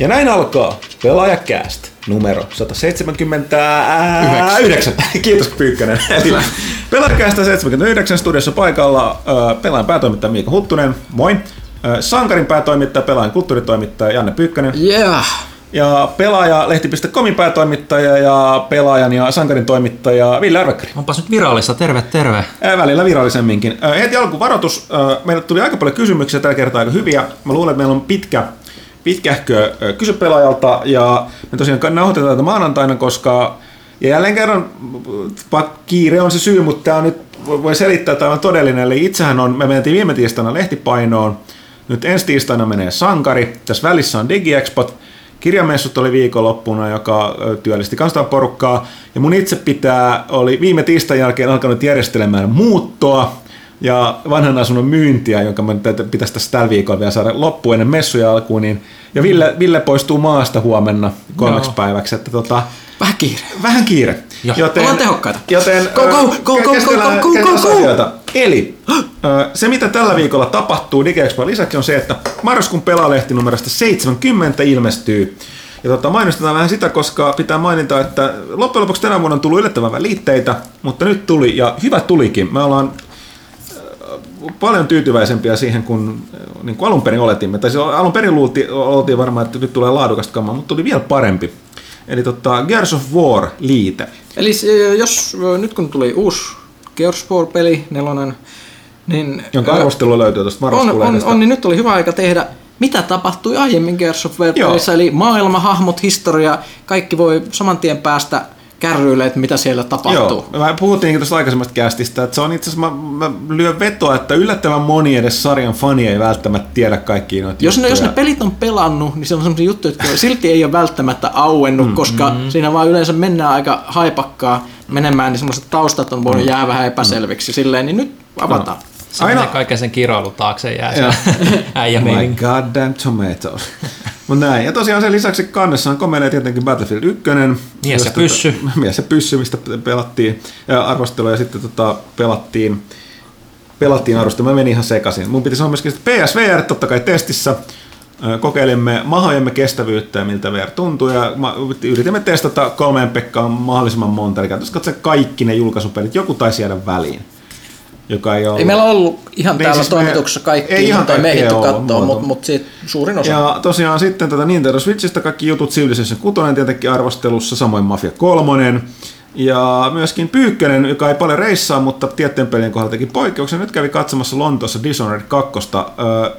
Ja näin alkaa Pelaajakääst numero 179. Kiitos Pyykkönen. Pelaajakäästä 79 studiossa paikalla pelaajan päätoimittaja Miika Huttunen. Moi. Sankarin päätoimittaja, pelaajan kulttuuritoimittaja Janne Pyykkönen. Yeah. Ja pelaaja lehti.comin päätoimittaja ja pelaajan ja sankarin toimittaja Ville Arvekkari. Onpas nyt virallista, terve terve. Ää, välillä virallisemminkin. Heti alkuvaroitus. Meille tuli aika paljon kysymyksiä, tällä kertaa aika hyviä. Mä luulen, että meillä on pitkä, pitkähkö kysy pelaajalta ja me tosiaan nauhoitetaan tätä maanantaina, koska ja jälleen kerran, kiire on se syy, mutta tämä on nyt, voi selittää, tämä on todellinen. Eli itsehän on, me mentiin viime tiistaina lehtipainoon, nyt ensi tiistaina menee Sankari, tässä välissä on DigiExpot, kirjamessut oli viikonloppuna, joka työllisti kanssa porukkaa. Ja mun itse pitää, oli viime tiistain jälkeen alkanut järjestelemään muuttoa ja vanhan asunnon myyntiä, jonka mä pitäisi tässä tällä viikolla vielä saada loppuun ennen messuja alkuun. Niin, ja Ville, Ville poistuu maasta huomenna kolmeksi no. päiväksi. Että tota, Vähän kiire. Vähän kiire. Joo. Joten, Ollaan tehokkaita. Joten go, go, go, go, go, go, go, go, go. Eli se, mitä tällä viikolla tapahtuu DigiExpo lisäksi on se, että marraskuun pelalehti numerosta 70 ilmestyy. Ja tota, mainostetaan vähän sitä, koska pitää mainita, että loppujen lopuksi tänä vuonna on tullut yllättävän vähän liitteitä, mutta nyt tuli, ja hyvä tulikin. Me ollaan paljon tyytyväisempiä siihen, kun, niin kuin alun perin oletimme. Tai siis alun perin luultiin, oltiin varmaan, että nyt tulee laadukasta kamaa, mutta tuli vielä parempi. Eli tota, Gears of War-liite. Eli jos nyt kun tuli uusi Gears of War-peli, nelonen, niin... Jonka arvostelu löytyy tuosta on, on, on, niin nyt oli hyvä aika tehdä mitä tapahtui aiemmin Gears of War pelissä, eli maailma, hahmot, historia, kaikki voi saman tien päästä kärryille, että mitä siellä tapahtuu. Joo, mä puhuttiin tuosta aikaisemmasta kästistä, että se on itse asiassa, mä, mä lyön vetoa, että yllättävän moni edes sarjan fani ei välttämättä tiedä kaikkia noita jos ne, jos ne pelit on pelannut, niin se on sellaisia juttuja, jotka silti ei ole välttämättä auennut, mm, koska mm. siinä vaan yleensä mennään aika haipakkaa menemään, niin semmoiset taustat on voinut mm. jää vähän epäselviksi. Mm. Silleen, niin nyt avataan. No. Se Aina... kaiken sen kiroilun taakse jää se äijä My goddamn tomatoes. Mutta näin. Ja tosiaan sen lisäksi kannessa on komenee tietenkin Battlefield 1. Mies ja pyssy. Tota, mies ja pyssy, mistä pelattiin ja arvostelua ja sitten tota, pelattiin pelattiin arvostelua. Mä menin ihan sekaisin. Mun piti sanoa myöskin, että PSVR totta kai testissä. Kokeilimme mahojemme kestävyyttä ja miltä VR tuntuu ja yritimme testata kolmeen Pekkaan mahdollisimman monta. Eli katsotaan kaikki ne julkaisupelit, joku taisi jäädä väliin joka ei ollut... Ei meillä ollut ihan niin, täällä siis toimituksessa kaikki, ei ihan tai me katsoa, mutta mut siitä suurin osa. Ja tosiaan sitten tätä Nintendo Switchistä kaikki jutut Civilization 6 tietenkin arvostelussa, samoin Mafia 3, ja myöskin Pyykkönen, joka ei paljon reissaa, mutta tiettyjen pelien kohdalla teki poikkeuksen. Nyt kävi katsomassa Lontoossa Dishonored 2.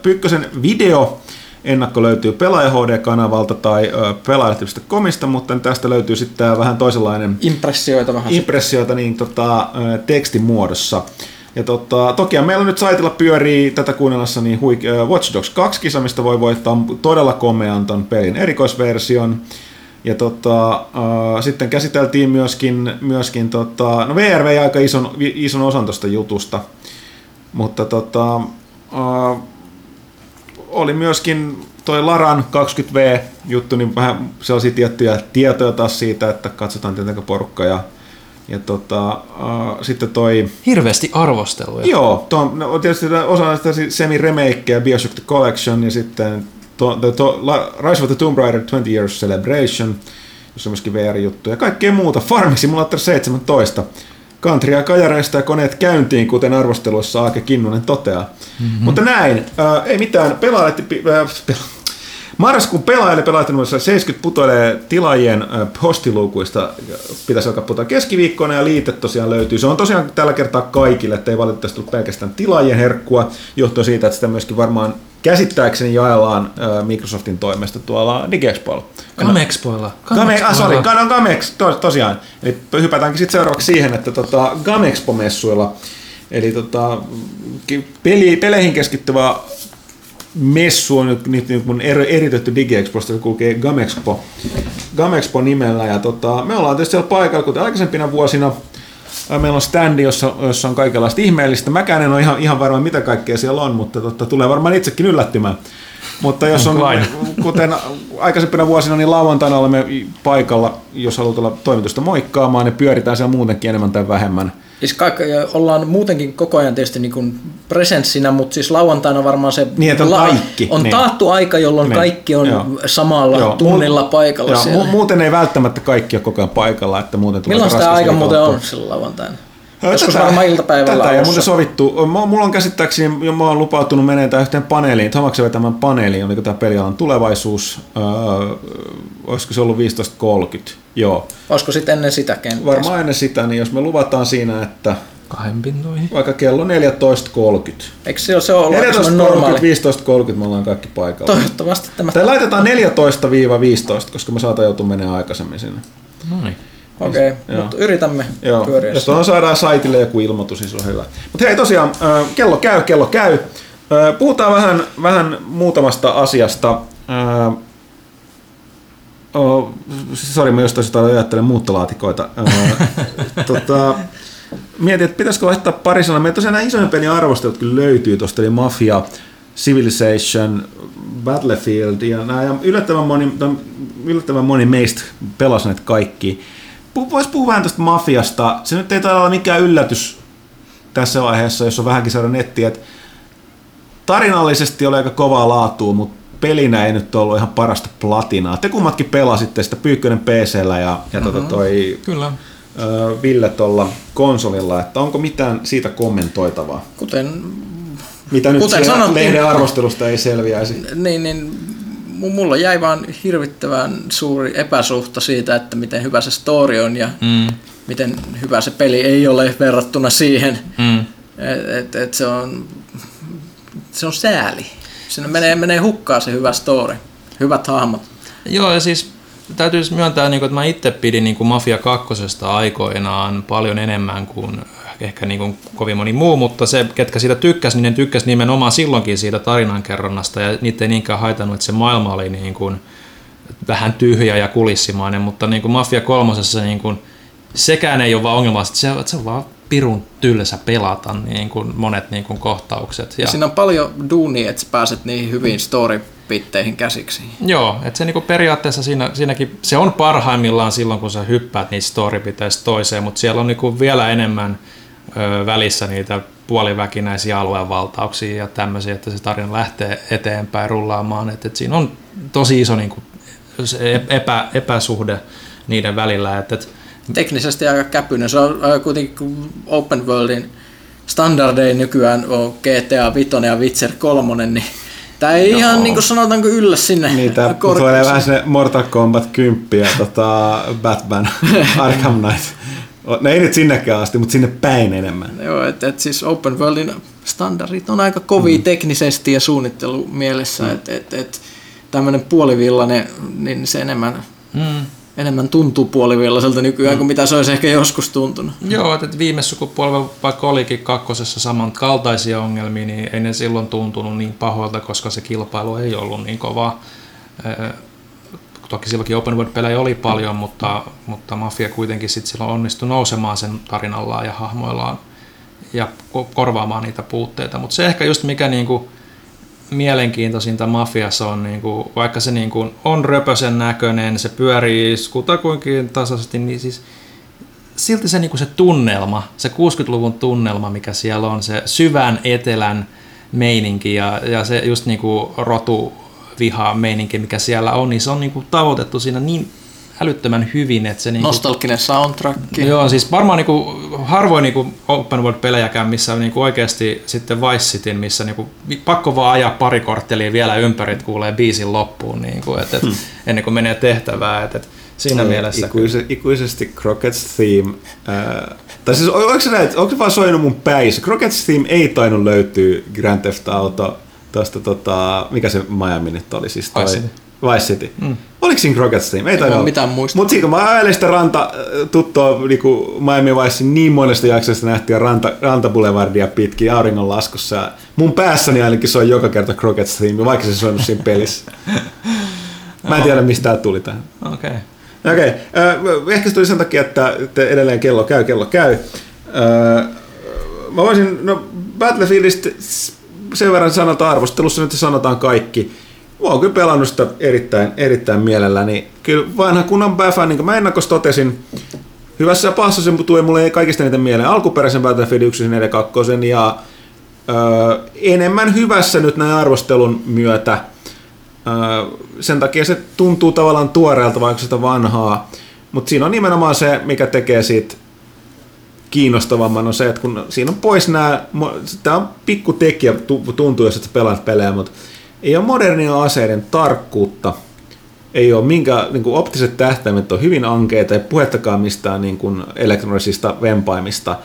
Pyykkösen video ennakko löytyy Pelaaja HD-kanavalta tai pelaajalehti.comista, mutta tästä löytyy sitten vähän toisenlainen... Impressioita vähän. Impressioita niin, tota, tekstin muodossa. Ja tota, toki meillä nyt saitilla pyörii tätä kuunnellessa niin huik- Watch Dogs 2 kisa, mistä voi voittaa todella komean ton pelin erikoisversion. Ja tota, äh, sitten käsiteltiin myöskin, myöskin tota, no VR vei aika ison, ison osan tuosta jutusta, mutta tota, äh, oli myöskin toi Laran 20V-juttu, niin vähän sellaisia tiettyjä tietoja taas siitä, että katsotaan tietenkin porukka ja ja tota, uh, sitten toi... Hirveästi arvosteluja. Joo, to, no, tietysti osa näistä semi-remakeja, Bioshock The Collection ja sitten to, to, to, La, Rise of the Tomb Raider 20 Years Celebration, jossa on myöskin VR-juttu ja kaikkea muuta. Farming Simulator 17. Kantria kajareista ja koneet käyntiin, kuten arvosteluissa Aake Kinnunen toteaa. Mm-hmm. Mutta näin, äh, ei mitään, pelaajalehti, äh, Marraskuun pelaajalle pelaajat 70 putoilee tilaajien postiluukuista. Pitäisi alkaa putoa keskiviikkona ja liite tosiaan löytyy. Se on tosiaan tällä kertaa kaikille, ettei valitettavasti tullut pelkästään tilaajien herkkua. Johtuu siitä, että sitä myöskin varmaan käsittääkseni jaellaan Microsoftin toimesta tuolla DigiExpoilla. Gamexpoilla. Game, ah, sorry, no, Gamex, to, tosiaan. Eli hypätäänkin sitten seuraavaksi siihen, että tota, Gamexpo-messuilla, eli tota, peli, peleihin keskittyvä messu on nyt, nyt niin eritetty DigiExposta, se kulkee Gamexpo, Gamexpo nimellä. Ja tota, me ollaan tietysti siellä paikalla, kuten aikaisempina vuosina. Meillä on standi, jossa, jossa on kaikenlaista ihmeellistä. Mäkään en ole ihan, ihan varma, mitä kaikkea siellä on, mutta tota, tulee varmaan itsekin yllättymään. Mutta jos on, kuten aikaisempina vuosina, niin lauantaina olemme paikalla, jos haluat olla toimitusta moikkaamaan, ja pyöritään siellä muutenkin enemmän tai vähemmän. Siis kaikki, ollaan muutenkin koko ajan tietysti niin kuin presenssinä, mutta siis lauantaina varmaan se Niin, että on kaikki, on niin. taattu aika, jolloin Niin, kaikki on joo. samalla Joo, tunnilla paikalla Joo, siellä. mu- muuten ei välttämättä kaikki ole koko ajan paikalla, että muuten tulee Milloin sitä raskas aika muuten on silloin lauantaina? Joskus tätä- varmaan iltapäivällä Tätä ei muuten sovittu. Mä- Mulla on käsittääkseni, jo mä oon lupautunut menemään tähän yhteen paneeliin, Tomaksen vetämään paneeliin, oliko tämä pelialan tulevaisuus, öö, olisiko se ollut 15.30, joo. Olisiko sitten ennen sitä kenties? Varmaan ennen sitä, niin jos me luvataan siinä, että Kahden pintoihin. vaikka kello 14.30. Eikö se ole, se ole ollut aika semmoinen 14.30, normaali? 15.30 me ollaan kaikki paikalla. Toivottavasti tämä... Tai laitetaan 14-15, koska me saatan joutua menemään aikaisemmin sinne. No niin. Okei, okay, mutta yritämme Joo, pyöriä. jos tuohon saadaan saitille joku ilmoitus, niin se on hyvä. Mutta hei tosiaan, kello käy, kello käy. Puhutaan vähän, vähän muutamasta asiasta. Oh, sori, mä jostain sitä ajattelen muuttolaatikoita. Tota, mietin, että pitäisikö vaihtaa pari sanaa. Meillä tosiaan nämä isojen pelin arvostelut kyllä löytyy tuosta, eli Mafia, Civilization, Battlefield ja nämä, ja yllättävän moni, yllättävän moni meistä pelasi näitä kaikki. Voisi puhua vähän tästä Mafiasta. Se nyt ei taida olla mikään yllätys tässä vaiheessa, jos on vähänkin saada nettiä, että tarinallisesti oli aika kovaa laatua, mutta pelinä ei nyt ollut ihan parasta platinaa. Te kummatkin pelasitte sitä Pyykkönen PCllä ja, ja mm-hmm. tota toi Kyllä. ö, Ville tuolla konsolilla, että onko mitään siitä kommentoitavaa? Kuten, Mitä nyt Kuten siellä sanottiin- lehden arvostelusta ei selviäisi? niin, niin mulla jäi vaan hirvittävän suuri epäsuhta siitä, että miten hyvä se story on ja Mm. miten hyvä se peli ei ole verrattuna siihen, Mm. että et, et se on se on sääli. Sinne menee, menee hukkaan se hyvä story, hyvät hahmot. Joo, ja siis täytyy siis myöntää, niin että mä itse pidin niin Mafia 2 aikoinaan paljon enemmän kuin ehkä niin kuin kovin moni muu, mutta se, ketkä siitä tykkäsi, niin ne tykkäsi nimenomaan silloinkin siitä tarinankerronnasta, ja niitä ei niinkään haitannut, että se maailma oli niin kuin vähän tyhjä ja kulissimainen, mutta niin kuin Mafia 3 niin kuin, sekään ei ole vaan ongelma, että se, että se on vaan pirun tylsä pelata niin kuin monet niin kuin kohtaukset. Ja. Siinä on paljon duunia, että pääset niihin hyviin story-pitteihin käsiksi. Joo, että se niinku periaatteessa siinä, siinäkin, se on parhaimmillaan silloin, kun sä hyppäät niistä storybiteistä toiseen, mutta siellä on niinku vielä enemmän välissä niitä puoliväkinäisiä alueenvaltauksia ja tämmöisiä, että se tarina lähtee eteenpäin rullaamaan. Et, et siinä on tosi iso niinku, se epä, epäsuhde niiden välillä. Et, et, Teknisesti aika käpyinen. Se on äh, kuitenkin Open Worldin standardein nykyään on GTA 5 ja Witcher 3, niin tämä ei ihan niin kuin sanotaanko yllä sinne Niitä tulee korkeaksi. vähän sinne Mortal Kombat 10 ja tota Batman Arkham Knight. Ne ei nyt sinnekään asti, mutta sinne päin enemmän. Joo, että et siis Open Worldin standardit on aika kovia mm. teknisesti ja suunnittelumielessä, mm. että et, et, tämmöinen puolivillainen, niin se enemmän, mm, enemmän tuntuu puolivillaiselta nykyään mm. kuin mitä se olisi ehkä joskus tuntunut. Joo, että viime sukupolvella vaikka olikin kakkosessa samankaltaisia ongelmia, niin ei ne silloin tuntunut niin pahoilta, koska se kilpailu ei ollut niin kovaa. Toki silloinkin open world-pelejä oli paljon, mutta, mutta Mafia kuitenkin sit silloin onnistui nousemaan sen tarinallaan ja hahmoillaan ja ko- korvaamaan niitä puutteita. Mutta se ehkä just mikä niinku mielenkiintoisinta Mafiassa on, niinku, vaikka se niinku on röpösen näköinen, se pyörii kutakuinkin tasaisesti, niin siis silti se, niin se tunnelma, se 60-luvun tunnelma, mikä siellä on, se syvän etelän meininki ja, ja se just niin kuin rotu viha meininki, mikä siellä on, niin se on niin kuin tavoitettu siinä niin älyttömän hyvin, että se niin kuin, Nostalginen soundtrack. Joo, siis varmaan niinku, harvoin niinku open world-pelejäkään, missä niinku oikeasti sitten Vice Cityn, missä niinku, pakko vaan ajaa pari korttelia vielä ympäri, että kuulee biisin loppuun, niinku, et, et, ennen kuin menee tehtävään. Et, et, siinä mielessä. Ikuise, ikuisesti Crockett's Theme. Ää, tai siis on- onko se, näin, onko se vaan soinut mun päissä? Crockett's Theme ei tainnut löytyä Grand Theft Auto tuosta, tota, mikä se Miami nyt oli? Siis toi, Vice City. Vice City. Mm. Oliko siinä Crockett's Theme? Ei mulla tainnut mitään muista. Mutta siitä kun mä ajelin sitä ranta, tuttua niinku Miami Vice niin monesta jaksosta nähtiin ranta, rantaboulevardia pitkin auringon laskussa. Ja mun päässäni ainakin soi joka kerta Crockett's Theme, vaikka se soinut siinä pelissä. Mä en tiedä, mistä tää tuli tähän. Okei. Okay. Okei, okay. ehkä se tuli sen takia, että edelleen kello käy, kello käy. Öö, Mä voisin, no Battlefieldistä sen verran sanotaan arvostelussa nyt sanotaan kaikki. Mä oon kyllä pelannut sitä erittäin, erittäin mielelläni. Kyllä vanha kunnan Bäfä, niin kuin mä ennakos totesin, hyvässä ja pahassa se tuli mulle kaikista eniten mieleen alkuperäisen Battlefield 1, 4, 2 ja ö, enemmän hyvässä nyt näin arvostelun myötä. Ö, sen takia se tuntuu tavallaan tuoreelta vaikka sitä vanhaa, mutta siinä on nimenomaan se, mikä tekee siitä kiinnostavamman on se, että kun siinä on pois nämä, tämä on pikku tekijä, tuntuu, jos et pelaat pelejä, mutta ei ole modernia aseiden tarkkuutta, ei ole minkä, niin kuin optiset tähtäimet on hyvin ankeita, ei puhettakaan mistään niin kuin elektronisista vempaimista.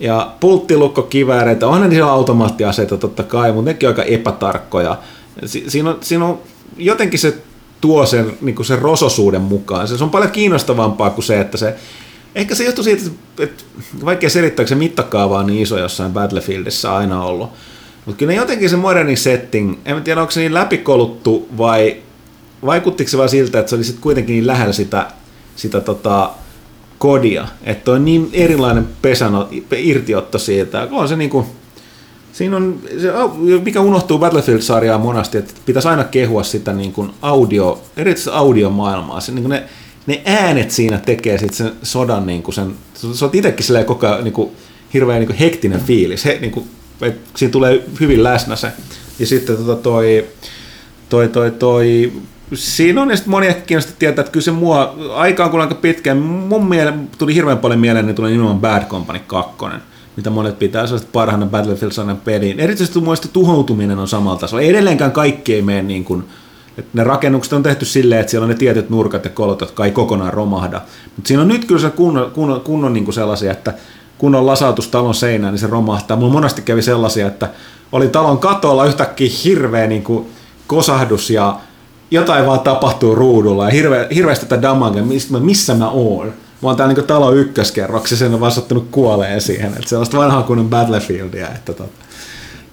Ja pulttilukkokivääreitä, onhan siellä automaattiaseita totta kai, mutta nekin on aika epätarkkoja. Si- siinä, on, siinä on jotenkin se tuo sen, niin kuin sen rososuuden mukaan. Se on paljon kiinnostavampaa kuin se, että se Ehkä se johtuu siitä, että vaikea selittää, se mittakaava on niin iso jossain Battlefieldissä aina ollut. Mutta kyllä jotenkin se moderni setting, en tiedä onko se niin läpikoluttu vai vaikuttiko se vaan siltä, että se oli sitten kuitenkin niin lähellä sitä, sitä tota, kodia, että on niin erilainen pesano, irtiotto siitä, on se niinku, siinä on, se, mikä unohtuu Battlefield-sarjaa monasti, että pitäisi aina kehua sitä niin kuin audio, erityisesti audiomaailmaa, se, niin kuin ne, ne äänet siinä tekee sit sen sodan, niin kuin sen, se on itsekin koko ajan niin kuin, hirveän niin kuin hektinen fiilis, He, niin kuin, siinä tulee hyvin läsnä se. Ja sitten tota toi, toi, toi, toi Siinä on, ja sitten monia kiinnostaa tietää, että kyllä se mua aikaan kun aika pitkään, mun mielen, tuli hirveän paljon mieleen, niin tuli nimenomaan Bad Company 2, mitä monet pitää sellaista parhaana Battlefield-sarjan peliin. Erityisesti mun tuhoutuminen on samalta tasolla. Ei edelleenkään kaikki ei mene niin kuin, että ne rakennukset on tehty silleen, että siellä on ne tietyt nurkat ja kolot, jotka ei kokonaan romahda. Mutta siinä on nyt kyllä se kunnon, kunnon, kunnon niin kuin sellaisia, että kun on lasautus talon seinään, niin se romahtaa. Mulla monesti kävi sellaisia, että oli talon katolla yhtäkkiä hirveä niin kuin kosahdus ja jotain vaan tapahtuu ruudulla ja hirve, hirveästi tätä damage, missä, mä oon. Mä oon täällä niin talon ykköskerroksessa, sen on vaan sattunut kuoleen siihen. Että sellaista vanhaa kunnon Battlefieldia, että tota,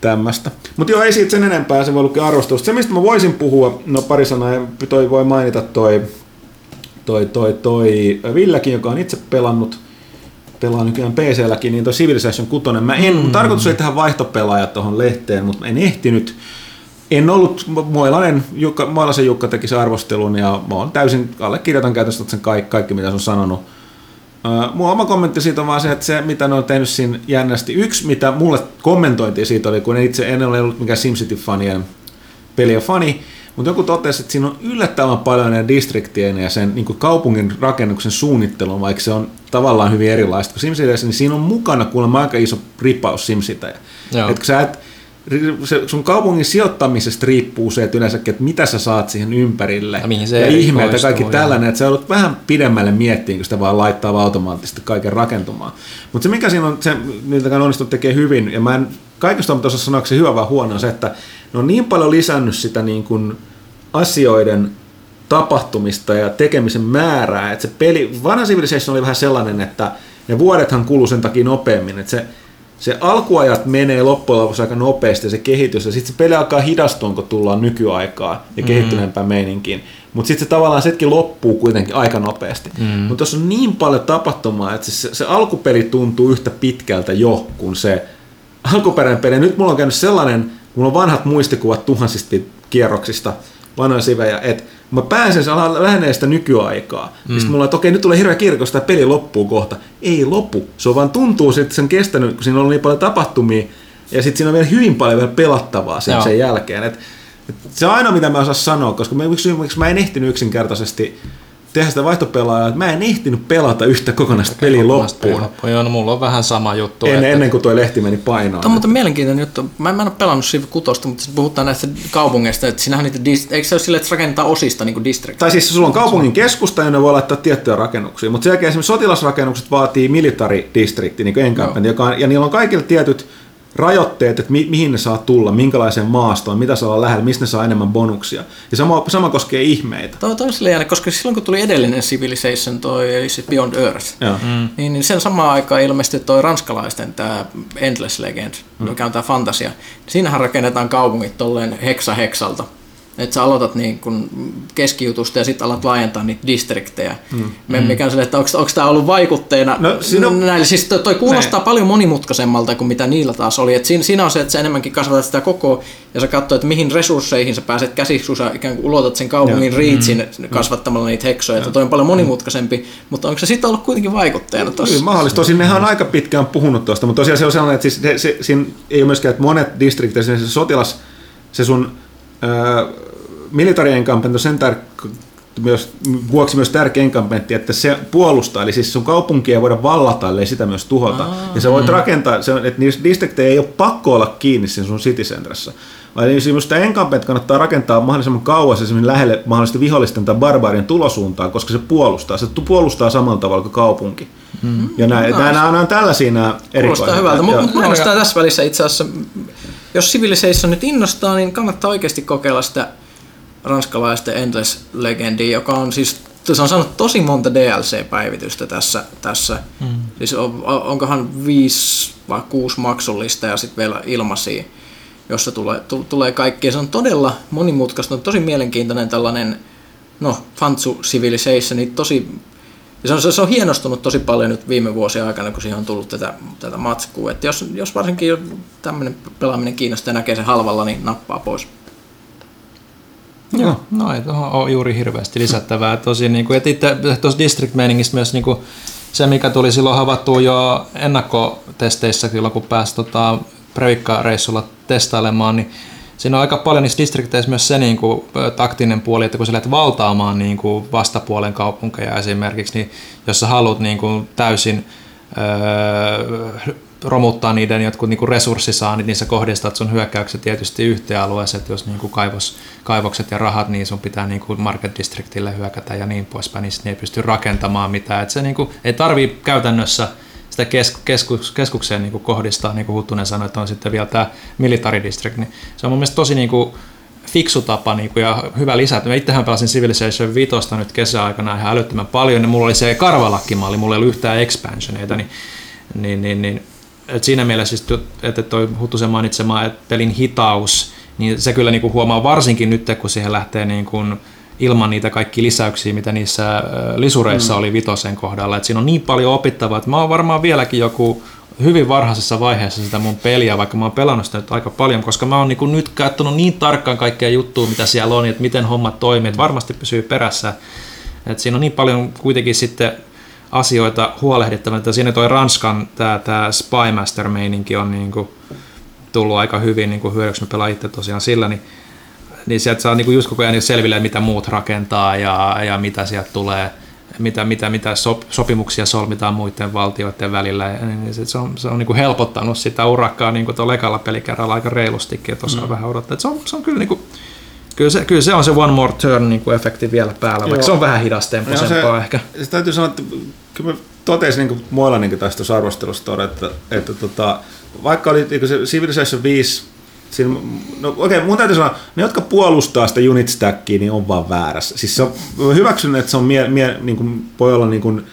tämmöistä. Mutta joo, ei siitä sen enempää, se voi lukea arvostusta. Se, mistä mä voisin puhua, no pari sanaa, toi voi mainita toi, toi, toi, toi Villekin, joka on itse pelannut, pelaa nykyään PC-lläkin, niin toi Civilization 6. Mä en, mm. tarkoitus oli tehdä vaihtopelaaja tuohon lehteen, mutta en ehtinyt en ollut, Moilanen, Jukka, Moilasen Jukka teki se arvostelun ja mä oon täysin, allekirjoitan käytöstä sen kaikki, kaikki mitä se on sanonut. Mun oma kommentti siitä on vaan se, että se mitä ne on tehnyt siinä jännästi. Yksi, mitä mulle kommentointiin siitä oli, kun itse en ole ollut mikään SimCity-fanien peliä fani, mutta joku totesi, että siinä on yllättävän paljon ne distriktien ja sen niin kaupungin rakennuksen suunnittelun, vaikka se on tavallaan hyvin erilaista kuin SimCityssä, niin siinä on mukana kuulemma aika iso ripaus SimCityjä. Että sä et, se sun kaupungin sijoittamisesta riippuu se, että yleensäkin, että mitä sä saat siihen ympärille. Ja, mihin se ja ihmeet ja kaikki tällainen, että sä joudut vähän pidemmälle miettimään, kun sitä vaan laittaa automaattisesti kaiken rakentumaan. Mutta se mikä siinä on, se niiltäkään onnistunut tekee hyvin, ja mä en kaikesta osaa sanoa, että se hyvä vai huono on se, että ne on niin paljon lisännyt sitä niin kuin asioiden tapahtumista ja tekemisen määrää, että se peli, vanha Civilization oli vähän sellainen, että ne vuodethan kuluu sen takia nopeammin, että se se alkuajat menee loppujen lopuksi aika nopeasti se kehitys, ja sitten se peli alkaa hidastua, kun tullaan nykyaikaa ja mm. kehittyneempään meininkiin. Mutta sitten se tavallaan setkin loppuu kuitenkin aika nopeasti. Mm. Mutta tuossa on niin paljon tapahtumaa, että se, se alkupeli tuntuu yhtä pitkältä jo kuin se alkuperäinen peli. Nyt mulla on käynyt sellainen, mulla on vanhat muistikuvat tuhansista kierroksista, vanhoja sivejä, että mä pääsen, se lähenee sitä nykyaikaa. Mm. Sitten mulla että okei, nyt tulee hirveä kiire, koska tämä peli loppuu kohta. Ei lopu. Se on vaan tuntuu, että sen kestänyt, kun siinä on niin paljon tapahtumia, ja sitten siinä on vielä hyvin paljon vielä pelattavaa sen, sen jälkeen. Et, et se on ainoa, mitä mä osaan sanoa, koska mä, miksi mä en ehtinyt yksinkertaisesti tehdä sitä vaihtopelaajaa, että mä en ehtinyt pelata yhtä kokonaista peliä loppuun. loppuun. Joo, no mulla on vähän sama juttu. En, että... Ennen kuin tuo lehti meni painoon. Tämä on mutta mielenkiintoinen juttu. Mä, mä en ole pelannut Civ 6, mutta puhutaan näistä kaupungeista, että sinähän niitä, eikö se ole sille, että rakennetaan osista niin kuin district? Tai siis sulla on kaupungin keskusta, ja ne voi laittaa tiettyjä rakennuksia, mutta sen jälkeen esimerkiksi sotilasrakennukset vaatii military district, niin kuin encampment, joka on, ja niillä on kaikille tietyt rajoitteet, että mi- mihin ne saa tulla, minkälaiseen maastoon, mitä saa olla lähellä, mistä ne saa enemmän bonuksia. Ja sama, sama koskee ihmeitä. Tuo on jäänyt, koska silloin kun tuli edellinen Civilization, toi, eli se Beyond Earth, mm. niin sen samaan aikaan ilmestyi toi ranskalaisten tämä Endless Legend, mm. mikä on tämä fantasia. Siinähän rakennetaan kaupungit tolleen heksa heksalta. Että sä aloitat niin kun keskijutusta ja sitten alat laajentaa niitä distriktejä. Mm. Mikä on sille, että onko tämä ollut vaikutteena no, siinä on... näille? Siis toi, toi kuulostaa ne. paljon monimutkaisemmalta kuin mitä niillä taas oli. Et siinä, siinä on se, että sä enemmänkin kasvatat sitä koko ja sä katsot, että mihin resursseihin sä pääset käsiksi, kun sä ikään kuin ulotat sen kaupungin riitsin mm. kasvattamalla niitä heksoja. Että toi on paljon monimutkaisempi, mutta onko se sitten ollut kuitenkin vaikutteena tuossa? Kyllä mahdollista. Tosin nehän on aika pitkään puhunut tuosta, mutta tosiaan se on sellainen, että siis se, se, siinä ei ole myöskään, että monet distrikteissä se sotilas, se sun military encampment on sen tär- myös, vuoksi myös tärkeä enkampentti, että se puolustaa, eli siis sun kaupunkia ei voida vallata, ellei sitä myös tuhota. Aa, ja sä voit mm. rakentaa, se, että niissä distriktejä ei ole pakko olla kiinni siinä sun city. Eli sitä enkampent kannattaa rakentaa mahdollisimman kauas esimerkiksi lähelle mahdollisesti vihollisten tai barbaarien tulosuuntaan, koska se puolustaa. Se puolustaa samalla tavalla kuin kaupunki. Mm. Ja näin, no, nämä, nämä on tällaisia nämä erikoisia. hyvältä, mutta mainostaa tässä välissä itse asiassa, jos Civilization nyt innostaa, niin kannattaa oikeasti kokeilla sitä ranskalaisten Endless Legendia, joka on siis se on saanut tosi monta DLC-päivitystä tässä. tässä. Mm. Siis on, onkohan viisi vai kuusi maksullista ja sitten vielä ilmaisia, jossa tulee, tulee kaikkea. Se on todella monimutkaista, tosi mielenkiintoinen tällainen no, Fantsu Civilization, niin tosi se on, se on hienostunut tosi paljon nyt viime vuosien aikana, kun siihen on tullut tätä, tätä matskua. Et jos, jos varsinkin tämmöinen pelaaminen kiinnostaa ja näkee sen halvalla, niin nappaa pois. Joo, no ei tuohon ole juuri hirveästi lisättävää. Tosi, niin kuin, tuossa district meiningistä myös niin kuin, se, mikä tuli silloin havaittua jo ennakkotesteissä, silloin kun pääsi tota, Previkka-reissulla testailemaan, niin siinä on aika paljon niissä distrikteissä myös se niin kuin, taktinen puoli, että kun sä lähdet valtaamaan niin kuin, vastapuolen kaupunkeja esimerkiksi, niin jos sä haluat niin kuin, täysin öö, romuttaa niiden jotkut niin resurssisaannit, niin sä kohdistat sun hyökkäykset tietysti yhteen alueeseen, että jos niin kuin kaivos, kaivokset ja rahat, niin sun pitää niin kuin market districtille hyökätä ja niin poispäin, niin ne ei pysty rakentamaan mitään. Että se niin kuin, ei tarvii käytännössä sitä kes, keskus, keskukseen niin kuin kohdistaa, niin kuin Huttunen sanoi, että on sitten vielä tämä military district, niin se on mun mielestä tosi niin kuin fiksu tapa niin kuin, ja hyvä lisä. Mä itsehän pelasin Civilization 5 nyt kesäaikana ihan älyttömän paljon, ja mulla oli se karvalakkimalli, mulla ei ollut yhtään expansioneita, niin, niin, niin, niin et siinä mielessä, siis, että toi Huttusen mainitsema että pelin hitaus, niin se kyllä niin kuin huomaa varsinkin nyt, kun siihen lähtee niin kuin ilman niitä kaikki lisäyksiä, mitä niissä lisureissa mm. oli vitosen kohdalla. Et siinä on niin paljon opittavaa, että mä oon varmaan vieläkin joku hyvin varhaisessa vaiheessa sitä mun peliä, vaikka mä oon pelannut sitä nyt aika paljon, koska mä oon niin nyt katsonut niin tarkkaan kaikkea juttua, mitä siellä on, että miten hommat toimii, että varmasti pysyy perässä. Et siinä on niin paljon kuitenkin sitten asioita huolehdittava. Että siinä toi Ranskan tämä, tämä Spymaster-meininki on niin kuin tullut aika hyvin niin kuin hyödyksi. Mä pelaan itse tosiaan sillä, niin, niin sieltä saa niin kuin just koko ajan selville, mitä muut rakentaa ja, ja mitä sieltä tulee mitä, mitä, mitä sop, sopimuksia solmitaan muiden valtioiden välillä. Ja niin se, se on, se on niin kuin helpottanut sitä urakkaa niin kuin tuolla ekalla pelikerralla aika reilustikin, että osaa mm. vähän odottaa. se on, se on kyllä niin kuin, Kyllä se, kyllä se on se one more turn niin kuin efekti vielä päällä, Joo. vaikka se on vähän hidastempoisempaa ehkä. Se täytyy sanoa, että kyllä mä totesin niin muilla niin tästä arvostelusta, että, että tota, vaikka oli niin se Civilization 5 Siinä, no okei, okay, mun täytyy sanoa, ne jotka puolustaa sitä unit stackia, niin on vaan väärässä. Siis se on, hyväksynyt, että se on mie, mie, niin kuin, voi olla niin kuin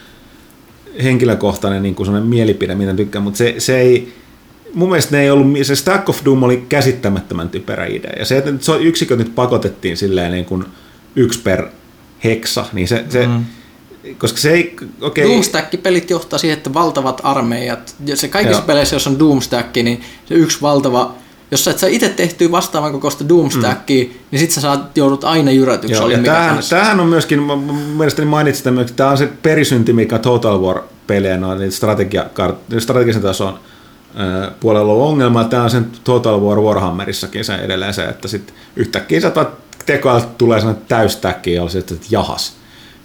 henkilökohtainen niin kuin mielipide, mitä tykkään, mutta se, se ei, mun mielestä ne ei ollut, se Stack of Doom oli käsittämättömän typerä idea. Ja se, että se yksiköt nyt pakotettiin silleen niin kuin yksi per heksa, niin se, se mm. koska se ei, okei. Okay. Doomstack-pelit johtaa siihen, että valtavat armeijat, ja se kaikissa Joo. peleissä, jos on Doomstack, niin se yksi valtava jos sä et saa itse tehtyä vastaavan kokoista Doomstackia, mm. niin sit sä saat, joudut aina jyrätyksi. Joo, mikä tämähän, tämähän, on myöskin, mielestäni mainitsit tämän, että tämä on se perisynti, mikä Total War-pelejä, on niin strategia, strategisen tason puolella on ongelma. Tämä on sen Total War Warhammerissakin se edelleen se, että sitten yhtäkkiä sä tekoältä tulee sellainen täystäkki, jolla sitten, että jahas.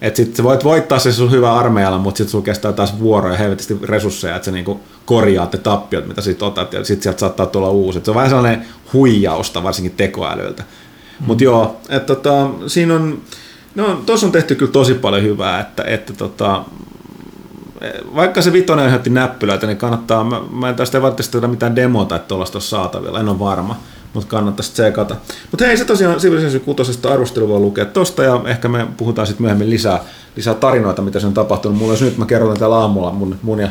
Että sitten voit voittaa se sun hyvä armeijalla, mutta sitten sulla kestää taas vuoroja helvetisti resursseja, että sä niinku korjaat ne tappiot, mitä siitä otat, ja sitten sieltä saattaa tulla uusi. Et se on vähän sellainen huijausta, varsinkin tekoälyltä. Mm. Mutta joo, että tota, siinä on, no tuossa on tehty kyllä tosi paljon hyvää, että, että tota, vaikka se vitonen aiheutti näppylöitä, niin kannattaa, mä, mä en tästä välttämättä mitään demota, että tuollaista saatavilla, en ole varma, mutta kannattaisi tsekata. Mutta hei, se tosiaan Civilization 6 arvostelu voi lukea tosta, ja ehkä me puhutaan sitten myöhemmin lisää, lisää tarinoita, mitä se on tapahtunut. Mulla jos nyt mä kerron täällä aamulla mun, mun ja,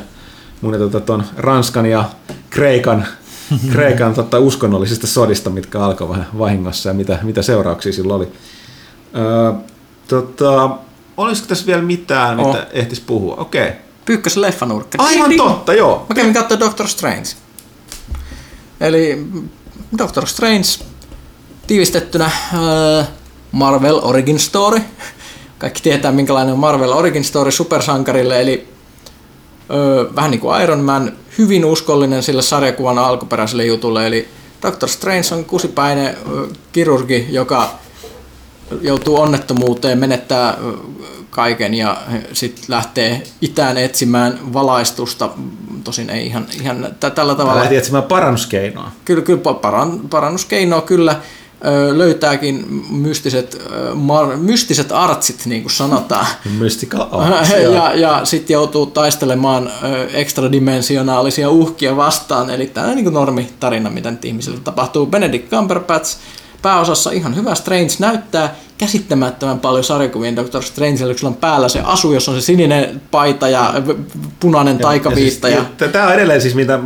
mun ja tota, ton Ranskan ja Kreikan Kreikan tota, uskonnollisista sodista, mitkä alkoi vähän vahingossa ja mitä, mitä seurauksia sillä oli. Öö, tota, olisiko tässä vielä mitään, Oh. mitä ehtis puhua? Okei. Okay. Pyykkösen leffanurkka. Aivan totta, joo. Mä kävin katsoa Doctor Strange. Eli Doctor Strange tiivistettynä äh, Marvel Origin Story. Kaikki tietää minkälainen on Marvel Origin Story supersankarille, eli ö, vähän niin kuin Iron Man, hyvin uskollinen sille sarjakuvan alkuperäiselle jutulle, eli Doctor Strange on kusipäinen ö, kirurgi, joka joutuu onnettomuuteen, menettää kaiken ja sitten lähtee itään etsimään valaistusta. Tosin ei ihan, ihan tä- tällä tavalla. lähtin etsimään parannuskeinoa. Kyllä, kyllä pa- paran, parannuskeinoa kyllä löytääkin mystiset, mar, mystiset artsit, niin kuin sanotaan. Mystical arts. joo. ja, ja sitten joutuu taistelemaan ekstradimensionaalisia uhkia vastaan, eli tämä niin normitarina, mitä nyt ihmisille tapahtuu. Benedict Cumberbatch pääosassa ihan hyvä. Strange näyttää käsittämättömän paljon sarjakuvien Doctor Strange, kun sillä on päällä se asu, jossa on se sininen paita ja punainen taikaviitta. Ja, siis, Tämä on edelleen siis, mitä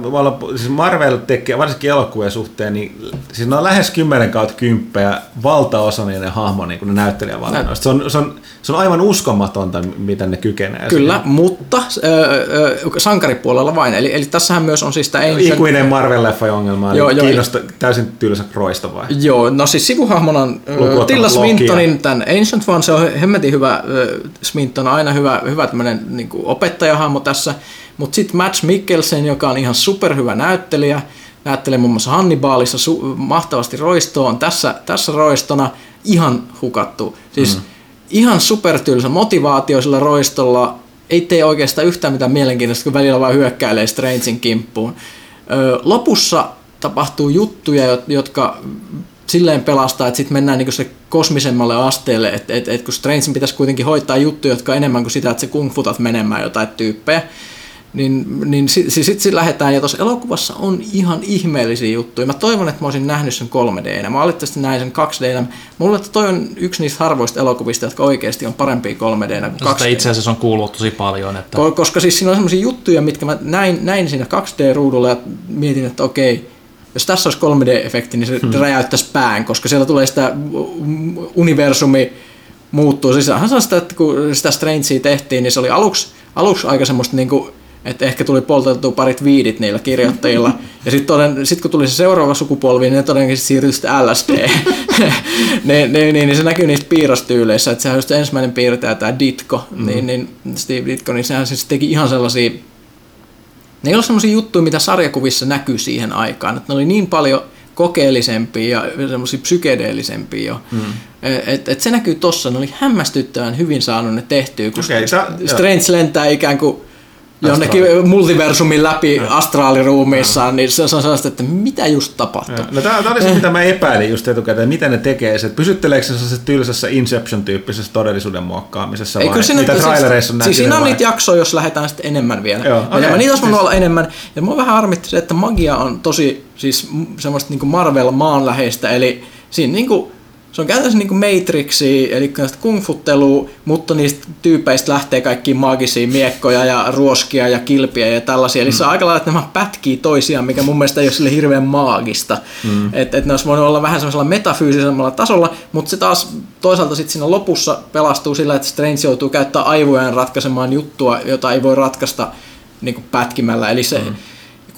siis Marvel tekee, varsinkin elokuvien suhteen, niin siis ne on lähes 10 kautta kymppejä valtaosa niiden hahmo niin kuin ne näyttelijävalinnoista. Se on, se, on, se on aivan uskomatonta, miten ne kykenee. Kyllä, mutta ö, ö, sankaripuolella vain. Eli, eli tässähän myös on siis tämä Ancient... Ikuinen Marvel-leffa ongelma, Joo, eli joo, kiinnosta, täysin tylsä kroista vai? Joo, no siis sivuhahmona on Tilda ottamatta Lokia. Swintonin, tämän Ancient One, se on hemmetin hyvä, ö, Swinton on aina hyvä, hyvä tämmöinen niin opettajahahmo tässä, mutta sitten Matt Mikkelsen, joka on ihan superhyvä näyttelijä, näyttelee muun muassa Hannibalissa su- mahtavasti roistoa, on tässä, tässä roistona ihan hukattu. Siis mm. ihan supertylsä motivaatio sillä roistolla, ei tee oikeastaan yhtään mitään mielenkiintoista, kun välillä vaan hyökkäilee Strangein kimppuun. Lopussa tapahtuu juttuja, jot- jotka silleen pelastaa, että sitten mennään niinku se kosmisemmalle asteelle, että et, et kun Strangein pitäisi kuitenkin hoitaa juttuja, jotka on enemmän kuin sitä, että se kungfutat menemään jotain tyyppejä, niin, niin sitten sit, sit lähdetään, ja tuossa elokuvassa on ihan ihmeellisiä juttuja. Mä toivon, että mä olisin nähnyt sen 3D. Mä valitettavasti näin sen 2D. Mulle että toi on yksi niistä harvoista elokuvista, jotka oikeasti on parempia 3D kuin 2D. Sitä itse asiassa on kuullut tosi paljon, että Ko- Koska siis siinä on sellaisia juttuja, mitkä mä näin, näin siinä 2D-ruudulla ja mietin, että okei, jos tässä olisi 3D-efekti, niin se hmm. räjäyttäisi pään, koska siellä tulee sitä universumi muuttuu. Siis hän sanoi sitä, että kun sitä Strangea tehtiin, niin se oli aluksi, aluksi aika semmoista niin kuin, että ehkä tuli polteltua parit viidit niillä kirjoittajilla. Ja sitten sit kun tuli se seuraava sukupolvi, niin ne todennäköisesti siirtyi sitten LSD. niin, niin, niin, niin, se näkyy niistä piirrostyyleissä, että sehän on just ensimmäinen piirtäjä, tämä Ditko, mm. niin, niin Steve Ditko, niin sehän siis teki ihan sellaisia ne ei ole sellaisia juttuja, mitä sarjakuvissa näkyy siihen aikaan. Että ne oli niin paljon kokeellisempia ja semmoisia psykedeellisempia jo. Mm. Et, et se näkyy tossa, ne oli hämmästyttävän hyvin saanut ne tehtyä, kun sä- Strange lentää ikään kuin jonnekin multiversumin läpi astraaliruumiissaan, niin se on sellaista, että mitä just tapahtuu. No tämä, tämä oli se, mitä mä epäilin just etukäteen, miten ne tekee se, että pysytteleekö se sellaisessa tylsässä Inception-tyyppisessä todellisuuden muokkaamisessa Ei, vai siinä, mitä trailereissa on siis, siis siinä on vai? niitä jaksoja, jos lähdetään sitten enemmän vielä. Joo, Enemmän. okei. Niitä olisi Siis- olla enemmän. Ja mua vähän harmitti se, että magia on tosi siis semmoista niin Marvel-maanläheistä, eli siinä niin kuin, se on käytännössä niin kuin Matrixia, eli tästä kungfuttelua, mutta niistä tyypeistä lähtee kaikki maagisia miekkoja ja ruoskia ja kilpiä ja tällaisia. Eli se on aika lailla, että nämä pätkii toisiaan, mikä mun mielestä ei ole sille hirveän maagista. Mm. Että et ne olisi voinut olla vähän semmoisella metafyysisemmalla tasolla, mutta se taas toisaalta sitten siinä lopussa pelastuu sillä, että Strange joutuu käyttää aivojaan ratkaisemaan juttua, jota ei voi ratkaista niin kuin pätkimällä. Eli se, mm.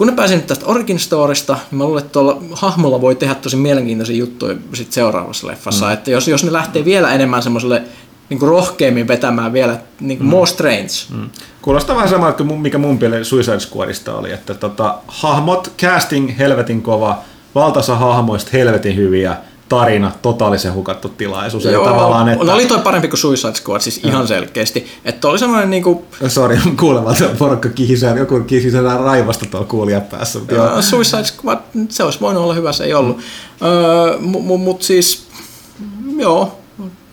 Kun ne pääsee nyt tästä Origin Storista, niin mä luulen, että tuolla hahmolla voi tehdä tosi mielenkiintoisia juttuja sit seuraavassa leffassa. Mm. Että jos, jos ne lähtee vielä enemmän semmoiselle niin rohkeammin vetämään vielä niin mm. more strange. Mm. Kuulostaa vähän samalta kuin mikä mun peli Suicide Squadista oli, että tota, hahmot, casting helvetin kova, valtaosa hahmoista helvetin hyviä, tarina, totaalisen hukattu tilaisuus. Eli tavallaan, että... no oli toi parempi kuin Suicide Squad, siis ihan selkeästi. Että oli semmoinen niin kuin, Sori, kuulemalta porukka kihisää, joku kihisää raivosta tuolla kuulijan päässä. Mutta joo. Joo, Suicide Squad, se olisi voinut olla hyvä, se ei ollut. Öö, Mutta mut siis, joo,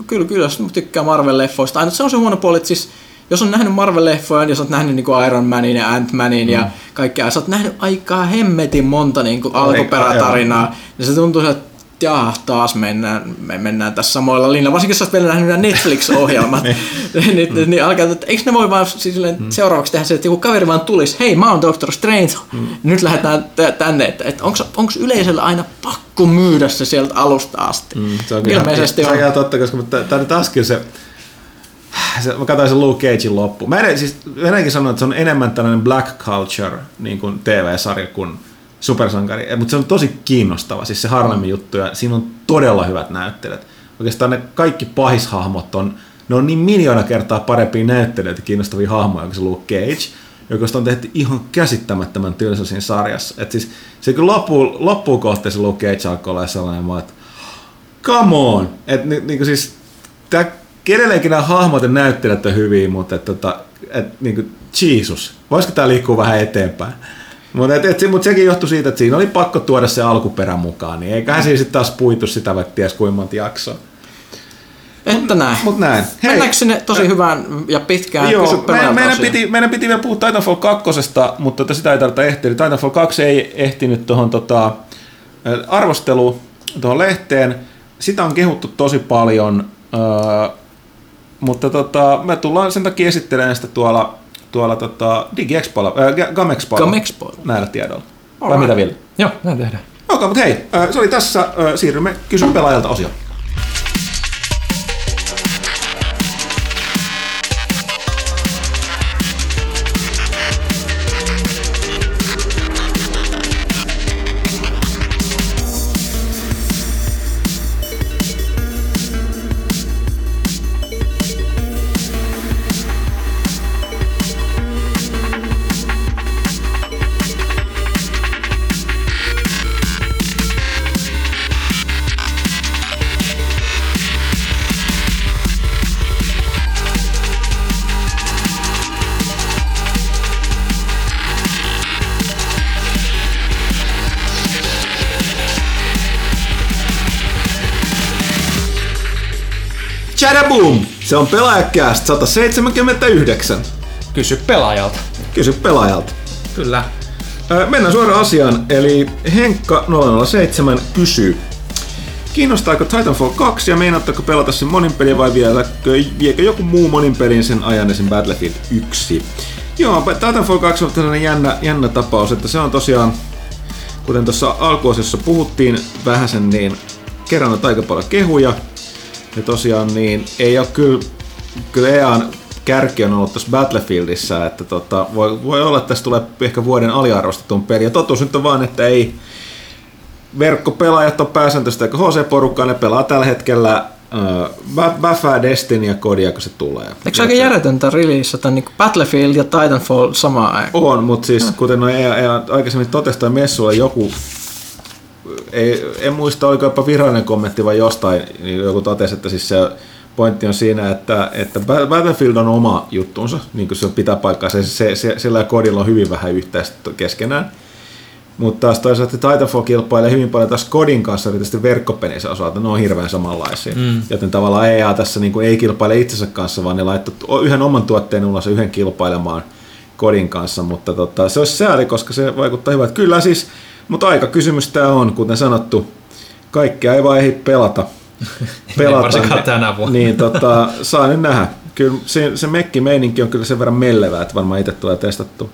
kyllä, kyllä jos tykkää Marvel-leffoista. Aina se on se huono puoli, että siis, jos on nähnyt Marvel-leffoja, jos olet nähnyt niin kuin Iron Manin ja Ant-Manin mm. ja kaikkea, sä oot nähnyt aikaa hemmetin monta niin kuin alkuperätarinaa, ja se tuntuu, että jaa, taas mennään, me mennään tässä samoilla linjalla. Varsinkin jos vielä nähnyt nämä Netflix-ohjelmat, niin, niin, niin alkaa, että eikö ne voi vaan siis silleen, seuraavaksi tehdä se, että joku kaveri vaan tulisi, hei mä oon Doctor Strange, nyt lähdetään t- tänne, että, että onko yleisöllä aina pakko myydä se sieltä alusta asti. Mm, se on Ilmeisesti se on. on ihan totta, koska tämä on taaskin se, se, mä katsoin sen Luke Cagein loppu. Mä en, siis, Venäjänkin sanoo, että se on enemmän tällainen black culture niin kuin TV-sarja kuin supersankari, mutta se on tosi kiinnostava, siis se Harlemin juttu, ja siinä on todella hyvät näyttelijät. Oikeastaan ne kaikki pahishahmot on, ne on niin miljoona kertaa parempia näyttelijöitä kiinnostavia hahmoja kuin se Luke Cage, joka on tehty ihan käsittämättömän tylsä siinä sarjassa. Et siis, se kyllä loppuun, loppuun kohti se Luke Cage alkoi olla sellainen, että come on! Et, ni, niinku siis, tää, edelleenkin nämä hahmot ja näyttelijät on hyviä, mutta tota, et, niinku, Jesus, voisiko tämä liikkua vähän eteenpäin? Mutta et, et, mut sekin johtui siitä, että siinä oli pakko tuoda se alkuperä mukaan, niin eiköhän siinä sitten taas puitu sitä vaikka ties kuinka monta jaksoa. Että näin. Mut näin. Hei. Mennäänkö sinne tosi hyvään ja pitkään Joo, meidän, osioon? piti, meidän piti vielä puhua Titanfall 2, mutta tota, sitä ei tarvitse ehtiä. Titanfall 2 ei ehtinyt tuohon tota, arvostelu tuohon lehteen. Sitä on kehuttu tosi paljon, öö, mutta tota, me tullaan sen takia esittelemään sitä tuolla, tuolla tota, DigiExpoilla, äh, Gamexpoilla. Gamexpoilla. Näillä tiedoilla. Vai mitä vielä? Joo, näin tehdään. Okei, mutta hei, ö, se oli tässä. Ö, Siirrymme kysy pelaajalta osioon. Chadaboom! Se on pelaajakäst 179. Kysy pelaajalta. Kysy pelaajalta. Kyllä. Mennään suoraan asiaan, eli Henkka 007 kysyy. Kiinnostaako Titanfall 2 ja meinaatteko pelata sen monin peliä vai vieläkö, viekö joku muu monin pelin sen ajan esim. Battlefield 1? Joo, Titanfall 2 on tällainen jännä, jännä tapaus, että se on tosiaan, kuten tuossa alkuosassa puhuttiin vähäsen, niin kerran aika paljon kehuja. Ja tosiaan niin ei ole kyllä, kyllä EAN kärki on ollut tuossa Battlefieldissä, että tota, voi, voi olla, että tässä tulee ehkä vuoden aliarvostetun peli. Ja totuus nyt on vaan, että ei verkkopelaajat on pääsääntöistä eikä HC-porukkaa, ne pelaa tällä hetkellä äh, Destiny ja Kodia, kun se tulee. Eikö se aika järjetöntä releasata niin Battlefield ja Titanfall samaan aikaan? On, mutta siis kuten no EA, EA aikaisemmin totesi toi messuilla joku, ei, en muista oliko jopa virallinen kommentti vai jostain, niin joku totesi, että siis se pointti on siinä, että, että Battlefield on oma juttunsa, niin kuin se pitää paikkaa, se, se, se, sillä kodilla on hyvin vähän yhteistä keskenään. Mutta taas toisaalta Titanfall kilpailee hyvin paljon taas kodin kanssa, erityisesti verkkopelissä osalta, ne on hirveän samanlaisia. Mm. Joten tavallaan EA tässä niin kuin ei kilpaile itsensä kanssa, vaan ne laittoi yhden oman tuotteen ulos yhden kilpailemaan kodin kanssa, mutta tota, se olisi sääli, koska se vaikuttaa hyvältä. Kyllä siis, mutta aika kysymys tämä on, kuten sanottu, kaikkea ei vaan ehdi pelata. varsinkaan tänä vuonna. Niin tota, saa nyt nähdä. Kyllä se, se mekki-meininki on kyllä sen verran mellevää, että varmaan itse tulee testattua.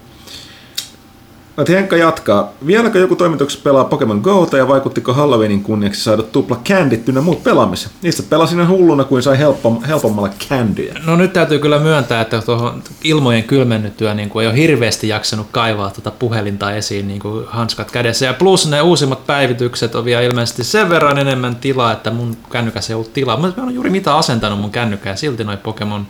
Mutta Henkka jatkaa. Vieläkö joku toimituksessa pelaa Pokemon Go ja vaikuttiko Halloweenin kunniaksi saada tupla kändit ynnä muut pelaamisen? Niistä pelasin ihan hulluna kuin sai helpom, helpommalla kändyjä. No nyt täytyy kyllä myöntää, että tuohon ilmojen kylmennyttyä niin kuin ei ole hirveästi jaksanut kaivaa tuota puhelinta esiin niin kuin hanskat kädessä. Ja plus ne uusimmat päivitykset on vielä ilmeisesti sen verran enemmän tilaa, että mun kännykässä ei ollut tilaa. Mä en ole juuri mitä asentanut mun kännykkää ja silti noi Pokemon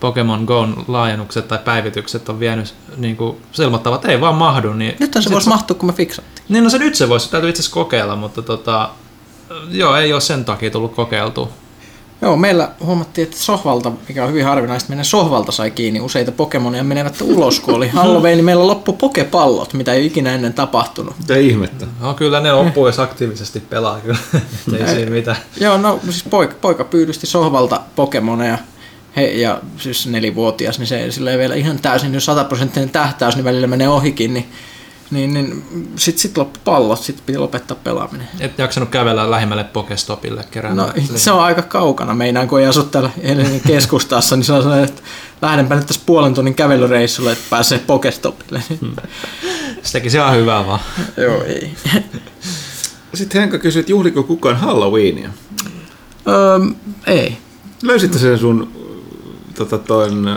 Pokemon Go'n laajennukset tai päivitykset on vienyt niin kuin, se että ei vaan mahdu. Niin Nyt se voisi mahtua, kun me fiksattiin. Niin no se nyt se voisi, täytyy itse asiassa kokeilla, mutta tota, joo, ei ole sen takia tullut kokeiltua. Joo, meillä huomattiin, että sohvalta, mikä on hyvin harvinaista, meidän sohvalta sai kiinni useita Pokemonia menevät ulos, kun oli Halloween, niin meillä loppu pokepallot, mitä ei ikinä ennen tapahtunut. Mitä ihmettä? No kyllä ne loppuu, jos aktiivisesti pelaa kyllä. ei siinä mitään. Joo, no siis poika, poika pyydysti sohvalta Pokemoneja, he, ja siis nelivuotias, niin se sillä ei vielä ihan täysin, jos sataprosenttinen tähtäys, niin välillä menee ohikin, niin Niin, niin sit, sit loppu pallot, sit piti lopettaa pelaaminen. Et jaksanut kävellä lähimmälle Pokestopille kerran. No se on aika kaukana meinaan, kun ei asu täällä Helsingin keskustassa, niin se on sellainen, että lähdenpä nyt tässä puolen tunnin kävelyreissulle, että pääsee Pokestopille. Hmm. Se teki ihan hyvää vaan. Joo, ei. Sitten Henkka kysyi, että juhliko kukaan Halloweenia? Öö, ei. Löysitte sen sun tota, toin,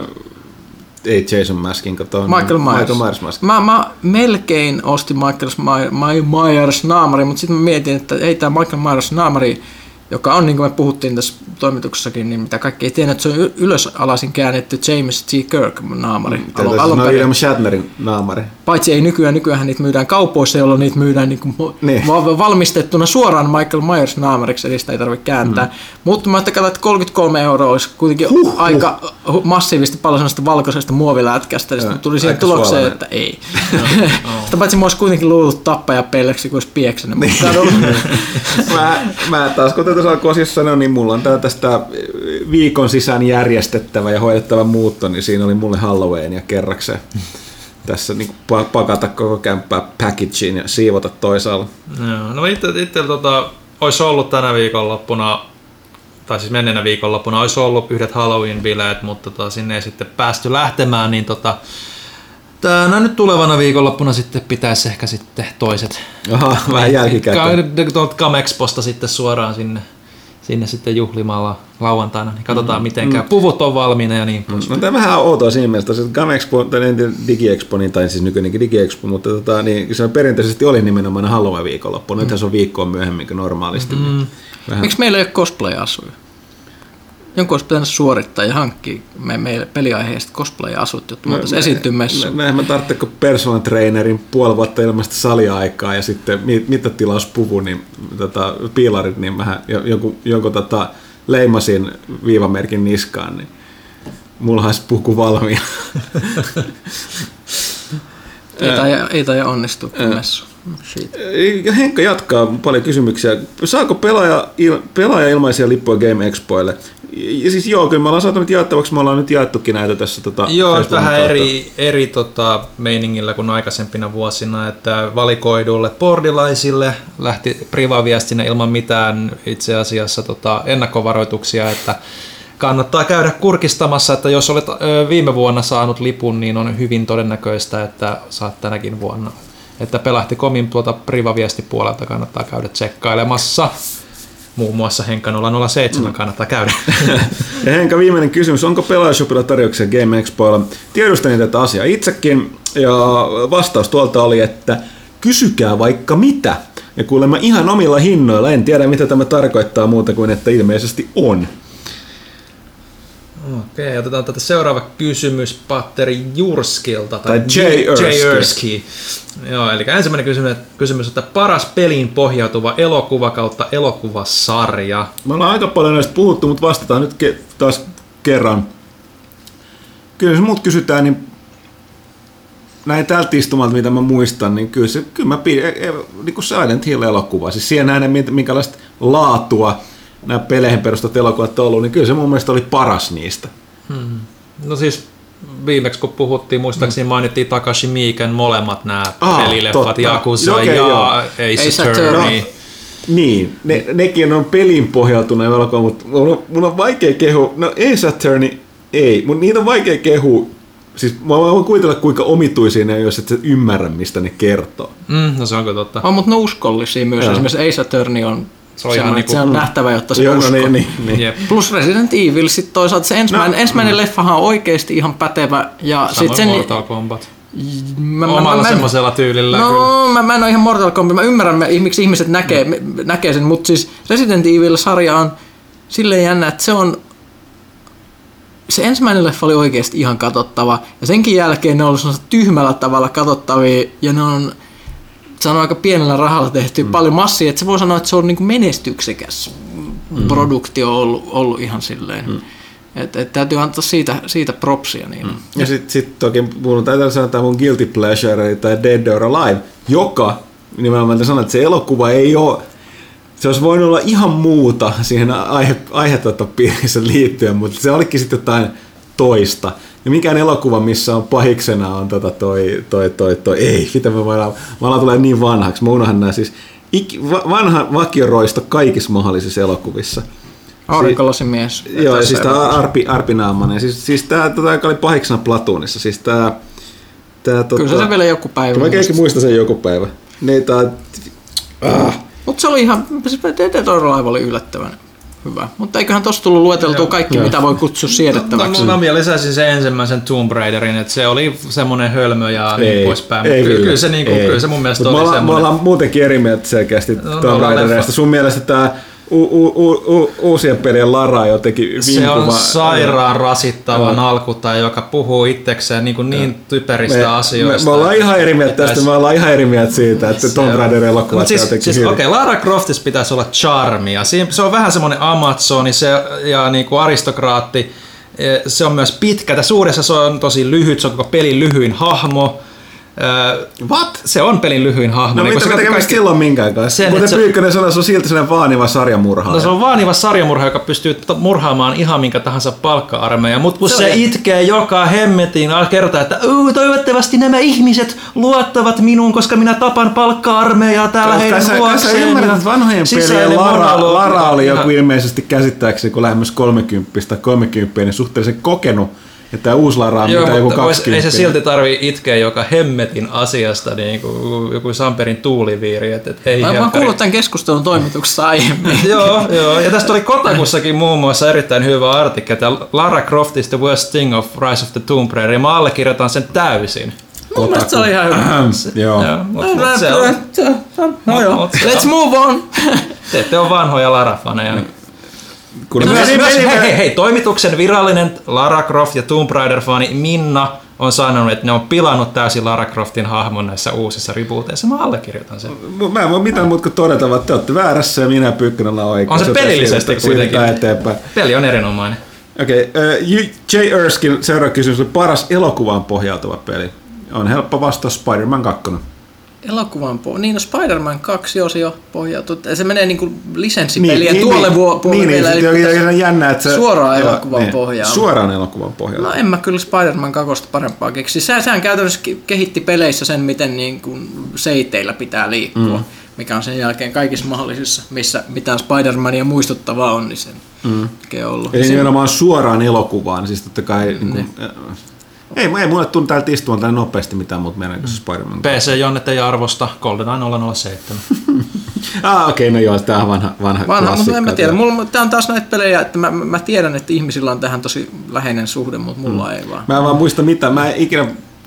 ei Jason Maskin, kun ton Michael Myers. Michael Myers maskin. Mä, mä melkein ostin Michael My- Myers naamari, mutta sitten mä mietin, että ei tämä Michael Myers naamari, joka on, niin kuin me puhuttiin tässä toimituksessakin, niin mitä kaikki ei tiedä, että se on y- ylös alasin käännetty James T. Kirk naamari. Tätä siis no William Shatnerin naamari. Paitsi ei nykyään, nykyään niitä myydään kaupoissa, jolloin niitä myydään niin kuin Niin. va- valmistettuna suoraan Michael Myers naamariksi, eli sitä ei tarvitse kääntää. Mm. Mutta mä ajattelin, että 33 euroa olisi kuitenkin huh, aika huh. massiivisesti paljon sellaista valkoisesta muovilätkästä, Joo, tuli siihen tulokseen, suolainen. että ei. Sitä paitsi mä olisi kuitenkin luullut tappajapelleksi, kun olisi pieksänyt. Ollut- mä, mä taas, kuten tuossa alkuosissa sanoin, niin mulla on tää tästä viikon sisään järjestettävä ja hoidettava muutto, niin siinä oli mulle Halloween ja kerrakseen tässä niin pakata koko kämppää packageen ja siivota toisaalla. Joo, no itse, itse tota, olisi ollut tänä viikonloppuna, tai siis menneenä viikonloppuna, olisi ollut yhdet Halloween-bileet, mutta tota, sinne ei sitten päästy lähtemään, niin tota, tänä nyt tulevana viikonloppuna sitten pitäisi ehkä sitten toiset. Aha, vähän jälkikäteen. Tuolta Camexposta sitten suoraan sinne, sinne sitten juhlimalla lauantaina, niin katsotaan mm, miten käy. Puvut on valmiina ja niin pois. No tämä vähän outoa siinä mielessä, että Gamexpo, tai en tiedä DigiExpo, niin, tai siis nykyinenkin DigiExpo, mutta tota, niin, se perinteisesti oli nimenomaan Halloween viikonloppu. Nythän se on viikkoa myöhemmin kuin normaalisti. Mm. Niin vähän. Miksi meillä ei ole cosplay-asuja? Jonkun olisi pitänyt suorittaa ja hankkia me, meille peliaiheista cosplay-asut, jotta me voitaisiin esiintyä messuun. Mä, mä tarvitsen kuin personal trainerin puoli vuotta ilmaista saliaikaa ja sitten mi- mittatilauspuvu, niin tota, piilarit, niin mä jonkun, jonkun tota, leimasin viivamerkin niskaan, niin mulla olisi puku valmiina. Ei taida, ei taida onnistua messu. Ja Henkka jatkaa paljon kysymyksiä. Saako pelaaja, il, pelaaja ilmaisia lippuja Game Expoille? Ja siis joo, kyllä me ollaan saatu nyt jaettavaksi, me ollaan nyt jaettukin näitä tässä. Tota, Joo, Facebookin vähän kautta. eri, eri tota, meiningillä kuin aikaisempina vuosina, että valikoidulle bordilaisille lähti privaviestinä ilman mitään itse asiassa tota, ennakkovaroituksia, että kannattaa käydä kurkistamassa, että jos olet ö, viime vuonna saanut lipun, niin on hyvin todennäköistä, että saat tänäkin vuonna. Että pelahti.comin tuolta privaviestipuolelta kannattaa käydä tsekkailemassa. Muun muassa Henkka 007 kannattaa käydä. Ja Henka, viimeinen kysymys. Onko Pelaajashopilla tarjouksia Game Expoilla? Tiedustelin tätä asiaa itsekin, ja vastaus tuolta oli, että kysykää vaikka mitä. Ja kuulemma ihan omilla hinnoilla. En tiedä, mitä tämä tarkoittaa muuta kuin, että ilmeisesti on. Okei, otetaan tätä seuraava kysymys Patteri Jurskilta. Tai J. Erskki. J. Erskki. Joo, eli ensimmäinen kysymys, kysymys, että paras peliin pohjautuva elokuva kautta elokuvasarja. Me ollaan aika paljon näistä puhuttu, mutta vastataan nyt ke- taas kerran. Kyllä jos muut kysytään, niin näin tältä istumalta, mitä mä muistan, niin kyllä, se, kyllä mä pidin, e, e, niin kuin Silent Hill-elokuva, siis siihen nähden, minkälaista laatua nämä peleihin perustuvat elokuvat on ollut, niin kyllä se mun mielestä oli paras niistä. No siis viimeksi kun puhuttiin, muistaakseni mainittiin Takashi Miiken molemmat nämä Aa, pelileffat, totta. Yakuza Okei, ja joo. Ace, Ace Attorney. Attorney. Niin, ne, nekin on pelin pohjautuneet elokuva, mutta mun on, mun on vaikea kehu, no Ace Attorney ei, mutta niitä on vaikea kehu, siis mä voin kuvitella kuinka omituisia ne on, jos et sä ymmärrä, mistä ne kertoo. Mm, no se onko totta. On, mutta ne uskollisia myös. Joo. Esimerkiksi Ace Attorney on, Se on ihan niinku- se on nähtävä, jotta se Joo, no uskoo. niin, niin, niin. Jep. Plus Resident Evil sitten toisaalta se ensimmäinen, No, no, ensimmäinen leffahan on oikeasti ihan pätevä. Ja sit Samoin sen, Mortal Kombat. mä, Omalla semmoisella tyylillä kyllä. No, mä, mä en ole ihan Mortal Kombat. Mä ymmärrän, me- miksi ihmiset näkee, me, näkee sen, mutta siis Resident Evil-sarja on silleen jännä, että se on se ensimmäinen leffa oli oikeasti ihan katsottava, ja senkin jälkeen ne on ollut tyhmällä tavalla katsottavia, ja ne on, se on aika pienellä rahalla tehty mm. paljon massia, että se voi sanoa, että se on niin menestyksekäs mm. produktio ollut, ollut ihan silleen. Mm. Et, et täytyy antaa siitä, siitä propsia. Niin. Mm. Ja sitten sit toki mun täytyy sanoa tämä mun guilty pleasure tai Dead or Alive, joka nimenomaan te sanoin, että se elokuva ei ole se olisi voinut olla ihan muuta siihen aihe, aihepiirissä liittyen, mutta se olikin sitten jotain toista. Ja mikään elokuva, missä on pahiksena on tota toi, toi, toi, toi, ei, mitä me voidaan, mä alan tulee niin vanhaksi, mä unohan nää siis, ik, va, vanha vakioroisto kaikissa mahdollisissa elokuvissa. Aurinkolossimies. Joo, ja siis tää Arpi, Arpi Naamanen, siis, siis tää, tota, joka oli pahiksena Platoonissa, siis tää, tää tota, Kyllä se vielä joku päivä. Mä ehkä muistan sen joku päivä. Niin tää, ah, Mutta se oli ihan, se laiva oli yllättävän hyvä. Mutta eiköhän tossa tullut lueteltua kaikki, Joo. mitä voi kutsua siedettäväksi. No, mä vielä lisäsin sen ensimmäisen Tomb Raiderin, että se oli semmoinen hölmö ja niin ei, poispäin. ei kyllä, kyllä, se, niinku, ei. kyllä se mun mielestä Mut oli me ollaan, me semmoinen. ollaan muutenkin eri mieltä selkeästi No, no, Tomb ollaan Raiderista. Sun mielestä tää u, u, u, u, uusien pelien Lara jotenkin Se on vinkuva. sairaan rasittava Joo. nalkuttaja, joka puhuu itsekseen niin, kuin niin typeristä me, asioista. Me, me, ollaan ihan eri mieltä tästä, me ollaan ihan eri mieltä siitä, että Se Tomb on- Raider elokuvat Mut siis, jotenkin siis okei, okay, Lara Croftissa pitäisi olla charmia. Siinä, se on vähän semmoinen Amazoni se, ja niinku aristokraatti. Eh, Se on myös pitkä. Tässä uudessa se on tosi lyhyt, se on koko pelin lyhyin hahmo. What? Se on pelin lyhyin hahmo. No Niin mitä tekemistä kaikki- silloin minkään kanssa? Sen, Kuten se- Pyykkönen sanoi, se on silti sellainen vaaniva sarjamurha. No se on vaaniva sarjamurha, joka pystyy murhaamaan ihan minkä tahansa palkka-armeija, mutta kun Se se, itkee joka hemmetin kerta, että "Uu, toivottavasti nämä ihmiset luottavat minuun, koska minä tapan palkka-armeijaa täällä heidän sä, kai sä ymmärrät, että vanhojen pelien Lara, Lara oli ihan- joku ilmeisesti käsittääkseni, kun lähemmäs 30 tai 30, niin suhteellisen kokenut, ja tämä uusi Lara on Joo, mitä joku mutta vois, 20. ei se silti tarvi itkeä joka hemmetin asiasta, niin kuin joku Samperin tuuliviiri, että, että hei Mä, mä oon kuullut tämän keskustelun toimituksessa aiemmin. joo, joo, ja tästä oli Kotakussakin muun muassa erittäin hyvä artikkeli, että Lara Croft is the worst thing of Rise of the Tomb Raider, ja mä allekirjoitan sen täysin. Mun mielestä se oli ihan hyvä. Joo. No let's on- move on. te ette ole vanhoja Lara-faneja. Kun myös, meni- myös, meni- hei, hei, hei, toimituksen virallinen Lara Croft ja Tomb Raider-fani Minna on sanonut, että ne on pilannut täysin Lara Croftin hahmon näissä uusissa rebooteissa. Mä allekirjoitan sen. Mä en voi mitään muuta kuin todeta, vaan te olette väärässä ja minä ollaan oikeassa. On se pelillisesti kuitenkin. eteenpäin. Peli on erinomainen. Okei, okay, J. Erskine, seuraava kysymys paras elokuvaan pohjautuva peli. On helppo vastaus Spider-Man 2. Elokuvan po- Niin, no Spider-Man 2 on se jo pohjautu. Se menee niinku lisenssipeliä niin, tuolle vuo- puolelle niin, vielä. niin, eli niin, pitäisi- niin, jännä, että se, suoraan joo, elokuvan pohjaan. Suoraan elokuvan pohjaan. No en mä kyllä Spider-Man 2 parempaa keksi. Sä, sehän käytännössä ke- kehitti peleissä sen, miten niin kuin seiteillä pitää liikkua. Mm. Mikä on sen jälkeen kaikissa mahdollisissa, missä mitään Spider-Mania muistuttavaa on, niin sen mm. ollut. Eli Se- nimenomaan suoraan elokuvaan, niin siis totta kai... Niin kuin, ei, ei mulle tunnu täältä istuvan tällä nopeasti mitään muuta meidän se Spider-Man. PC Jonnet ei arvosta GoldenEye 007. Ah, okei, okay, no joo, tää on vanha, vanha, Vanha, mutta en mä tiedä. Mulla, tää on taas näitä pelejä, että mä, mä tiedän, että ihmisillä on tähän tosi läheinen suhde, mutta mulla mm. ei vaan. Mä en vaan muista mitään, mä en ikinä,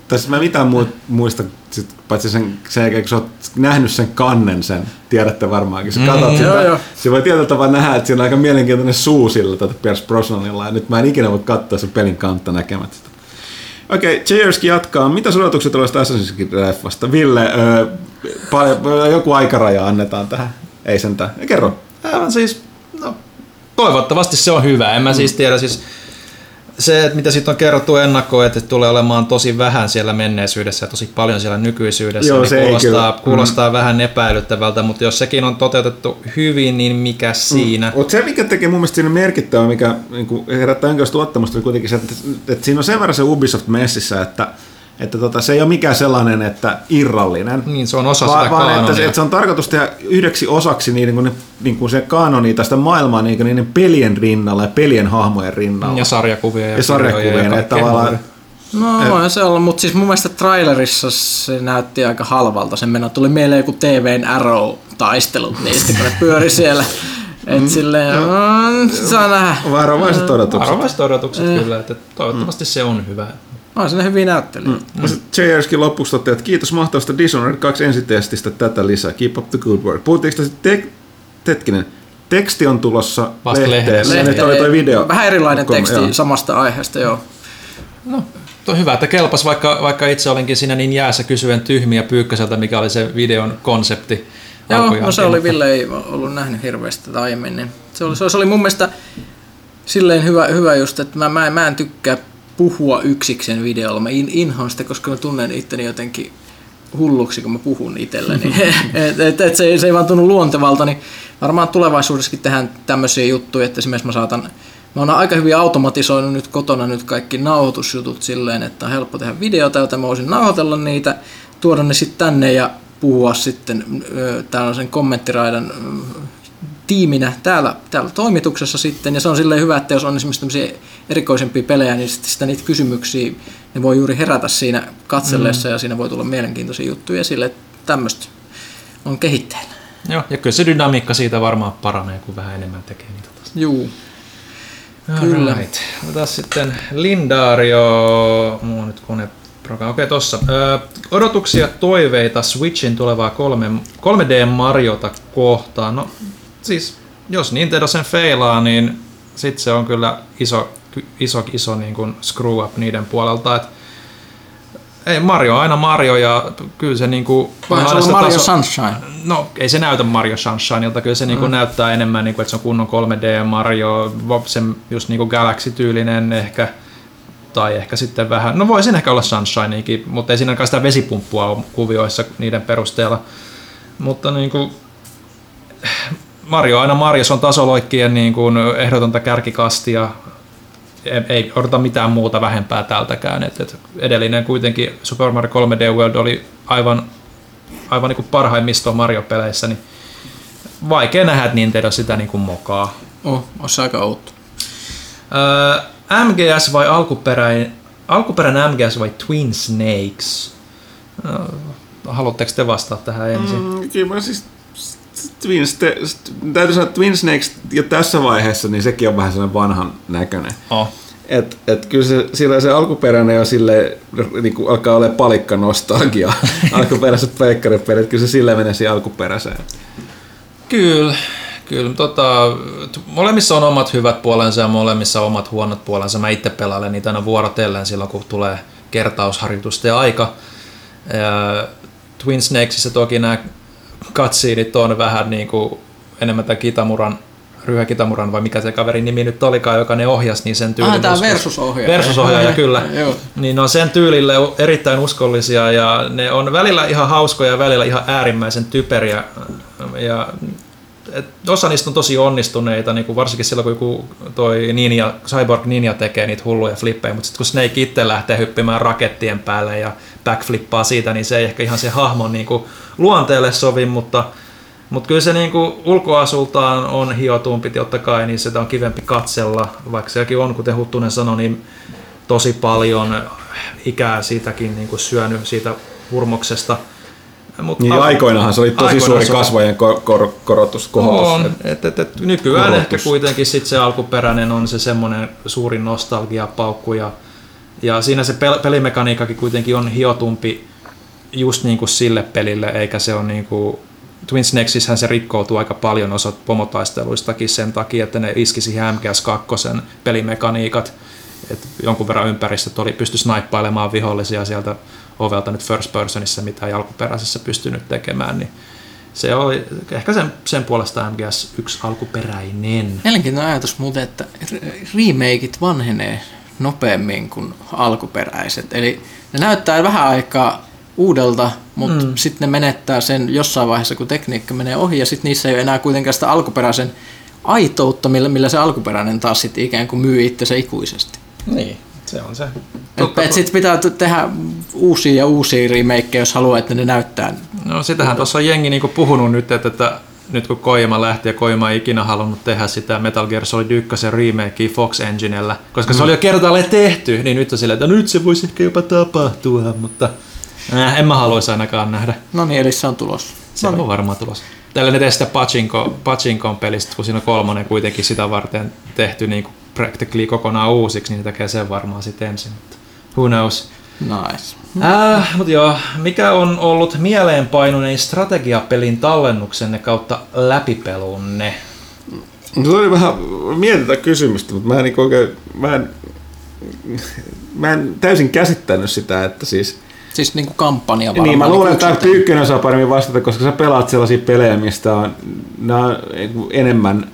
tai siis mä mitään muuta muista, sit, paitsi sen, sen jälkeen, kun sä oot nähnyt sen kannen sen, tiedätte varmaankin, sä katsot mm, sitä, joo, joo. se voi tietyllä tavalla nähdä, että siinä on aika mielenkiintoinen suu sillä tätä Pierce Brosnanilla, ja nyt mä en ikinä voi katsoa sen pelin kantta näkemättä sitä. Okei, okay, Cheerskin jatkaa. Mitä odotukset olisi Assassin's Creed-leffasta? Ville, öö, paljon, joku aikaraja annetaan tähän. Ei sentään. Kerro. Aivan siis, no, toivottavasti se on hyvä. En mä siis tiedä, siis se, että mitä siitä on kerrottu ennakkoon, että tulee olemaan tosi vähän siellä menneisyydessä ja tosi paljon siellä nykyisyydessä, Joo, niin se kuulostaa, kyllä. kuulostaa vähän epäilyttävältä, mutta jos sekin on toteutettu hyvin, niin mikä siinä? Mutta se, mikä tekee mun mielestä siinä merkittävä, mikä niin herättää jonkinlaista luottamusta, on kuitenkin se, että, että siinä on sen verran se Ubisoft messissä, että, että tota, se ei ole mikään sellainen, että irrallinen. Niin, se on osa vaan, sitä vaan että, se, että se on tarkoitus tehdä yhdeksi osaksi niin kuin, ne, niin kuin se kanoni tästä maailmaa niin kuin niiden pelien rinnalla ja pelien hahmojen rinnalla. Ja sarjakuvia ja, ja sarjakuvien, kirjoja ja että kaikkea tavallaan No voihan se olla, mutta siis mun mielestä trailerissa se näytti aika halvalta. Sen mennä tuli mieleen joku TVn Arrow-taistelut niistä, kun ne pyöri siellä. Et silleen, mm, saa nähdä. varovaiset odotukset. Varovaiset odotukset kyllä, että toivottavasti se on hyvä. On siinä hyviä näyttelijöitä. Mm. JRSkin lopuksi toteaa, että kiitos mahtavasta Dishonored 2 ensitestistä tätä lisää. Keep up the good work. Puhuttiinko tästä tek- hetkinen, teksti on tulossa Vasta lehteen. lehdessä. Lehteen. Lehteen- Toi, toi video. Vähän erilainen Kom- teksti joo. samasta aiheesta, joo. No, tuo hyvä, että kelpas, vaikka, vaikka itse olinkin siinä niin jäässä kysyen tyhmiä Pyykköseltä, mikä oli se videon konsepti. Joo, no se oli, Ville ei ollut nähnyt hirveästi tätä aiemmin. Niin se, oli, se oli mun mielestä silleen hyvä, hyvä just, että mä, mä, en, mä en tykkää puhua yksikseen videolla. Mä in, inhoan sitä, koska mä tunnen itteni jotenkin hulluksi, kun mä puhun itselleni. et, et, et se, se ei vaan tunnu luontevalta, niin varmaan tulevaisuudessakin tehdään tämmöisiä juttuja, että esimerkiksi mä saatan Mä oon aika hyvin automatisoinut nyt kotona nyt kaikki nauhoitusjutut silleen, että on helppo tehdä videota, joten mä voisin nauhoitella niitä, tuoda ne sitten tänne ja puhua sitten tällaisen kommenttiraidan tiiminä täällä, täällä toimituksessa sitten, ja se on silleen hyvä, että jos on esimerkiksi tämmöisiä erikoisempia pelejä, niin sitä niitä kysymyksiä, ne voi juuri herätä siinä katsellessa, mm. ja siinä voi tulla mielenkiintoisia juttuja esille, että tämmöistä on kehitteillä. Joo, ja kyllä se dynamiikka siitä varmaan paranee, kun vähän enemmän tekee niitä taas. Juu. Kyllä. Right. Otetaan sitten Lindario, mulla on nyt kone Okei, okay, tossa. Ö, odotuksia, toiveita Switchin tulevaa 3, 3D Mariota kohtaan. No, siis jos Nintendo sen feilaa, niin sitten se on kyllä iso, iso, iso niin kuin screw up niiden puolelta. Et ei, Mario on aina Mario ja kyllä se niinku... Vai se on Mario taso... Sunshine? No, ei se näytä Mario Sunshineilta, kyllä se mm. niinku näyttää enemmän, niinku, että se on kunnon 3D Mario, se just niinku Galaxy-tyylinen ehkä, tai ehkä sitten vähän, no voisin ehkä olla Sunshinekin, mutta ei siinä sitä vesipumppua ole kuvioissa niiden perusteella. Mutta niinku, Mario aina Mario, se on tasoloikkien niin kuin ehdotonta kärkikastia, ei, ei odota mitään muuta vähempää tältäkään. Et, et edellinen kuitenkin Super Mario 3D World oli aivan, aivan niin kuin parhaimmisto Mario-peleissä, niin vaikea nähdä, että Nintendo sitä niin kuin mokaa. Oh, on se aika outo. Öö, MGS vai alkuperäinen, alkuperäinen MGS vai Twin Snakes? Öö, haluatteko te vastata tähän ensin? Mm, kyllä mä siis Twin, Ste- täytyy sanoa, Twin Snakes jo tässä vaiheessa, niin sekin on vähän sellainen vanhan näköinen. Oh. Et, et kyllä se, sillä se alkuperäinen jo sille, niin kuin alkaa olla palikka nostalgia. Alkuperäiset peikkaripelit, kyllä se sille menee siihen alkuperäiseen. Kyllä, kyllä. Tota, molemmissa on omat hyvät puolensa ja molemmissa on omat huonot puolensa. Mä itse pelailen niitä aina vuorotellen silloin, kun tulee kertausharjoitusten aika. Ja Twin Snakesissa toki nämä katsiinit on vähän niin kuin enemmän tämän Kitamuran Ryhä Kitamuran vai mikä se kaverin nimi nyt olikaan, joka ne ohjasi, niin sen tyylin... Ah, tämä versusohjaaja. Versusohjaaja, kyllä. niin ne on sen tyylille erittäin uskollisia ja ne on välillä ihan hauskoja ja välillä ihan äärimmäisen typeriä. Ja et osa niistä on tosi onnistuneita, niin kuin varsinkin silloin, kun joku toi Ninja, Cyborg Ninja tekee niitä hulluja flippejä, mutta sitten kun Snake itse lähtee hyppimään rakettien päälle ja backflippaa siitä, niin se ei ehkä ihan se hahmon niin kuin luonteelle sovi, mutta, mutta kyllä se niin kuin ulkoasultaan on hiotumpi totta kai, niin sitä on kivempi katsella, vaikka sekin on, kuten Huttunen sanoi, niin tosi paljon ikää siitäkin niin kuin syönyt siitä hurmoksesta. Mutta niin aikoinahan se oli tosi suuri kasvojen kor- kor- korotus On, et, et, et, nykyään korotus. ehkä kuitenkin sit se alkuperäinen on se semmoinen suuri nostalgiapaukku ja, ja siinä se pel- pelimekaniikakin kuitenkin on hiotumpi just niin kuin sille pelille, eikä se ole niin kuin Twin Snakesissähän se rikkoutuu aika paljon osa pomotaisteluistakin sen takia, että ne iski siihen MGS2 pelimekaniikat, että jonkun verran ympäristöt oli, pysty snaippailemaan vihollisia sieltä ovelta nyt first personissa, mitä ei alkuperäisessä pystynyt tekemään, niin se oli ehkä sen, sen puolesta MGS yksi alkuperäinen. Mielenkiintoinen ajatus muuten, että remakeit vanhenee nopeammin kuin alkuperäiset. Eli ne näyttää vähän aikaa uudelta, mutta mm. sitten ne menettää sen jossain vaiheessa, kun tekniikka menee ohi, ja sitten niissä ei ole enää kuitenkaan sitä alkuperäisen aitoutta, millä, millä se alkuperäinen taas sitten ikään kuin myy itsensä ikuisesti. Niin, se on se. Että et sitten pitää tehdä uusia ja uusia remakeja, jos haluaa, että ne näyttää. No sitähän tuossa on jengi niinku puhunut nyt, että, että nyt kun Koima lähti ja Koima ei ikinä halunnut tehdä sitä Metal Gear Solid 1 remakea Fox Enginellä, koska mm. se oli jo kertaalleen tehty, niin nyt on silleen, että nyt se voisi ehkä jopa tapahtua, mutta Äh, en mä haluaisi ainakaan nähdä. No niin, eli se on tulos. Se no on varmaan tulos. Tällä ne sitä Pachinko, Pachinkon pelistä, kun siinä on kolmonen kuitenkin sitä varten tehty niin kuin practically kokonaan uusiksi, niin tekee sen varmaan sitten ensin. Who knows? Nice. Äh, mutta joo, mikä on ollut mieleenpainunein strategiapelin tallennuksenne kautta läpipelunne? No, se oli vähän mietitä kysymystä, mutta mä en, niin oikein, mä en, mä en täysin käsittänyt sitä, että siis Siis niin kuin kampanja varmaan. Niin, mä luulen, että tämä Pyykkönen osaa paremmin vastata, koska sä pelaat sellaisia pelejä, mistä on, on enemmän,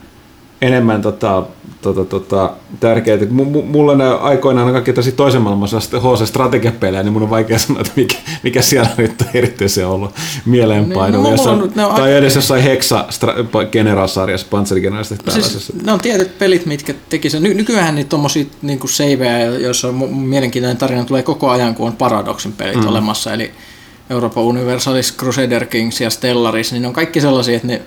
enemmän tota, tota, tota, tärkeitä. M- mulla ne aikoinaan on kaikki tosi toisen maailmansodan HC-strategiapelejä, niin mun on vaikea sanoa, että mikä, mikä siellä nyt on erityisen ollut mieleenpainuvia. Niin, no, on- on tai aika- edes jossain Hexa General-sarjassa, Panzergeneralista tällaisessa. Siis, ne on tietyt pelit, mitkä teki sen. Ny- nykyään niitä tommosia niin seivejä, joissa on mielenkiintoinen tarina, tulee koko ajan, kun on Paradoxin pelit mm. olemassa. Eli Euroopan Universalis, Crusader Kings ja Stellaris, niin ne on kaikki sellaisia, että ne,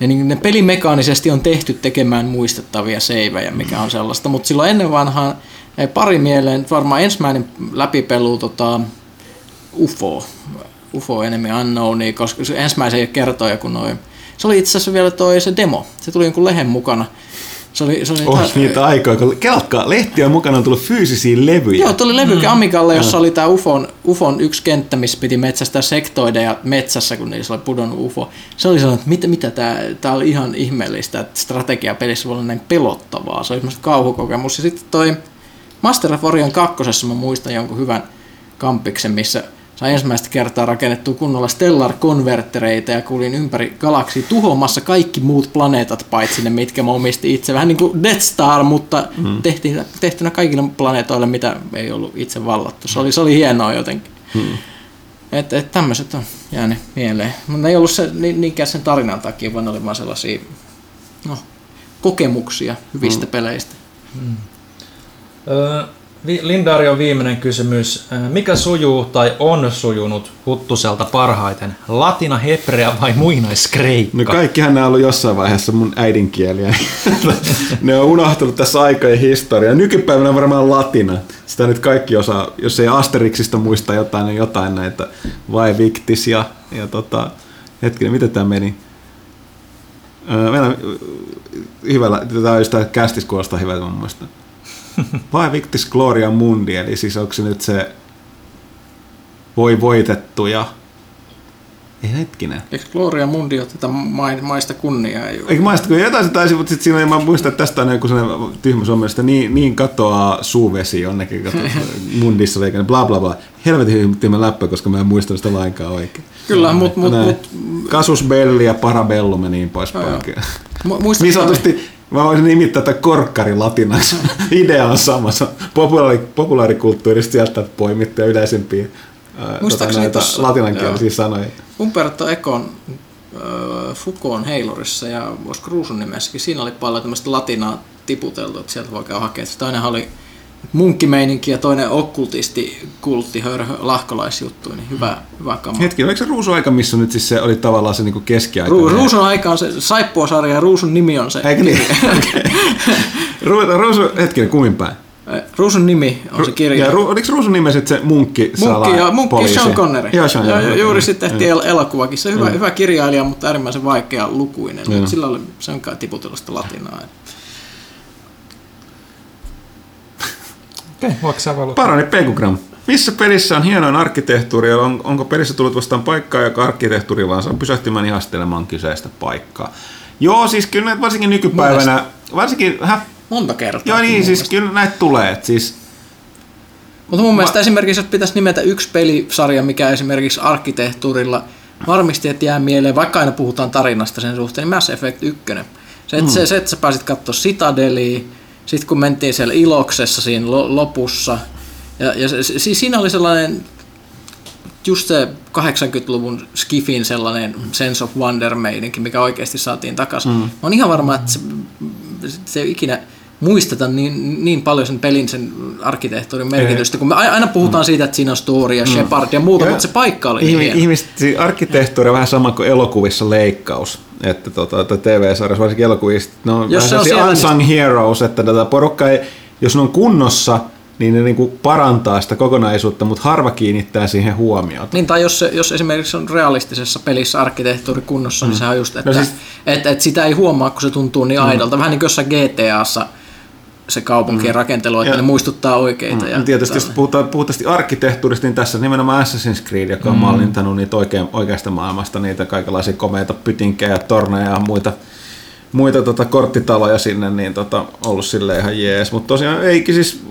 ne, niin, ne pelimekaanisesti on tehty tekemään muistettavia seivejä, mikä on sellaista. Mutta silloin ennen vanhaa jäi pari mieleen, varmaan ensimmäinen läpipelu tota, UFO, UFO Enemy Unknown, koska se ensimmäisen kertoja, kun noin se oli itse asiassa vielä toi se demo. Se tuli jonkun lehen mukana. Se oli, se oli On niitä aikoja, kun kelkkaa, lehtiä mukana on tullut fyysisiä levyjä. Joo, tuli levyke mm. Amigalle, jossa oli tämä UFOn, UFOn yksi kenttä, missä piti metsästää sektoideja metsässä, kun niissä oli pudonnut UFO. Se oli sellainen, että mitä, mitä tämä, tämä oli ihan ihmeellistä, että strategiapelissä voi olla näin pelottavaa. Se oli semmoista kauhukokemus. Ja sitten toi Master of Orion kakkosessa mä muistan jonkun hyvän kampiksen, missä sai ensimmäistä kertaa rakennettua kunnolla stellar konvertereita ja kuulin ympäri galaksia tuhoamassa kaikki muut planeetat paitsi ne, mitkä mä omistin itse. Vähän niin kuin Death Star, mutta mm. tehtiin, tehtynä kaikille planeetoille, mitä ei ollut itse vallattu. Se oli, se oli hienoa jotenkin. Mm. Että et tämmöiset on jäänyt mieleen. Mutta ne ei ollut se, ni, niinkään sen tarinan takia, vaan ne oli vaan sellaisia no, kokemuksia hyvistä mm. peleistä. Öö, Lindarion viimeinen kysymys. Öö, Mikä sujuu tai on sujunut Huttuselta parhaiten? Latina, hebrea vai muinaiskreikka? No kaikkihan nämä on ollut jossain vaiheessa mun äidinkieliä. ne on unohtunut tässä aikojen historiaa. Nykypäivänä varmaan latina. Sitä nyt kaikki osaa, jos ei Asterixista muista jotain, niin jotain näitä vai Victis ja, ja tota, hetkinen, miten tämä meni? Meillä hyvällä, tätä on sitä kästis kuulostaa hyvältä mun mielestä. Vai Victis Gloria Mundi, eli siis onko se nyt se voi voitettu ja ei hetkinen. Eikö Gloria Mundi ole tätä mai- maista kunniaa? Ei Eikö maista, kun jotain se taisi, mutta sitten siinä mä muistan, että tästä on joku sellainen tyhmä mielestä, niin, niin katoaa suuvesi jonnekin, kato, mundissa eikä bla bla bla. Helvetin tyhmä läppä, koska mä en muista sitä lainkaan oikein. Kyllä, mutta mut, Näin. mut, Kasus Belli ja Parabellum ja niin poispäin. Mu- Niin sanotusti, mä voisin nimittää tätä korkkari latinaksi. Idea on sama, se on populaari, populaarikulttuurista sieltä poimittuja yleisimpiä ää, Muistaakseni näitä tossa- latinankielisiä sanoja. Umberto Econ äh, Foucaultin Heilurissa ja olisiko Ruusun nimessäkin, siinä oli paljon tämmöistä latinaa tiputeltu, että sieltä voi käydä hakea. Se Toinen oli munkkimeininki ja toinen okkultisti, kultti, hörhö, lahkolaisjuttu, niin hyvä, hyvä kama. Hetki, oliko se Ruusu-aika, missä nyt siis se oli tavallaan se niinku keskiaika? Ru- Ruusun aika on se saippuasarja ja Ruusun nimi on se. Eikö niin? Okei. Ru- Ruusu, hetkinen, kummin päin. Ruusun nimi on se kirja. Ja ru, oliko Ruusun nimi sitten se munkki, Munkki ja, munkki poliisi? Sean Connery. Joo, Sean, ja, joo, ja, joo, juuri joo. sitten tehtiin el- elokuvakin. Se on hyvä, hyvä kirjailija, mutta äärimmäisen vaikea lukuinen. Joo. Sillä oli, se on kai tiputellut sitä latinaa. Parani Pekugram. Missä pelissä on hienoin arkkitehtuuri ja on, onko pelissä tullut vastaan paikkaa, joka arkkitehtuuri vaan saa pysähtymään ihastelemaan kyseistä paikkaa? Joo, siis kyllä näitä varsinkin nykypäivänä, varsinkin, häh, Monta kertaa. joo niin, siis mielestä. kyllä näitä tulee, et siis Mutta mun mielestä esimerkiksi, jos pitäisi nimetä yksi pelisarja, mikä esimerkiksi arkkitehtuurilla varmasti että jää mieleen, vaikka aina puhutaan tarinasta sen suhteen, niin Mass Effect 1. Se, että, mm. se, se, että sä pääsit katsoa Citadelia, sitten kun mentiin siellä Iloksessa siinä lo- lopussa, ja, ja se, siis siinä oli sellainen just se 80-luvun Skifin sellainen sense of wonder meininki, mikä oikeasti saatiin takaisin. Mm. Mä oon ihan varma, että se, se ei ikinä muisteta niin, niin paljon sen pelin, sen arkkitehtuurin merkitystä, kun me aina puhutaan siitä, että siinä on story ja Shepard ja muuta, Ja mutta se paikka oli niin Ihmi, ihmiset, siis arkkitehtuuri on vähän sama kuin elokuvissa leikkaus. Että tota, että TV-sarjassa, varsinkin elokuvissa, ne on Jos vähän se on siellä, unsung heroes, että tätä porukka ei, jos ne on kunnossa, niin ne niinku parantaa sitä kokonaisuutta, mutta harva kiinnittää siihen huomiota. Niin, tai jos, se, jos esimerkiksi on realistisessa pelissä arkkitehtuuri kunnossa, mm. niin sehän on just, että No no siis- et, et sitä ei huomaa, kun se tuntuu niin aidolta. Vähän niin kuin jossain GTAssa se kaupunkien rakentelu, että Ja- ne muistuttaa oikeita. Ja Ja tietysti jos tällainen. puhutaan puhtaasti arkkitehtuurista, niin tässä nimenomaan Assassin's Creed, joka on mm. mallintanut niitä oikein, oikeasta maailmasta, niitä kaikenlaisia komeita pytinkejä, torneja ja muita, muita tota, korttitaloja sinne, niin tota, ollut sille ihan jees. Mutta tosiaan eikin siis,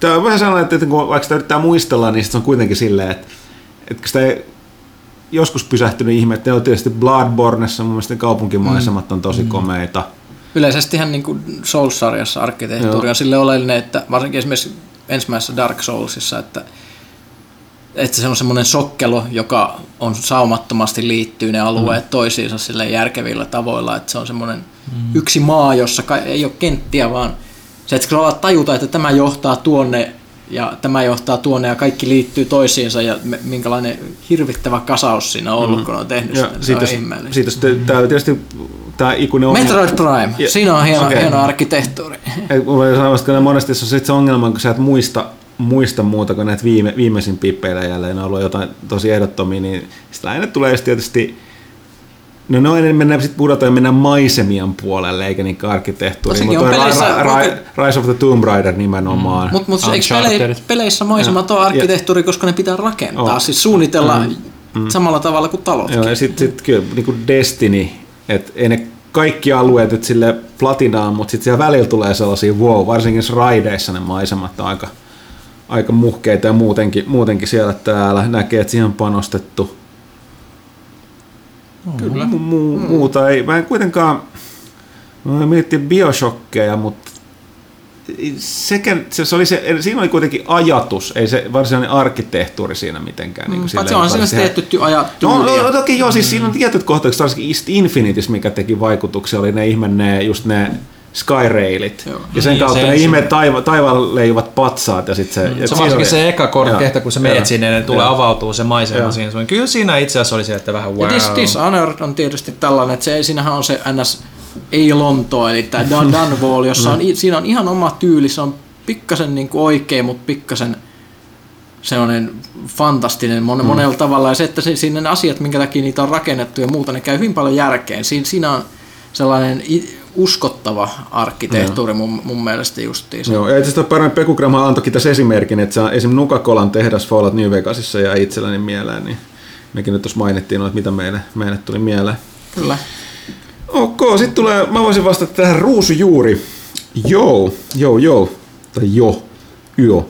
tämä on vähän sellainen, että kun vaikka sitä yrittää muistella, niin se on kuitenkin silleen, että, että sitä ei joskus pysähtynyt ihme, että ne on tietysti Bloodborneissa, mun mielestä kaupunkimaisemat on tosi komeita. Yleisestihän niin kuin Souls-sarjassa arkkitehtuuri on sille oleellinen, että varsinkin esimerkiksi ensimmäisessä Dark Soulsissa, että, että se on semmoinen sokkelo, joka on saumattomasti liittyy ne alueet mm. toisiinsa sille järkevillä tavoilla, että se on semmoinen mm. yksi maa, jossa ei ole kenttiä, vaan se, että kun tajuta, että tämä johtaa tuonne ja tämä johtaa tuonne ja kaikki liittyy toisiinsa ja me- minkälainen hirvittävä kasaus siinä on ollut, mm. kun on tehnyt Ja sitä. Se siitä, on ihmeellistä. siitä sitten, tää tietysti tämä ikuinen ongelma. Metroid Prime, Ja- siinä on hieno, okei. hieno arkkitehtuuri. Ei, Mulla sanomassa, että monesti se on sit se ongelma, kun sä et muista, muista muuta kuin näitä viime, viimeisimpiä pelejä, ne on ollut jotain tosi ehdottomia, niin sitä aina tulee tietysti No noin mennään sitten pudotaan ja mennään maisemien puolelle, eikä niin arkkitehtuuriin. Tossakin Mutta on peleissä- Ra- Ra- Rise of the Tomb Raider nimenomaan. Mutta mut, eikö Uncharted. pele, peleissä maisemat ole arkkitehtuuri, koska ne pitää rakentaa, Oh. siis suunnitella samalla tavalla kuin talotkin. Joo, ja sitten sit kyllä niin kuin Destiny, että ei ne kaikki alueet nyt sille platinaan, mutta sitten siellä välillä tulee sellaisia wow, varsinkin raideissa ne maisemat on aika, aika muhkeita ja muutenkin, muutenkin siellä täällä näkee, että siihen on panostettu. Kyllä. Mu- mu- muuta ei, mä en kuitenkaan, mä mietin Bioshockeja, mutta sekä, se, se oli se, siinä oli kuitenkin ajatus, ei se varsinainen arkkitehtuuri siinä mitenkään. Niin Mm, Paitsi on siinä silleen, tietty ty- aja No, tyyliä. no, toki joo, siis siinä on tietyt kohtaukset, varsinkin East Infinitis, mikä teki vaikutuksia, oli ne ihme, ne, just ne Skyrailit. Joo. Ja sen Niin, kautta se ne ihme taiva, taivaan leijuvat patsaat ja sitten se... et Se varsinkin oli- se eka korkehta, Joo. kun Joo. meet sinne, niin tulee Joo. avautuu se maisema Joo. siinä. sun. Kyllä siinä itse asiassa oli se, että vähän Ja wow. Dis- Dishonored on tietysti tällainen, että se, siinähän on se NS ei Lontoa, eli tämä Dan Dunwall, jossa on, i- siinä on ihan oma tyyli, se on pikkasen niin kuin oikein, mutta pikkasen sellainen fantastinen mon, monella tavalla. Ja se, että se, siinä ne asiat, minkä takia niitä on rakennettu ja muuta, ne käy hyvin paljon järkeen. Siinä, siinä on sellainen uskottava arkkitehtuuri mun, mun mielestä justiinsa. Joo, ja itse asiassa paremmin Pekugramma antoi tässä esimerkin, että se on esim. Nukakolan tehdas Fallout New Vegasissa ja itselläni mieleen, niin mekin nyt tuossa mainittiin, no, että mitä meille, meille tuli mieleen. Kyllä. Ok, sitten tulee, mä voisin vastata tähän ruusujuuri. Joo, joo, joo, tai jo, jo.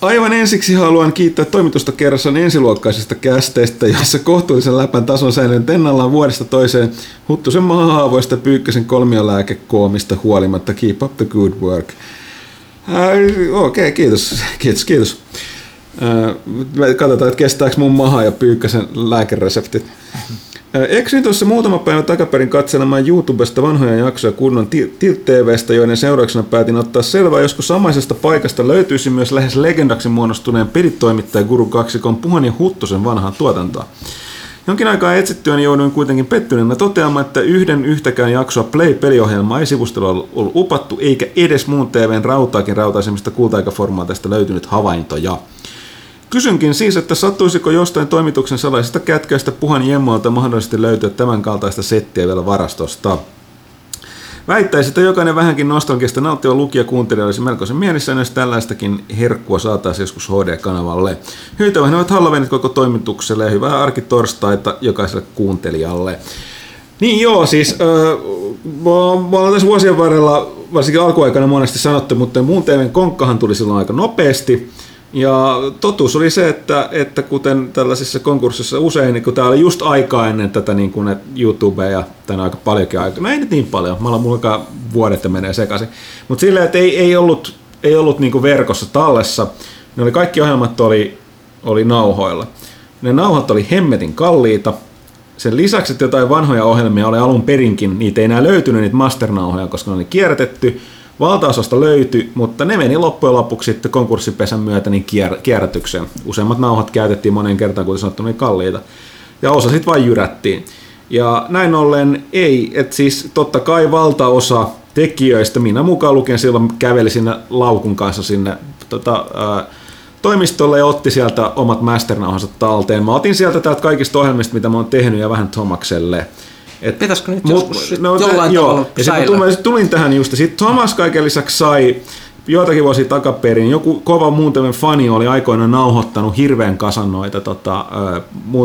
Aivan ensiksi haluan kiittää toimitusta kerrassaan ensiluokkaisista kästeistä, jossa kohtuullisen läpän tason säilynyt ennallaan vuodesta toiseen Huttusen maahaavoista pyykkösen kolmiolääkekoomista huolimatta. Keep up the good work. Okei, kiitos, kiitos, kiitos. Me Katsotaan, että kestääkö mun maha ja pyykkäsen lääkereseptit. Eksyin tuossa muutama päivä takaperin katselemaan YouTubesta vanhoja jaksoja kunnon Ti- Tilt TVstä, joiden seurauksena päätin ottaa selvää, josko samaisesta paikasta löytyisi myös lähes legendaksi muodostuneen pelitoimittaja Guru kaksikon Puhan ja Huttosen vanhaa tuotantoa. Jonkin aikaa etsittyäni jouduin kuitenkin pettyneenä toteamaan, että yhden yhtäkään jaksoa Play-peliohjelmaa ei sivustolla ollut upattu, eikä edes muun TVn rautaakin rautaisemmista kultaikaformaateista löytynyt havaintoja. Kysynkin siis, että sattuisiko jostain toimituksen salaisesta kätköistä puhan jemmoilta mahdollisesti löytyä tämän kaltaista settiä vielä varastosta. Väittäisi, että jokainen vähänkin nostalgiasta nauttiva lukija kuuntelija olisi melkoisen mielissään, jos tällaistakin herkkua saataisiin joskus HD-kanavalle. Hyytävän ovat hallavenit koko toimitukselle ja hyvää arkitorstaita jokaiselle kuuntelijalle. Niin joo, siis öö, mä olen tässä vuosien varrella, varsinkin alkuaikana monesti sanottu, mutta muun TVn konkkahan tuli silloin aika nopeasti. Ja totuus oli se, että, että kuten tällaisissa konkurssissa usein, niin kun tämä oli just aikaa ennen tätä niin kuin YouTubea ja tänä aika paljonkin aikaa. No ei nyt niin paljon, mä mulla vuodet menee sekaisin. Mutta silleen, että ei, ei ollut, ei ollut niin kuin verkossa tallessa. Ne oli, kaikki ohjelmat oli, oli nauhoilla. Ne nauhat oli hemmetin kalliita. Sen lisäksi, että jotain vanhoja ohjelmia oli alun perinkin, niitä ei enää löytynyt niitä masternauhoja, koska ne oli kierrätetty. Valtaosasta löytyi, mutta ne meni loppujen lopuksi sitten konkurssipesän myötä niin kier- kierrätykseen. Useimmat nauhat käytettiin monen kertaan, kuten sanottu, niin kalliita. Ja osa sitten vain jyrättiin. Ja näin ollen ei, että siis totta kai valtaosa tekijöistä, minä mukaan lukien silloin käveli sinne laukun kanssa sinne tota, ää, toimistolle ja otti sieltä omat masternauhansa talteen. Mä otin sieltä täältä kaikista ohjelmista, mitä mä oon tehnyt ja vähän Tomakselle. Et, Pitäisikö niitä mut- joskus sit no, jollain joo. tavalla Ja sitten tulin, tulin tähän just. Sitten Thomas kaiken lisäksi sai joitakin vuosia takaperin, joku kova muun fani oli aikoinaan nauhoittanut hirveän kasan noita tota,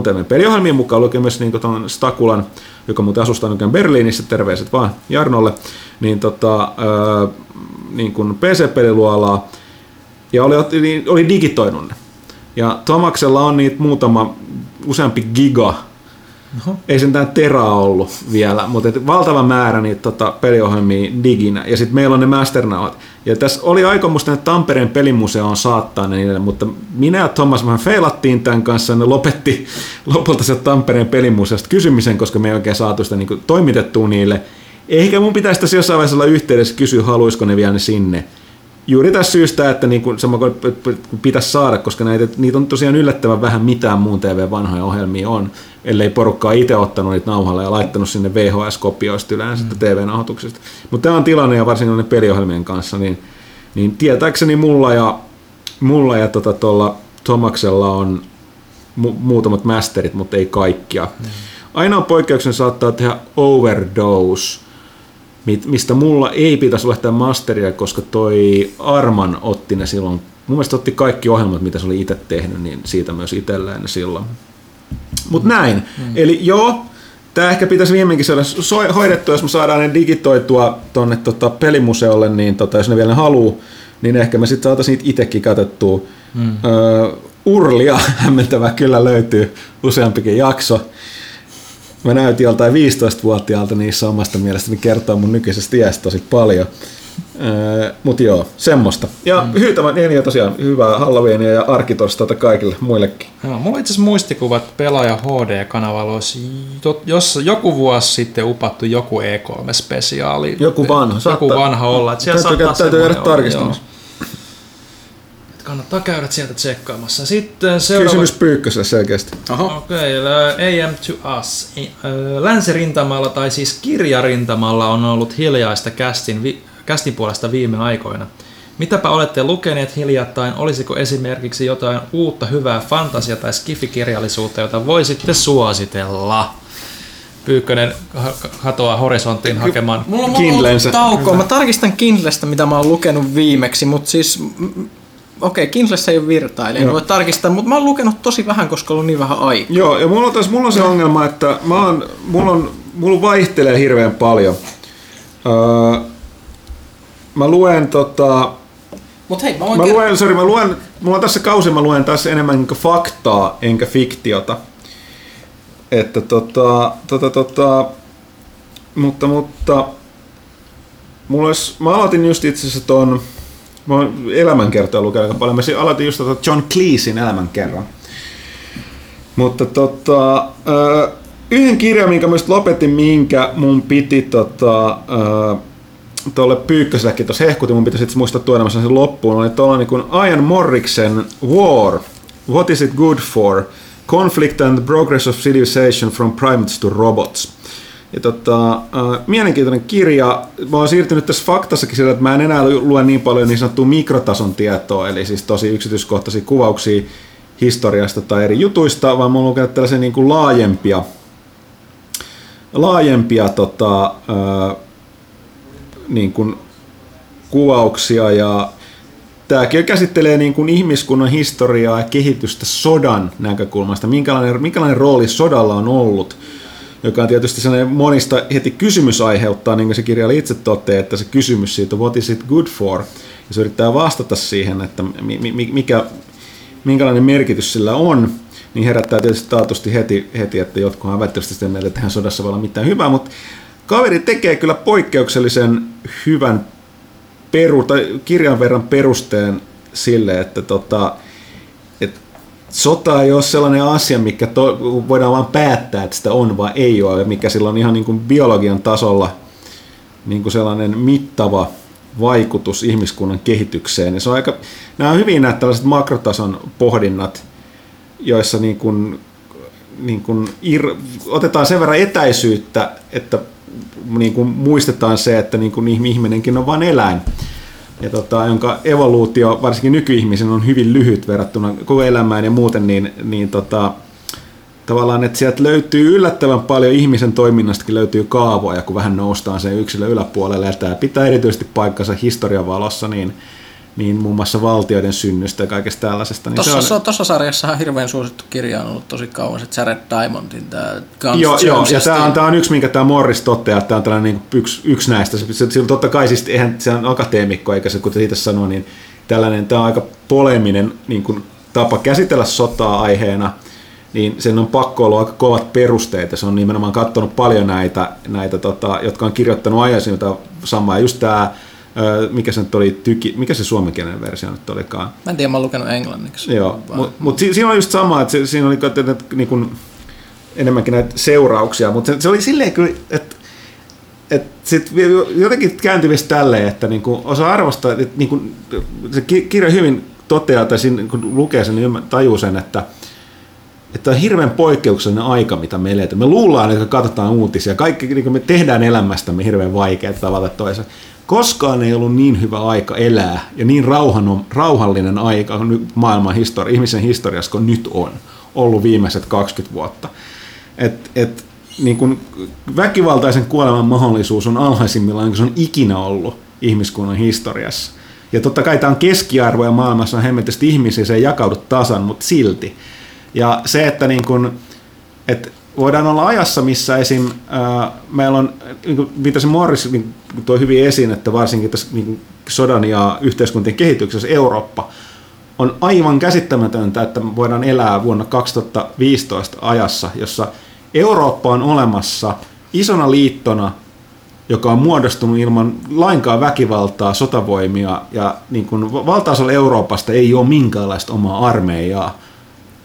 TVn peliohjelmien mukaan, lukee myös niin ton Stakulan, joka muuten asustaa nykyään Berliinissä, terveiset vaan Jarnolle, niin, tota, ö, niin kuin PC-peliluolaa, ja oli, oli, oli digitoinut ne. Ja Tomaksella on niitä muutama, useampi giga Ei sentään teraa ollut vielä, mutta et valtava määrä niitä tota, peliohjelmia diginä. Ja sitten meillä on ne masternauhat. Ja tässä oli aikomus tänne Tampereen pelimuseoon saattaa ne niille, mutta minä ja Thomas vähän feilattiin tämän kanssa. Ne lopetti lopulta se Tampereen pelimuseosta kysymisen, koska me ei oikein saatu sitä niin toimitettua niille. Ehkä mun pitäisi tässä jossain vaiheessa olla yhteydessä kysyä, haluaisiko ne vielä ne sinne juuri tässä syystä, että niin kuin, sama pitäisi saada, koska näitä, niitä on tosiaan yllättävän vähän mitään muun TV-vanhoja ohjelmia on, ellei porukkaa itse ottanut niitä nauhalle ja laittanut sinne VHS-kopioista yleensä mm. TV-nauhoituksesta. Mutta tämä on tilanne ja varsinkin ne peliohjelmien kanssa, niin, niin tietääkseni mulla ja, mulla ja tota, tuolla Tomaksella on mu- muutamat masterit, mutta ei kaikkia. Mm. Ainoa poikkeuksen saattaa tehdä Overdose, mistä mulla ei pitäisi olla tämä masteria, koska toi Arman otti ne silloin, mun mielestä otti kaikki ohjelmat, mitä se oli itse tehnyt, niin siitä myös itselleen silloin. Mutta näin. Mm. Eli joo, tämä ehkä pitäisi viimeinkin saada hoidettua, jos me saadaan ne digitoitua tuonne tota pelimuseolle, niin tota, jos ne vielä haluaa, niin ehkä me sitten saataisiin niitä itsekin katsottua. Mm. Öö, urlia hämmentävää kyllä löytyy useampikin jakso mä näytin joltain 15-vuotiaalta niissä omasta mielestäni kertoo mun nykyisestä iästä tosi paljon. Öö, mut joo, semmoista. Ja mm. hyytävä niin ja tosiaan hyvää Halloweenia ja arkitorstaita kaikille muillekin. Joo, mulla itse asiassa muistikuvat pelaaja HD-kanavalla olisi jos joku vuosi sitten upattu joku E3-spesiaali. Joku vanha. Joku vanha olla. Että siellä täytyy, täytyy jäädä tarkistamassa kannattaa käydä sieltä tsekkaamassa. Sitten seuraava... Kysymys Pyykköselle selkeästi. Okei, okay, AM to Us. Länsirintamalla tai siis kirjarintamalla on ollut hiljaista kästin, vi, kästin puolesta viime aikoina. Mitäpä olette lukeneet hiljattain? Olisiko esimerkiksi jotain uutta hyvää fantasia- tai skifikirjallisuutta, jota voisitte suositella? Pyykkönen katoaa horisonttiin hakemaan Mulla on Kindlensä. taukoa. Mä tarkistan Kindlestä, mitä mä oon lukenut viimeksi, mutta siis okei, okay, Kindlessä ei ole virtailija, en voi tarkistaa, mutta mä oon lukenut tosi vähän, koska on niin vähän aikaa. Joo, ja mulla on, taas, mulla on se ongelma, että mä oon, mulla, on, mulla vaihtelee hirveän paljon. Öö, mä luen tota... Mut hei, mä, mä luen, sorry, mä luen, mulla on tässä kausi, mä luen tässä enemmän niin faktaa enkä fiktiota. Että tota, tota, tota, mutta, mutta, mulla olisi, mä aloitin just itse asiassa ton, Mä oon elämänkertoja lukenut aika paljon. Mä aloitin just tota John Cleesin elämänkerran. Mutta tota, yhden kirjan, minkä mä lopetin, minkä mun piti tota, tuolle Pyykkösellekin tuossa hehkutin, mun pitäisi muistaa tuoda sen loppuun, oli tuolla niin kuin Ian Morriksen War, What is it good for? Conflict and the Progress of Civilization from Primates to Robots. Ja tota, äh, mielenkiintoinen kirja. Mä oon siirtynyt tässä faktassakin sillä, että mä en enää lue niin paljon niin sanottua mikrotason tietoa, eli siis tosi yksityiskohtaisia kuvauksia historiasta tai eri jutuista, vaan mä oon lukenut tällaisia niin kuin laajempia, laajempia tota, äh, niin kuin kuvauksia. Ja tämäkin käsittelee niin kuin ihmiskunnan historiaa ja kehitystä sodan näkökulmasta, minkälainen, minkälainen rooli sodalla on ollut – joka on tietysti sellainen monista heti kysymys aiheuttaa, niin kuin se kirjailija itse toteaa, että se kysymys siitä, what is it good for, ja se yrittää vastata siihen, että mikä, minkälainen merkitys sillä on, niin herättää tietysti taatusti heti, heti että jotkut on välttämättä sitä mieltä, että tähän sodassa voi olla mitään hyvää, mutta kaveri tekee kyllä poikkeuksellisen hyvän peru, tai kirjan verran perusteen sille, että tota, sota ei ole sellainen asia, mikä to, voidaan vain päättää, että sitä on vai ei ole, mikä sillä on ihan niin kuin biologian tasolla niin kuin sellainen mittava vaikutus ihmiskunnan kehitykseen. Se on aika, nämä on hyvin nämä tällaiset makrotason pohdinnat, joissa niin kuin, niin kuin ir, otetaan sen verran etäisyyttä, että niin kuin muistetaan se, että niin kuin ihminenkin on vain eläin ja tota, jonka evoluutio varsinkin nykyihmisen on hyvin lyhyt verrattuna koko elämään ja muuten, niin, niin tota, tavallaan, että sieltä löytyy yllättävän paljon ihmisen toiminnastakin löytyy kaavoja, kun vähän noustaan sen yksilön yläpuolelle, ja tämä pitää erityisesti paikkansa historian valossa, niin niin muun muassa valtioiden synnystä ja kaikesta tällaisesta. Niin tuossa, se on... tuossa sarjassa on hirveän suosittu kirja on ollut tosi kauan, se Jared Diamondin tämä Guns Joo, joo ja tämä on, tämä on yksi, minkä tämä Morris toteaa, että tämä on tällainen niin yksi, yksi näistä. Se, se, se, totta kai siis, eihän se on akateemikko, eikä se, kuten siitä sanoi, niin tällainen, tämä on aika poleminen niin kuin, tapa käsitellä sotaa aiheena, niin sen on pakko olla aika kovat perusteet, se on nimenomaan katsonut paljon näitä, näitä tota, jotka on kirjoittanut ajasin samaa, ja just tämä mikä se nyt oli, tyki, mikä se suomenkielinen versio nyt olikaan? Mä en tiedä, mä oon lukenut englanniksi. Joo, mutta mut si, siinä oli just sama, että siinä oli että, että, niin kuin, enemmänkin näitä seurauksia, mutta se, se oli silleen kyllä, että et sit jotenkin kääntyvistä tälleen, että niinku osa arvostaa, että niinku, se kirja hyvin toteaa, tai siinä, kun lukee sen, niin tajuu sen, että, että on hirveän poikkeuksellinen aika, mitä me eletään. Me luullaan, että katsotaan uutisia. Kaikki, niin me tehdään elämästämme hirveän vaikeaa tavalla toisen. Koskaan ei ollut niin hyvä aika elää ja niin rauhan, rauhallinen aika maailman historia, ihmisen historiassa kuin nyt on ollut viimeiset 20 vuotta. Et, et, niin kun väkivaltaisen kuoleman mahdollisuus on alhaisimmillaan, kuin se on ikinä ollut ihmiskunnan historiassa. Ja totta kai tämä on keskiarvo ja maailmassa on hemmetisti ihmisiä, se ei jakaudu tasan, mutta silti. Ja se, että niin kun, että voidaan olla ajassa, missä esim. Ää, meillä on, niin kuin viitasin Morris niin toi hyvin esiin, että varsinkin tässä niin sodan ja yhteiskuntien kehityksessä Eurooppa on aivan käsittämätöntä, että voidaan elää vuonna 2015 ajassa, jossa Eurooppa on olemassa isona liittona, joka on muodostunut ilman lainkaan väkivaltaa, sotavoimia ja niin kuin valtaosalla Euroopasta ei ole minkäänlaista omaa armeijaa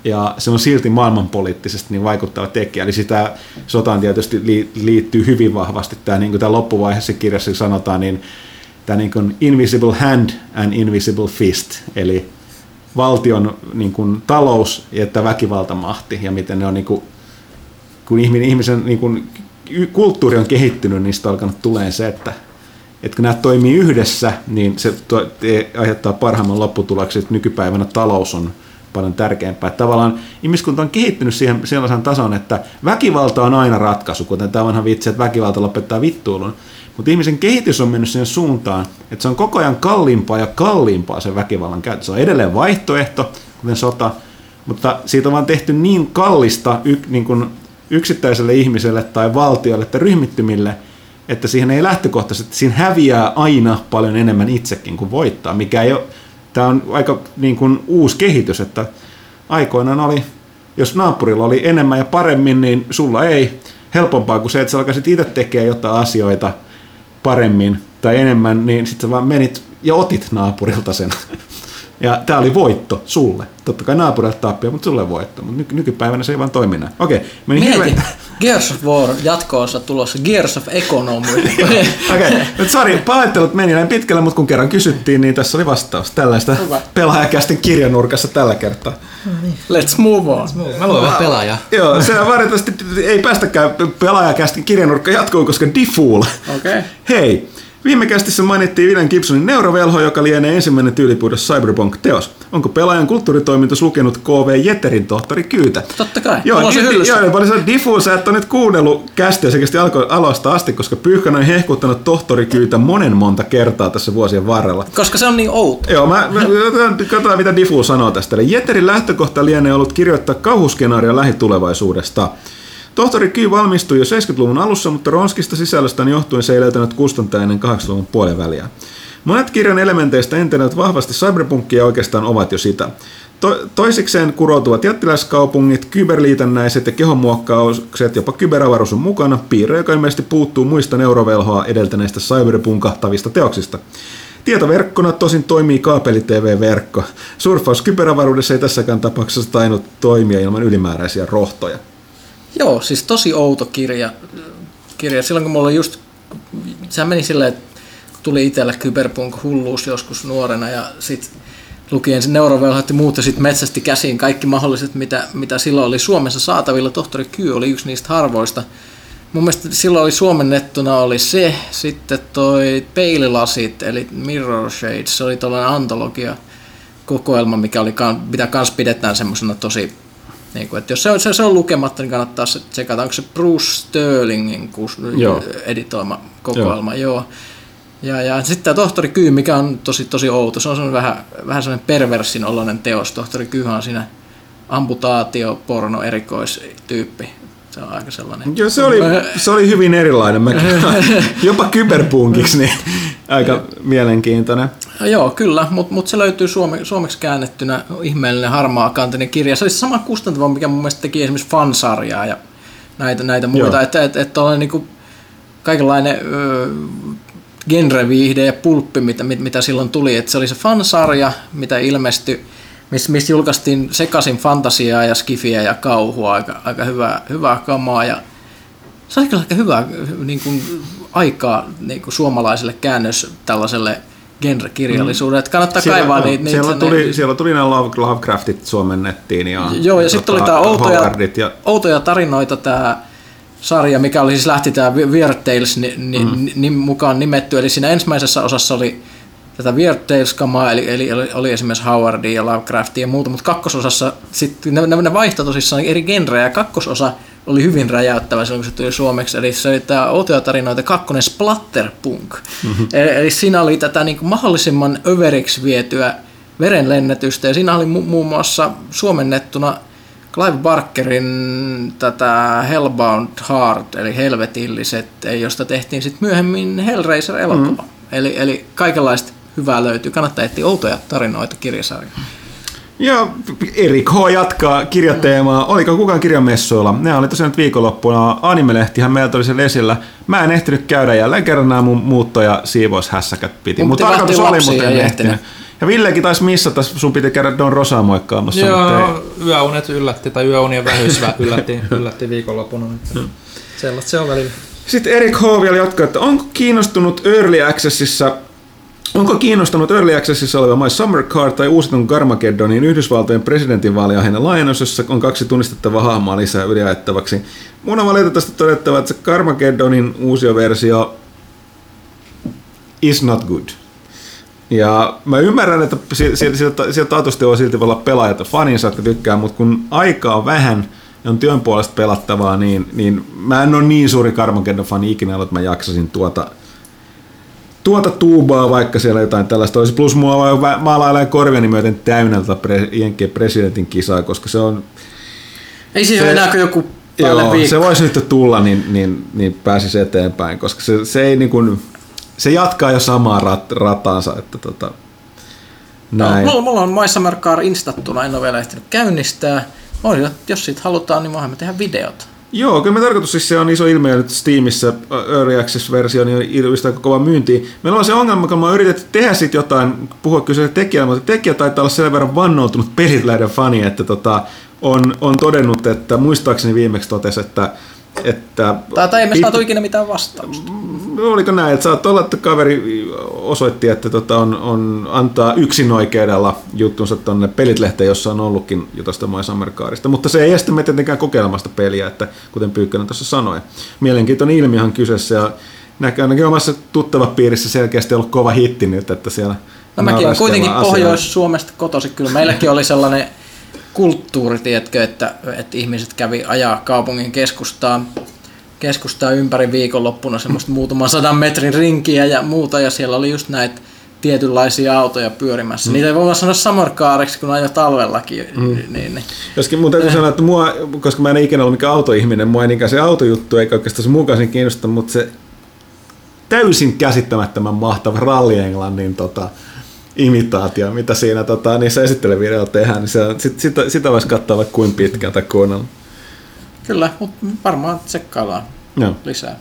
ja se on silti maailmanpoliittisesti niin vaikuttava tekijä. Eli sitä sotaan tietysti liittyy hyvin vahvasti tämä, niin kuin tämä loppuvaiheessa kirjassa sanotaan, niin tämä niin kuin invisible hand and invisible fist, eli valtion niin kuin, talous ja että väkivaltamahti ja miten ne on niin kuin, kun ihminen, ihmisen niin kuin, kulttuuri on kehittynyt, niin sitä on alkanut tulee se, että, että kun nämä toimii yhdessä, niin se aiheuttaa parhaimman lopputuloksen, että nykypäivänä talous on paljon tärkeämpää. Tavallaan ihmiskunta on kehittynyt siihen sellaisen tason, että väkivalta on aina ratkaisu, kuten tämä vanha vitsi, että väkivalta lopettaa vittuilun. Mutta ihmisen kehitys on mennyt siihen suuntaan, että se on koko ajan kalliimpaa ja kalliimpaa se väkivallan käyttö. Se on edelleen vaihtoehto, kuten sota, mutta siitä on vaan tehty niin kallista y, niin kuin yksittäiselle ihmiselle tai valtiolle tai ryhmittymille, että siihen ei lähtökohtaisesti, siinä häviää aina paljon enemmän itsekin kuin voittaa, mikä ei ole tämä on aika niin kuin uusi kehitys, että aikoinaan oli, jos naapurilla oli enemmän ja paremmin, niin sulla ei helpompaa kuin se, että sä alkaisit itse tekemään jotain asioita paremmin tai enemmän, niin sitten sä vaan menit ja otit naapurilta sen. Ja tämä oli voitto sulle. Totta kai naapurilta tappio, mutta sulle voitto. Mutta nyky- nykypäivänä se ei vaan toimi näin. Okei, meni Mieti, hirveän... Gears of War jatko-osa tulossa, Gears of Economy. Okei, okay. nyt sori, pahoittelut meni näin pitkälle, mutta kun kerran kysyttiin, niin tässä oli vastaus. Tällaista pelaajakästin kirjanurkassa tällä kertaa. Let's move on. Let's move. Mä luulen pelaaja. Joo, se on valitettavasti ei päästäkään pelaajakästin kirjanurkka jatkoon, koska Defool. Okei. Okay. Hei, Viime kästissä mainittiin William Gibsonin neurovelho, joka lienee ensimmäinen tyylipuhdas Cyberpunk-teos. Onko pelaajan kulttuuritoimitus lukenut KV Jetterin tohtori Kyytä? Totta kai. Joo, se di, joo, paljon se diffuusa, että on nyt kuunnellut kästiä sekä alkoi aloista asti, koska Pyyhkän on hehkuttanut tohtori Kyytä monen monta kertaa tässä vuosien varrella. Koska se on niin outo. Joo, mä, mä katsotaan mitä Diffu sanoo tästä. Eli Jetterin lähtökohta lienee ollut kirjoittaa kauhuskenaario lähitulevaisuudesta. Tohtori Ky valmistui jo 70-luvun alussa, mutta ronskista sisällöstään johtuen se ei löytänyt kustantaa ennen 80-luvun puolen väliä. Monet kirjan elementeistä entenevät vahvasti cyberpunkia oikeastaan ovat jo sitä. To- toisikseen kuroutuvat jättiläiskaupungit, kyberliitännäiset ja kehonmuokkaukset, jopa kyberavaruus on mukana, piirre, joka ilmeisesti puuttuu muista neurovelhoa edeltäneistä cyberpunkahtavista teoksista. Tietoverkkona tosin toimii kaapeli-TV-verkko. Surffaus kyberavaruudessa ei tässäkään tapauksessa tainnut toimia ilman ylimääräisiä rohtoja. Joo, siis tosi outo kirja. kirja. Silloin kun mulla just, sehän meni silleen, että tuli itsellä kyberpunk-hulluus joskus nuorena ja sitten luki ensin neurovelhat ja muut ja sitten metsästi käsiin kaikki mahdolliset, mitä, mitä silloin oli Suomessa saatavilla. Tohtori Ky oli yksi niistä harvoista. Mun mielestä silloin oli suomennettuna oli se, sitten toi peililasit, eli Mirror Shades, se oli tällainen antologia kokoelma, mikä oli, mitä kans pidetään semmoisena tosi niin kuin, että jos se on, se, se on lukematta, niin kannattaa tsekata, onko se Bruce Sterlingin kus, joo. editoima kokoelma. Joo. joo. Ja, ja sitten tämä Tohtori Kyy, mikä on tosi, tosi outo, se on vähän, vähän sellainen perversin oloinen teos. Tohtori Kyy on siinä amputaatio, porno, erikoistyyppi. Se on aika sellainen. Joo, se oli, se oli hyvin erilainen. Mä jopa kyberpunkiksi, niin aika mielenkiintoinen. Joo, kyllä, mutta mut se löytyy suome, suomeksi käännettynä ihmeellinen harmaa kantinen kirja. Se olisi sama kustantava, mikä mun mielestä teki esimerkiksi fansarjaa ja näitä, näitä muita. Että et, et, et niinku kaikenlainen ö, genreviihde ja pulppi, mitä, mitä silloin tuli. Et se oli se fansarja, mitä ilmestyi, missä mis julkaistiin sekaisin fantasiaa ja skifiä ja kauhua, aika, aika hyvää, hyvää kamaa. Ja se oli kyllä aika hyvää niin kuin, aikaa niin kuin suomalaiselle käännös tällaiselle genrekirjallisuudelle. Että kannattaa siellä, kaivaa no, niitä. Siellä, niitä, tuli, ne, siellä tuli nämä Love, Lovecraftit suomennettiin. Ja, Joo, ja sitten tota, oli tämä outoja, Howardit ja, outoja tarinoita, tämä sarja, mikä oli siis lähti tämä Weird Tales ni, ni, mm. ni, mukaan nimetty. Eli siinä ensimmäisessä osassa oli tätä Weird Tales-kamaa, eli, eli oli, oli esimerkiksi Howardia ja Lovecraftia ja muuta, mutta kakkososassa sitten ne, ne, ne vaihtoi tosissaan eri genrejä, ja kakkososa oli hyvin räjäyttävä silloin, kun se tuli suomeksi. Eli se oli tämä Outoja tarinoita kakkonen Splatterpunk. Mm-hmm. Eli, eli siinä oli tätä niin kuin mahdollisimman överiksi vietyä verenlennetystä, ja siinä oli mu- muun muassa suomennettuna Clive Barkerin tätä Hellbound Heart, eli Helvetilliset, josta tehtiin sitten myöhemmin Hellraiser-elokuva. Mm. Eli, eli kaikenlaista hyvää löytyy. Kannattaa etsiä outoja tarinoita kirjasarjaa. Ja Erik H. jatkaa kirjateemaa. Oliko kukaan kirjamessuilla? Ne oli tosiaan nyt viikonloppuna. Animelehtihän meiltä oli siellä esillä. Mä en ehtinyt käydä jälleen kerran nämä mun muutto- ja siivoushässäkät piti. Mutta tarkoitus oli, lapsiin mutta en ja ehtinyt. ehtinyt. Ja Villekin taisi missata, sun piti käydä Don Rosaa moikkaamassa. Joo, yöunet yllätti, tai yöunien vähyys vä- yllätti, yllätti viikonloppuna. Että sellaista se on välillä. Sitten Erik H. vielä jatkaa, että onko kiinnostunut Early Accessissa Onko kiinnostunut Early Accessissa oleva My Summer Car tai uusitun Carmageddonin Yhdysvaltojen presidentinvaaliaiheinen laajennus, jossa on kaksi tunnistettavaa hahmoa lisää yliajettavaksi? Mun on valitettavasti todettava, että se Carmageddonin uusi versio is not good. Ja mä ymmärrän, että si- si- sieltä, taatusti on silti olla pelaajat ja faninsa, jotka tykkää, mutta kun aikaa on vähän ja on työn puolesta pelattavaa, niin, niin mä en ole niin suuri Carmageddon-fani ikinä että mä jaksasin tuota, tuota tuubaa, vaikka siellä jotain tällaista olisi. Plus mua maalailee korviani myöten täynnä tätä pre, Jenkkien presidentin kisaa, koska se on... Ei siihen Se- enää kuin joku Joo, viikko. se voisi nyt tulla, niin, niin, niin pääsisi eteenpäin, koska se, se ei niin kuin, se jatkaa jo samaa rat, rataansa, että tota, näin. No, mulla, mulla on My Summer Car instattuna, en ole vielä ehtinyt käynnistää. On, jos siitä halutaan, niin voimme tehdä videot. Joo, kyllä me tarkoitus siis se on iso ilmiö nyt Steamissa, Early Access-versio, niin aika kova myynti. Meillä on se ongelma, kun on yritetty tehdä siitä jotain, puhua kyseiselle tekijälle, mutta tekijä taitaa olla sen verran vannoutunut pelitläiden fani, että tota, on, on todennut, että muistaakseni viimeksi totesi, että että Tai, tai me pit- saatu ikinä mitään vastausta. Oliko näin, että saattoi olla, että kaveri osoitti, että tota on, on antaa yksin oikeudella juttunsa tuonne pelitlehteen, jossa on ollutkin jo tuosta My Summer Carista. Mutta se ei estä meitä tietenkään kokeilemasta peliä, että kuten Pyykkönen tuossa sanoi. Mielenkiintoinen ilmiöhän kyseessä ja näkyy ainakin omassa tuttava piirissä selkeästi ollut kova hitti nyt, että siellä No mäkin olen kuitenkin. Pohjois-Suomesta kotoisin. Kyllä meilläkin oli sellainen kulttuuri, tiedätkö, että, että ihmiset kävi ajaa kaupungin keskustaa, keskustaa ympäri viikonloppuna semmoista muutaman sadan metrin rinkiä ja muuta, ja siellä oli just näitä tietynlaisia autoja pyörimässä. Mm. Niitä ei voi vaan sanoa samarkaareksi, kun ajoi talvellakin. Mm. Niin, niin. Joskin mun täytyy sanoa, että mua, koska mä en ikinä ollut mikään autoihminen, mua ei niinkään se autojuttu eikä oikeastaan se mukaan kiinnosta, mutta se täysin käsittämättömän mahtava ralli Englannin tota, imitaatio, mitä siinä tota, niissä esittelyvideoilla tehdään, niin se, sit, sitä, sitä voisi katsoa vaikka kuin pitkään tai kuunnella. Kyllä, mutta varmaan tsekkaillaan Joo. lisää.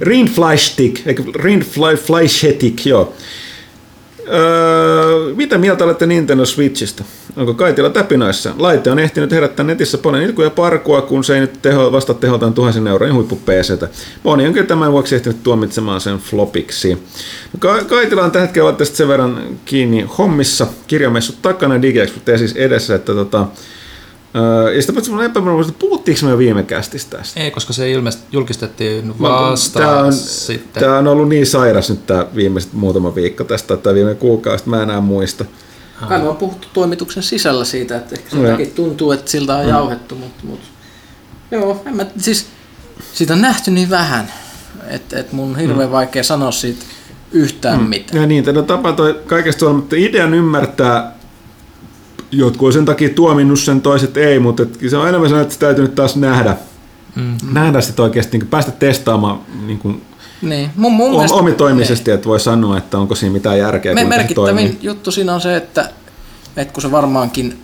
Rindfleischstick, eikö Rindfleischstick, joo. Öö, mitä mieltä olette Nintendo Switchistä? Onko Kaitila täpinöissä? Laite on ehtinyt herättää netissä paljon ilkuja parkua, kun se ei nyt teho, vasta teholtaan tuhansin eurojen huippu PCtä. Moni on kyllä tämän vuoksi ehtinyt tuomitsemaan sen flopiksi. No, Ka- Kaitila on tällä hetkellä tästä sen verran kiinni hommissa, kirjamessut takana DigiExpo siis edessä, että tota, öö, ja mulla on epävarmuus, että puhuttiinko me jo viime kästistä tästä? Ei, koska se ilmeisesti julkistettiin vasta Tää on, sitten. tää on ollut niin sairas nyt tämä viimeiset muutama viikko tästä, tai viime kuukausi, mä enää muista. Kai me on puhuttu toimituksen sisällä siitä, että ehkä sen takia tuntuu, että siltä on jauhettu, mutta, mutta joo, en mä, siis siitä on nähty niin vähän, että, että mun on hirveän vaikea sanoa siitä yhtään mm. mitään. Ja niin, tätä tapa toi kaikesta huolimatta idean ymmärtää, jotkut on sen takia tuominnut sen, toiset ei, mutta et se on enemmän sellainen, että se täytyy nyt taas nähdä. Mm. Nähdä sitten oikeasti, niin päästä testaamaan niin kuin Niin. Mun, mun Om, mielestä- omitoimisesti, että voi sanoa, että onko siinä mitään järkeä, Me, merkittävin juttu siinä on se, että, että kun se varmaankin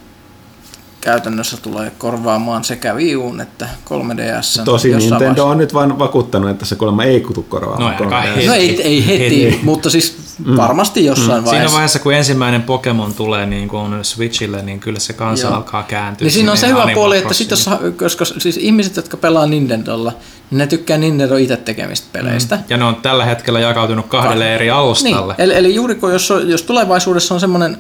käytännössä tulee korvaamaan sekä Wii Uun että 3DS. Tosi Nintendo on nyt vaan vakuuttanut, että se kuulemma ei kutu korvaamaan. No, aika 3DS. heti. No ei, ei heti, Heti. mutta siis varmasti jossain Siinä vaiheessa. vaiheessa, kun ensimmäinen Pokemon tulee niin kuin Switchille, niin kyllä se kansa Joo. alkaa kääntyä. Niin siinä on se hyvä puoli, että sit jos, koska siis ihmiset, jotka pelaa Nintendolla, niin ne tykkää Nintendo itse tekemistä peleistä. Ja ne on tällä hetkellä jakautunut kahdelle eri alustalle. Niin, eli, eli juuri kun jos, jos tulevaisuudessa on semmoinen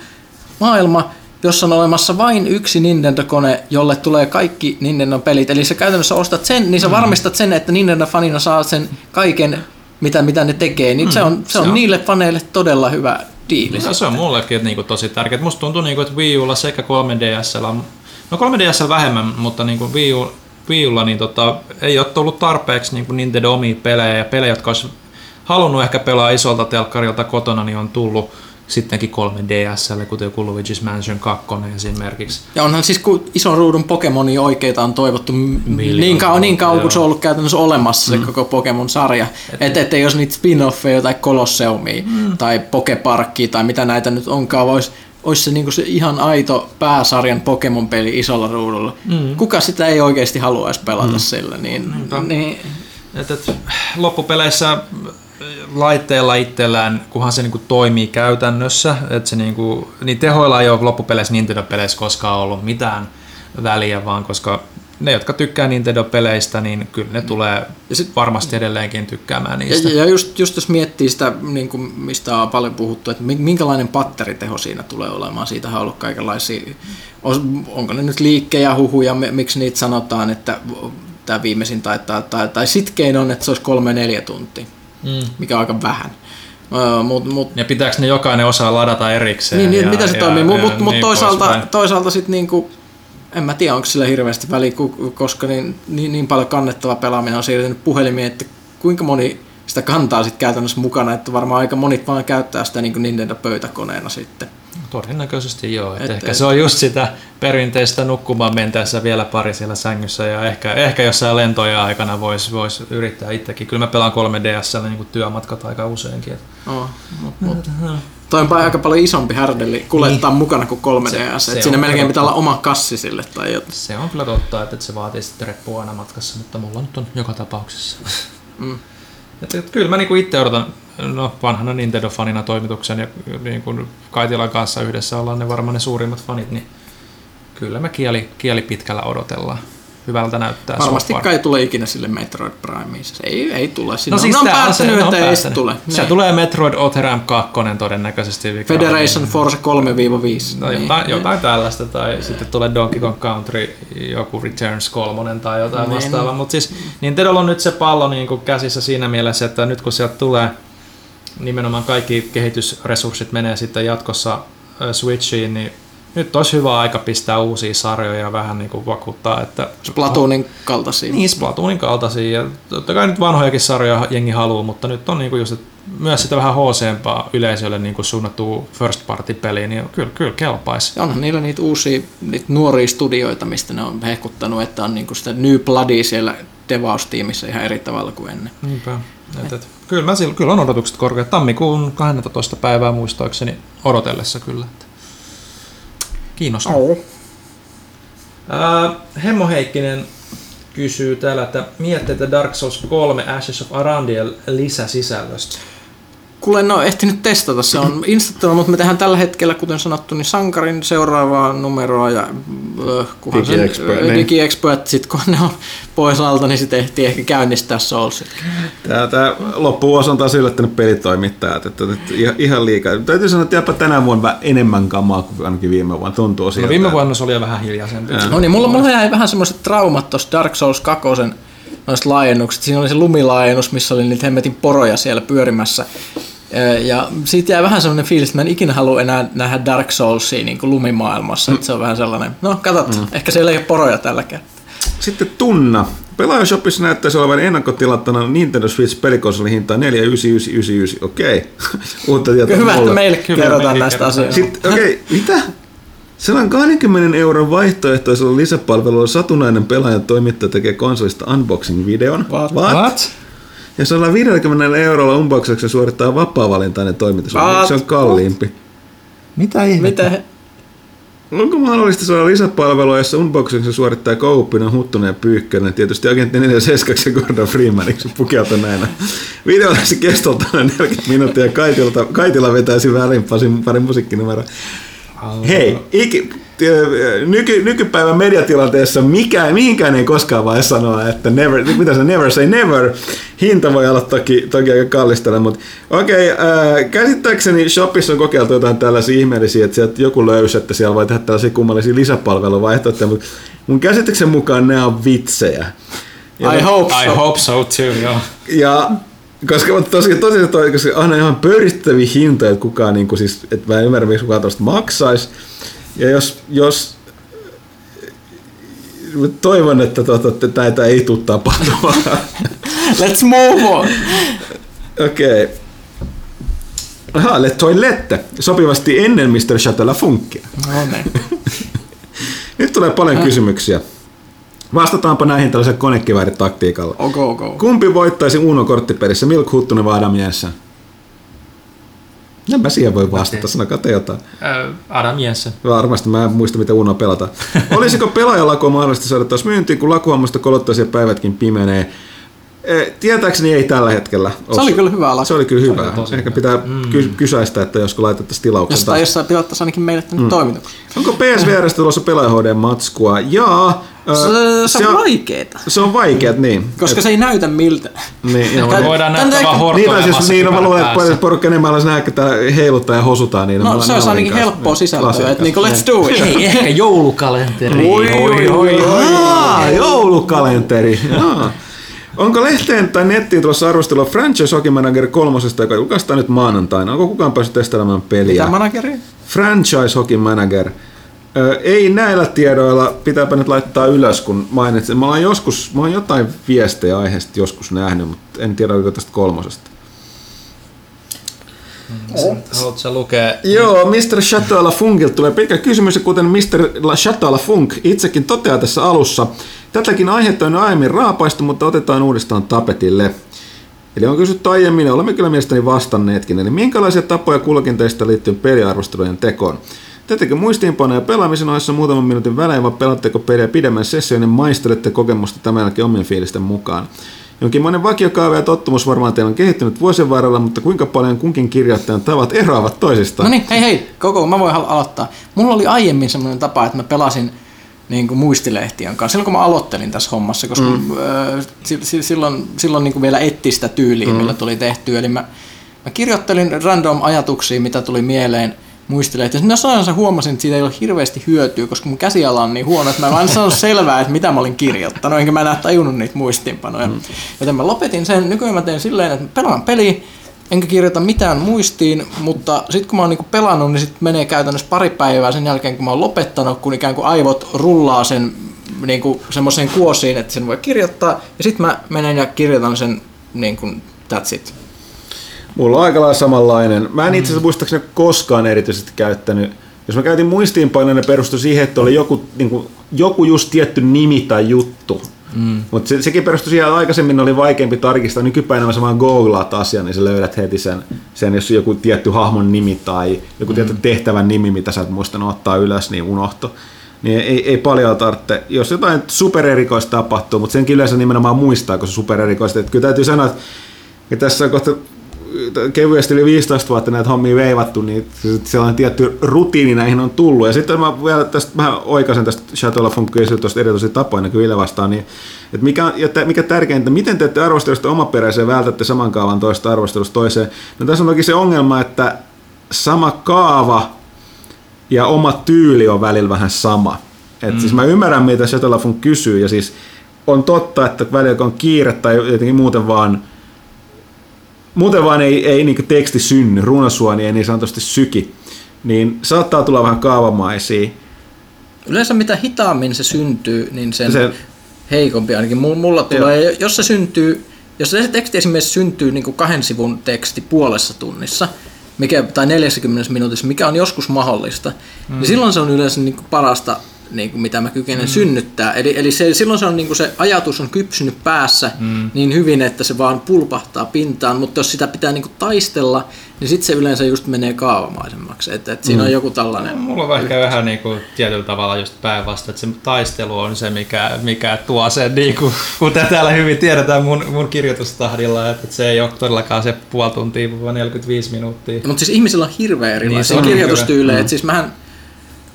maailma, jossa on olemassa vain yksi Nintendo-kone, jolle tulee kaikki Nintendo-pelit, eli sä käytännössä ostat sen, niin sä Mm. varmistat sen, että Nintendo-fanina saa sen kaiken, mitä, mitä ne tekee, niin se on, se on, Mm. se on. niille faneille todella hyvä diili. No, se on mullekin niinku tosi tärkeää. Musta tuntuu, niinku, että Wii Ulla sekä 3DSllä, on- no 3DSllä vähemmän, mutta niinku Wii, U, Wii Ulla niin tota, ei ole tullut tarpeeksi niinku Nintendo omia pelejä ja pelejä, jotka olisi halunnut ehkä pelaa isolta telkkarilta kotona, niin on tullut sittenkin 3DSlle, kuten joku Luigi's Mansion 2 esimerkiksi. Ja onhan siis kun ison ruudun Pokemonia oikeita on toivottu Miljoona niin kauan, niin kauan kun se on ollut käytännössä olemassa Mm. se koko Pokemon-sarja. Että et, jos niitä spin-offeja tai Colosseumia Mm. tai Pokeparkkia tai mitä näitä nyt onkaan, olisi olisi se, niinku se ihan aito pääsarjan Pokemon-peli isolla ruudulla. Mm. Kuka sitä ei oikeasti haluaisi pelata mm. sillä, niin, niin Et, et, loppupeleissä laitteella itsellään, kunhan se niinku toimii käytännössä, että se niinku, niin tehoilla ei ole loppupeleissä Nintendo-peleissä koskaan ollut mitään väliä, vaan koska ne, jotka tykkää Nintendo-peleistä, niin kyllä ne tulee Ja sit- varmasti edelleenkin tykkäämään niistä. Ja, ja just, just jos miettii sitä, niin kuin mistä on paljon puhuttu, että mi- minkälainen patteriteho siinä tulee olemaan, siitä on ollut kaikenlaisia, os- onko ne nyt liikkejä, huhuja, mi- miksi niitä sanotaan, että tämä viimeisin taitaa, tai, tai sitkein on, että se olisi kolme-neljä tuntia, Mm. mikä on aika vähän. Uh, mut, mut, Ja pitääkö ne jokainen osaa ladata erikseen? niin, niin, ja, miten se ja, toimii, mutta mut, mut niin toisaalta, poispäin. toisaalta sitten niinku, en mä tiedä, onko sillä hirveästi väliä, koska niin, niin, niin paljon kannettava pelaaminen on siirtynyt puhelimiin, että kuinka moni sitä kantaa sitten käytännössä mukana, että varmaan aika monit vaan käyttää sitä niin Nintendo-pöytäkoneena sitten. Todennäköisesti joo. Et Et- ehkä et- se on just sitä perinteistä nukkumaan mentäessä vielä pari siellä sängyssä ja ehkä, ehkä jossain lentoja aikana voisi vois yrittää itsekin. Kyllä mä pelaan 3DSllä niin työmatkat aika useinkin. Et Oh, mut, mut. Toi on aika paljon isompi härdeli kuljettaa niin. mukana kuin 3DS, Se- siinä melkein totta. pitää olla oma kassi sille tai jotain. Se on kyllä totta, että se vaatii sitten reppua aina matkassa, mutta mulla nyt on joka tapauksessa. Mm. Et, et, kyllä mä niinku itse odotan, no vanhana Nintendo-fanina toimituksen ja niin kuin Kaitilan kanssa yhdessä ollaan ne varmaan ne suurimmat fanit, niin kyllä me kieli, kieli pitkällä odotellaan. Hyvältä näyttää Varmasti kai ei tule ikinä sille Metroid Primeen. Se ei, ei tule. Siinä No siis on on päättänyt, että ei se tule. Se Niin. tulee Metroid Otherham 2 todennäköisesti. Federation Force 3-5. No, Niin. jotain, jotain tällaista, tai sitten tulee Donkey Kong Country, joku Returns 3 tai jotain Niin. vastaavaa. Mutta siis Nintendolla on nyt se pallo niin kuin käsissä siinä mielessä, että nyt kun sieltä tulee nimenomaan kaikki kehitysresurssit menee sitten jatkossa Switchiin, niin nyt olisi hyvä aika pistää uusia sarjoja ja vähän niin kuin vakuuttaa, että Splatoonin kaltaisia. niin, Splatoonin kaltaisia. Ja totta kai nyt vanhojakin sarjoja jengi haluaa, mutta nyt on niinku just, että myös sitä vähän hooseempaa yleisölle niinku suunnattua first party peliä, niin kyllä, kyllä kelpaisi. Ja onhan niillä niitä uusia, niitä nuoria studioita, mistä ne on hehkuttanut, että on niinku sitä New Bloodia siellä devaustiimissä ihan eri tavalla kuin ennen. Niinpä. Et, et, kyllä, mä, sil- kyllä on odotukset korkeat. Tammikuun 12. päivää muistaakseni odotellessa kyllä. Että. Kiinnostaa. Oh. Ää, Hemmo Heikkinen kysyy täällä, että mietteitä Dark Souls 3 Ashes of Arandiel lisäsisällöstä. Kuule, en ole ehtinyt testata, se on instattuna, mutta me tehdään tällä hetkellä, kuten sanottu, niin Sankarin seuraavaa numeroa ja äh, kunhan sen DigiExpo, äh, niin. DigiExpo, että sit kun ne on pois alta, niin sitten ehtii ehkä käynnistää Soulsit. Tämä, tämä loppuvuosi on taas yllättänyt pelitoimittajat, että, että ihan- ihan liikaa. Täytyy sanoa, että jopa tänä vuonna vähän enemmän kamaa kuin ainakin viime vuonna. Tuntuu siltä. No viime vuonna se oli jo vähän hiljaisempi. No niin, mulla, mulla jäi vähän semmoiset traumat tuossa Dark Souls 2 noista laajennukset. Siinä oli se lumilaajennus, missä oli niitä hemmetin poroja siellä pyörimässä. Ö, Ja siitä jäi vähän semmoinen fiilis, että mä en ikinä halua enää nähdä Dark Soulsia niin kuin lumimaailmassa. Että se on vähän sellainen, no katsot, mm. ehkä siellä ei ole poroja tällä kertaa. Sitten Tunna. Pelaajashopissa näyttäisi olevan ennakkotilattuna Nintendo Switch pelikonsoli hintaa 49999. Okei. Uutta tietoa Hyvä, että meille Kyllä, kerrotaan näistä asioista. Sitten, okei, mitä? 120 euron vaihtoehtoisella lisäpalvelulla satunnainen pelaajan toimittaja tekee konsolista unboxing-videon. What? What? What? Ja 150 eurolla unboxauksessa suorittaa vapaa-valintainen toimitus. Se on kalliimpi. Mitä ihmettä? Mitä he... Onko mahdollista saada lisäpalvelua, jossa unboxingissa suorittaa Kouppinen, Huttunen ja Pyykkönen, tietysti agentti 47 ja Gordon Freemaniksi pukeutu näin. Video olisi kestolta noin 40 minuuttia ja Kaitilta, Kaitila vetäisi väliin pari, pari musiikkinumeroa. Hei, iki, nyky, nykypäivän mediatilanteessa mikä, mihinkään ei koskaan vai sanoa, että never, mitä se never say never. Hinta voi olla toki, toki aika kallistella, mutta okei, okay, äh, käsittääkseni Shopissa on kokeiltu jotain tällaisia ihmeellisiä, että sieltä joku löysi, että siellä voi tehdä tällaisia kummallisia lisäpalveluvaihtoehtoja, mutta mun käsityksen mukaan nämä on vitsejä. Ja I hope so. I hope so too, joo. Ja koska tosi, tosi toi, koska on ihan pöyristäviä hintoja, että kukaan, niin kuin, siis, että mä en ymmärrä, miksi kukaan tuosta maksaisi. Ja jos, jos toivon, että, tuota, näitä ei tule tapahtumaan. Let's move on! Okei. Okay. Aha, Le Toilette, sopivasti ennen Mr. Chatella Funkia. No niin. Nyt tulee paljon kysymyksiä. Vastataanpa näihin tällaisen konekivääritaktiikalla. Ok, ok. Kumpi voittaisi Uno-korttiperissä, Milk Huttunen vai Adam Jensen? En mä siihen voi vastata, sanokaa te jotain. Äh, Adam Jensen. Varmasti, mä en muista mitä Uno pelata. Olisiko pelaajalakoa mahdollista saada taas myyntiin, kun lakuhammasta kolottaisia päivätkin pimenee? E, tietääkseni ei tällä hetkellä. Se oli kyllä hyvä laku. Se oli kyllä Se hyvä. oli Ehkä hyvä. pitää ky- kysäistä, että josko laitettaisiin tilauksen. Jos tai jossain tilattaisiin ainakin meille tänne mm. toimitukseen. Onko PSVRstä tulossa pelaajahoideen matskua? Jaa. ö, Se, se on vaikeeta. Se on vaikeet, niin. Koska se ei näytä miltä. Niin, joo. Tän- Voidaan näyttää vaan Niin, tai siis, niin, no, mä luulen, että porukka enemmän olisi nähdä, että heiluttaa ja hosutaan. Niin No mä- se olisi ainakin helppoa sisältöä, että niinku let's do it. Ei, ehkä joulukalenteri. Oi, oi, oi, oi. Joulukalenteri. Onko lehteen tai nettiin tulossa arvostelua Franchise Hockey Manager kolmosesta, joka julkaistaan nyt maanantaina? Onko kukaan päässyt testailemaan peliä? Mitä manageri? Franchise Hockey Manager. Ö, ei näillä tiedoilla, pitääpä nyt laittaa ylös, kun mainitsin. Mä oon joskus, mä oon jotain viestejä aiheesta joskus nähnyt, mutta en tiedä, oliko tästä kolmosesta. Haluatko lukea? Joo, Mr. Chateau La Funkilta tulee pitkä kysymys, ja kuten Mr. Chateau La Funk itsekin toteaa tässä alussa, tätäkin aihetta on aiemmin raapaistu, mutta otetaan uudestaan tapetille. Eli on kysytty aiemmin, ja olemme kyllä mielestäni vastanneetkin. Eli minkälaisia tapoja kullakin teistä liittyy peliarvostelujen tekoon? Teettekö muistiinpanoja pelaamisen ohessa muutaman minuutin välein, vai pelatteko peliä pidemmän session ja maistelette kokemusta tämän jälkeen omien fiilisten mukaan? Jonkinmoinen vakiokaava ja tottumus varmaan teillä on kehittynyt vuosien varrella, mutta kuinka paljon kunkin kirjoittajan tavat eroavat toisistaan? No niin, hei hei, koko, mä voin al- aloittaa. Mulla oli aiemmin semmoinen tapa, että mä pelasin niin kuin muistilehtien kanssa, silloin kun mä aloittelin tässä hommassa, koska mm. silloin, silloin niin kuin vielä etti sitä tyyliä, mm. millä tuli tehty. Eli mä, mä kirjoittelin random ajatuksia, mitä tuli mieleen muistilehtiä. No sanoin, huomasin, että siitä ei ole hirveästi hyötyä, koska mun käsiala on niin huono, että mä en vaan saanut selvää, että mitä mä olin kirjoittanut, enkä mä enää tajunnut niitä muistiinpanoja. Mm. Joten mä lopetin sen. Nykyään mä teen silleen, että mä pelaan peli, enkä kirjoita mitään muistiin, mutta sitten kun mä oon niinku pelannut, niin sit menee käytännössä pari päivää sen jälkeen, kun mä oon lopettanut, kun ikään kuin aivot rullaa sen niinku semmoiseen kuosiin, että sen voi kirjoittaa, ja sitten mä menen ja kirjoitan sen niin kuin that's it. Mulla on aika lailla samanlainen. Mä en itse asiassa muistaakseni koskaan erityisesti käyttänyt. Jos mä käytin muistiinpanoja, ne perustui siihen, että oli joku, niin kuin, joku just tietty nimi tai juttu. Mm. Mutta se, sekin perustui siihen, että aikaisemmin oli vaikeampi tarkistaa. Nykypäivänä sä vaan googlaat asian, niin sä löydät heti sen, sen jos on joku tietty hahmon nimi tai joku mm. tietty tehtävän nimi, mitä sä et muistanut ottaa ylös, niin unohto. Niin ei, ei paljon tarvitse. Jos jotain supererikoista tapahtuu, mutta senkin yleensä nimenomaan muistaa, kun se supererikoista. Että kyllä täytyy sanoa, että tässä on kohta kevyesti yli 15 vuotta näitä hommia veivattu, niin sellainen tietty rutiini näihin on tullut. Ja sitten mä vielä tästä vähän oikaisen tästä Chateau La Funkista tuosta erityisiä tapoja, niin Ville vastaan, niin, että mikä, ja tä- mikä tärkeintä, miten teette arvostelusta omaperäiseen vältätte saman kaavan toista arvostelusta toiseen. No tässä on toki se ongelma, että sama kaava ja oma tyyli on välillä vähän sama. Et mm. siis mä ymmärrän, mitä Chateau La Funk kysyy, ja siis on totta, että välillä kun on kiire tai jotenkin muuten vaan muuten vaan ei, ei niin teksti synny, runosuoni ei niin sanotusti syki, niin saattaa tulla vähän kaavamaisia. Yleensä mitä hitaammin se syntyy, niin sen Se- heikompi ainakin. Mulla, tulee, jos se syntyy, jos se teksti esimerkiksi syntyy niin kuin kahden sivun teksti puolessa tunnissa, mikä, tai 40 minuutissa, mikä on joskus mahdollista, mm. niin silloin se on yleensä niin kuin parasta niin kuin mitä mä kykenen mm. synnyttää. Eli, eli se, silloin se, on, niin kuin se ajatus on kypsynyt päässä mm. niin hyvin, että se vaan pulpahtaa pintaan, mutta jos sitä pitää niin kuin taistella, niin sitten se yleensä just menee kaavamaisemmaksi. Että, että siinä mm. on joku tällainen... Mulla on ehkä vähän niin kuin tietyllä tavalla just päinvastoin, että se taistelu on se, mikä, mikä tuo sen, niin kuin, kuten täällä hyvin tiedetään mun, mun kirjoitustahdilla, että se ei ole todellakaan se puoli tuntia, vaan 45 minuuttia. Mutta siis ihmisillä on hirveän erilaisia niin, kirjoitustyylejä. Mm. Siis mähän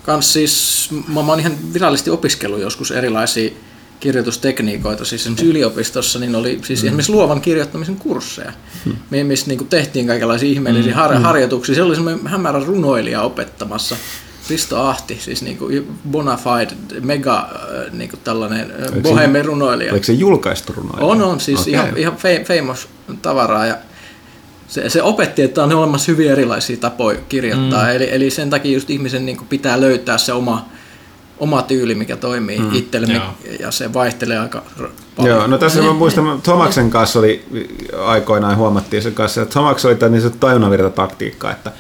kans siis, mä, mä oon ihan virallisesti opiskellut joskus erilaisia kirjoitustekniikoita, siis esimerkiksi yliopistossa niin oli siis mm. esimerkiksi luovan kirjoittamisen kursseja, mm. missä niin tehtiin kaikenlaisia ihmeellisiä mm. har- harjoituksia. Se oli semmoinen hämärä runoilija opettamassa, Risto Ahti, siis niin kuin bona fide, mega äh, niin kuin tällainen äh, bohemian runoilija. Oliko se julkaistu runoilija? On, on, siis okay. ihan, ihan famous tavaraa. Ja se, se opetti, että on olemassa hyvin erilaisia tapoja kirjoittaa, mm. eli, eli sen takia just ihmisen niin kuin pitää löytää se oma, oma tyyli, mikä toimii mm. itselle, Joo. ja se vaihtelee aika paljon. Joo, no tässä mä muistan, Tomaksen kanssa oli aikoinaan huomattiin sen kanssa, että Tomax oli tämä niin tajunnavirta taktiikka, että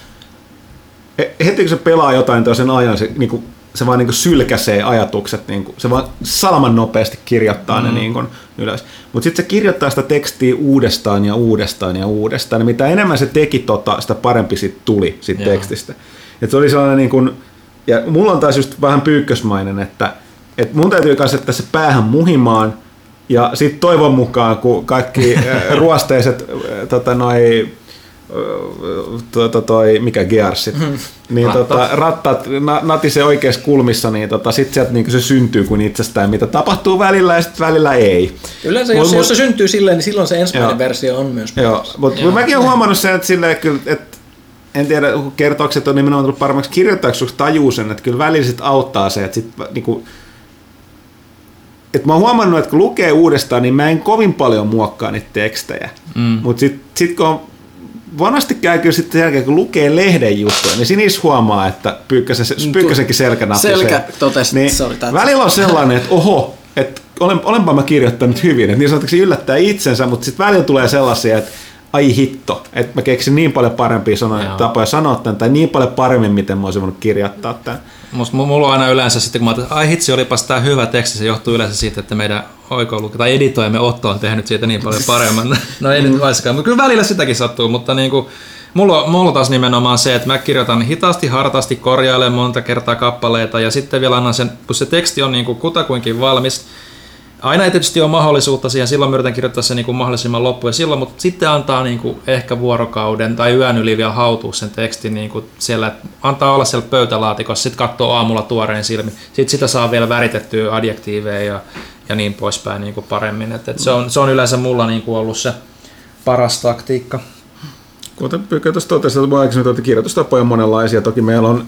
heti kun se pelaa jotain toisen ajan, se niin kuin se vaan niin sylkäsee ajatukset, niin kuin, se vaan salman nopeasti kirjoittaa mm. ne niin kuin ylös. Mutta sitten se kirjoittaa sitä tekstiä uudestaan ja uudestaan ja uudestaan. Ja mitä enemmän se teki tota, sitä parempi siitä tuli siitä Joo. tekstistä. Et se oli sellainen niin kuin, ja mulla on taas just vähän pyykkösmainen, että, että mun täytyy kanssa että se päähän muhimaan, ja sitten toivon mukaan, kun kaikki ruosteiset tota, noi, tuota, toi, mikä Gearsit, mm. niin Rattat. tota, rattat na, natisee oikeassa kulmissa, niin tota, sitten sieltä niin se syntyy kuin itsestään, mitä tapahtuu välillä ja sitten välillä ei. Yleensä jos, mut, jos se syntyy silleen, niin silloin se ensimmäinen joo. versio on myös Joo, mutta mäkin olen huomannut sen, että, silleen, kyllä, että en tiedä, kertooko, on nimenomaan tullut paremmaksi kirjoittajaksi, tajuu sen, että kyllä välillä sit auttaa se, että sit, niinku, että mä oon huomannut, että kun lukee uudestaan, niin mä en kovin paljon muokkaa niitä tekstejä. Mm. Mutta sitten sit kun on vanhasti käy kyllä sitten jälkeen, kun lukee lehden juttuja, niin sinis huomaa, että mm, Pyykkösenkin selkä. Selkä totesi, niin se oli Välillä on sellainen, että oho, että olen, olenpa mä kirjoittanut hyvin, että niin sanotuksi yllättää itsensä, mutta sitten välillä tulee sellaisia, että ai hitto, että mä keksin niin paljon parempia sanoja, tapoja sanoa tämän, tai niin paljon paremmin, miten mä olisin voinut kirjoittaa tämän. Musta, mulla on aina yleensä sitten, kun mä ajattelin, ai hitsi, olipas tämä hyvä teksti, se johtuu yleensä siitä, että meidän oikouluke tai editoijamme Otto on tehnyt siitä niin paljon paremman. No ei nyt vaiskaan, mutta kyllä välillä sitäkin sattuu, mutta niin kuin, mulla, mulla taas nimenomaan se, että mä kirjoitan hitaasti, hartaasti, korjailen monta kertaa kappaleita ja sitten vielä annan sen, kun se teksti on niin kuin kutakuinkin valmis, Aina ei tietysti ole mahdollisuutta siihen, silloin mä yritän kirjoittaa se niin kuin mahdollisimman loppuun, silloin, mutta sitten antaa niin kuin ehkä vuorokauden tai yön yli vielä hautua sen tekstin niin kuin siellä, antaa olla siellä pöytälaatikossa, sitten katsoo aamulla tuoreen silmi, sitten sitä saa vielä väritettyä adjektiiveja ja, ja niin poispäin niin kuin paremmin. Et, et se, on, se on yleensä mulla niin kuin ollut se paras taktiikka. Kuten Pykkä tuossa totesi, että aikaisemmin kirjoitustapoja on monenlaisia. Toki meillä on,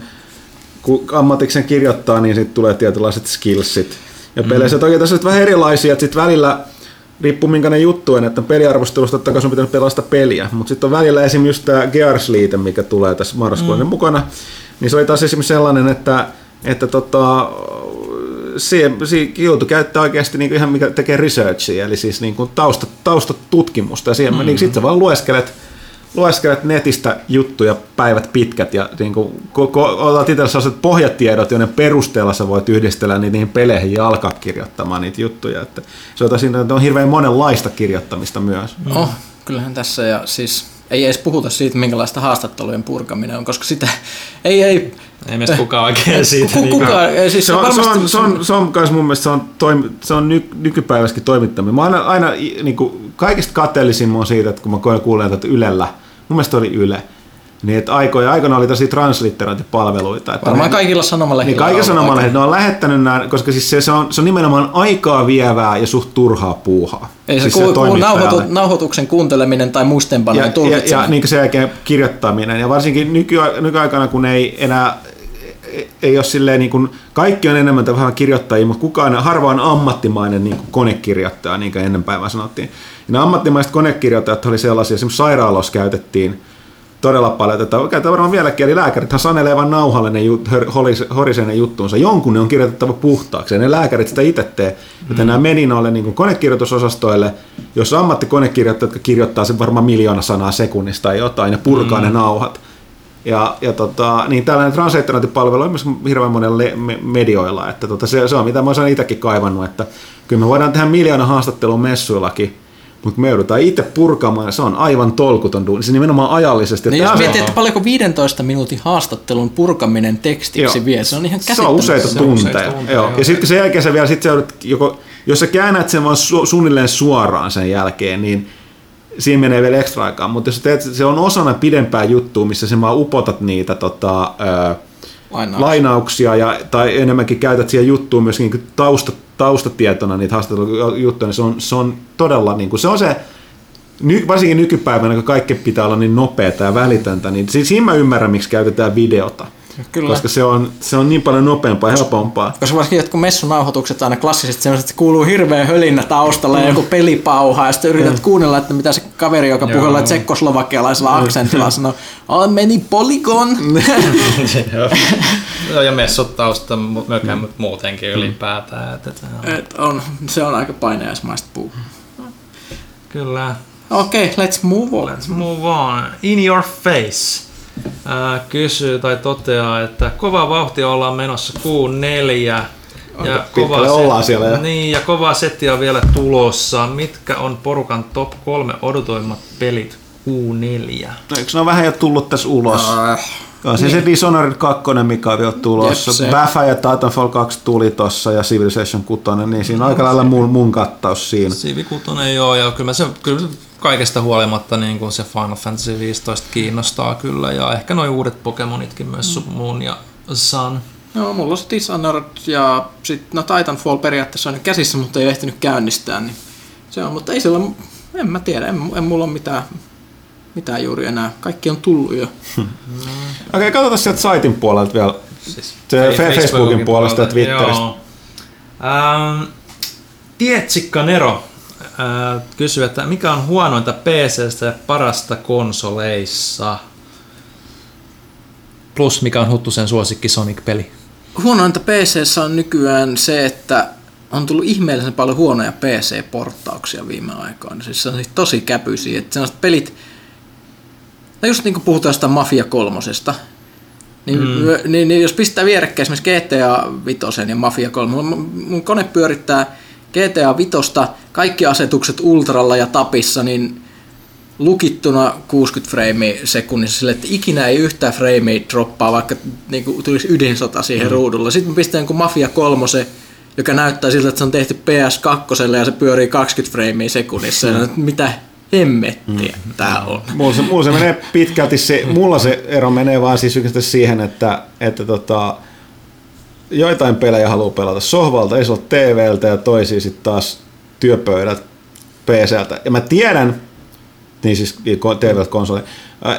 kun ammatiksen kirjoittaa, niin sitten tulee tietynlaiset skillsit, ja peleissä mm. toki tässä on vähän erilaisia, että sitten välillä riippuu minkälainen juttu on, että peliarvostelusta totta kai on pitänyt pelata peliä, mutta sitten on välillä esimerkiksi just tämä Gears-liite, mikä tulee tässä marraskuun mm. mukana, niin se oli taas esimerkiksi sellainen, että, että tota, se, se joutui käyttää oikeasti niin ihan mikä tekee researchia, eli siis niin kuin tausta, taustatutkimusta, ja siihen, mm. niin sitten sä vaan lueskelet lueskelet netistä juttuja päivät pitkät ja niin kuin, otat itsellä sellaiset pohjatiedot, joiden perusteella sä voit yhdistellä niitä niihin peleihin ja alkaa kirjoittamaan niitä juttuja. Että se on, tosi, on hirveän monenlaista kirjoittamista myös. No, kyllähän tässä ja siis ei edes puhuta siitä, minkälaista haastattelujen purkaminen on, koska sitä ei, ei ei meistä kukaan oikein siitä. Ku, niin kukaan, ei, siis se, on, se, on, se, on, se on myös mun mielestä se on, toimi, se on ny, nykypäivässäkin toimittaminen. Mä aina, aina niin kuin, kaikista kateellisin on siitä, että kun mä kuulen että Ylellä, mun mielestä oli Yle, niin, että aikoja, aikana oli tosi transliteraatipalveluita. Että Varmaan ne, kaikilla sanomalehdillä. Niin kaikilla sanomalehdillä ne on lähettänyt nämä, koska siis se, se, on, se on nimenomaan aikaa vievää ja suht turhaa puuhaa. Ei siis se, se ku, nauhoitu, nauhoituksen kuunteleminen tai muistenpanojen tulkitseminen. Ja, ja, ja niin sen jälkeen kirjoittaminen. Ja varsinkin nyky, nykyaikana, kun ei enää ei ole silleen, niin kuin, kaikki on enemmän tai vähän kirjoittajia, mutta kukaan, harva on ammattimainen niin kuin konekirjoittaja, niin kuin ennen päivää sanottiin. Ja nämä ammattimaiset konekirjoittajat oli sellaisia, esimerkiksi sairaaloissa käytettiin todella paljon tätä. Käytetään varmaan vieläkin, eli lääkärithän sanelee vain nauhalle ne jut, horisee ne juttuunsa. Jonkun ne on kirjoitettava puhtaaksi, ja ne lääkärit sitä itse tee. Joten mm. nämä meni noille niin konekirjoitusosastoille, jos ammattikonekirjoittajat, jotka kirjoittaa sen varmaan miljoona sanaa sekunnista tai jotain, ja purkaa mm. ne nauhat Ja, ja tota, niin tällainen translatointipalvelu on myös hirveän monella me- medioilla, että tota, se, se, on mitä mä olen itsekin kaivannut, että kyllä me voidaan tehdä miljoona haastattelua messuillakin, mutta me joudutaan itse purkamaan se on aivan tolkuton duuni, se nimenomaan ajallisesti. Niin Tää jos on- miettii, että paljonko 15 minuutin haastattelun purkaminen tekstiksi Joo. vie, se on ihan Se on useita tunteja. useita tunteja, joo. joo. Ja sitten sen jälkeen sä vielä sit sä joudut joko, jos sä käännät sen vaan su- suunnilleen suoraan sen jälkeen, niin siinä menee vielä ekstra aikaa. Mutta jos teet, se on osana pidempää juttua, missä sä vaan upotat niitä tota, ö, Lainauksia. lainauksia ja, tai enemmänkin käytät siihen juttuun myös niin tausta, taustatietona niitä haastattelujuttuja, niin se on, se on todella, niin kuin, se on se, ny, varsinkin nykypäivänä, kun kaikki pitää olla niin nopeata ja välitöntä, niin si- siinä mä ymmärrän, miksi käytetään videota. Kyllä. Koska se on, se on niin paljon nopeampaa ja helpompaa. Koska varsinkin jotkut messunauhoitukset aina klassiset sellaiset, että kuuluu hirveä hölinnä taustalla ja joku peli pauhaa ja sitten yrität kuunnella, että mitä se kaveri, joka puhuu tsekkoslovakialaisella aksentilla sanoo, I many polygon. Joo. Joo, ja messut tausta mökään, mutta muutenkin ylipäätään. Että. Et on, se on aika painajaismaista puu. Kyllä. Okei, okay, let's move on. Let's move on. In your face. Ää, kysyy tai toteaa, että kova vauhti ollaan menossa Q4. Ja pitkälle ollaan siellä jo. Niin, ja kovaa settiä on vielä tulossa. Mitkä on porukan top kolme odotoimmat pelit Q4? No, eikö ne ole vähän jo tullut tässä ulos? Äh, On se se Dishonored 2, mikä on vielä tulossa. Jep. Baffa ja Titanfall 2 tuli tossa ja Civilization 6, niin siinä on aika lailla mun, mun kattaus siinä. Sivi Kutonen joo, ja kyllä, mä se, kyllä kaikesta huolimatta niin kuin se Final Fantasy 15 kiinnostaa kyllä, ja ehkä noin uudet Pokemonitkin myös mm. Moon ja Sun. Joo, mulla on se Dishonored ja sit, no Titanfall periaatteessa on nyt käsissä, mutta ei ehtinyt käynnistää, niin se on, mutta ei sillä, en mä tiedä, en, en mulla ole mitään, mitään juuri enää. Kaikki on tullut jo. Okei, okay, katsotaan sieltä saitin puolelta vielä. Siis Se Fe- Facebookin puolesta ja Twitteristä. Joo. Ähm, Tietsikka Nero äh, kysyy, että mikä on huonointa PCstä ja parasta konsoleissa? Plus mikä on Huttusen suosikki Sonic-peli? Huonointa PCssä on nykyään se, että on tullut ihmeellisen paljon huonoja PC-porttauksia viime aikoina. Siis se on siis tosi käpyisiä, että sellaiset pelit, no just niin kuin puhutaan sitä Mafia kolmosesta, niin, mm. niin, niin, jos pistää vierekkäin esimerkiksi GTA 5 ja Mafia 3, mun, mun kone pyörittää GTA 5, kaikki asetukset ultralla ja tapissa, niin lukittuna 60 freimiä sekunnissa sille, että ikinä ei yhtään freimiä droppaa, vaikka niin kuin, tulisi ydin-sota siihen mm. ruudulla. Sitten mä pistän jonkun Mafia 3, joka näyttää siltä, että se on tehty PS2 ja se pyörii 20 freimiä sekunnissa. Mm. Ja mitä hemmettiä mm. tää on. Mulla se, mulla se menee pitkälti, se, mulla se ero menee vaan siis yksinkertaisesti siihen, että, että tota, joitain pelejä haluaa pelata sohvalta, isolta TVltä ja toisia sitten taas työpöydältä PCltä. Ja mä tiedän, niin siis TVltä konsoli,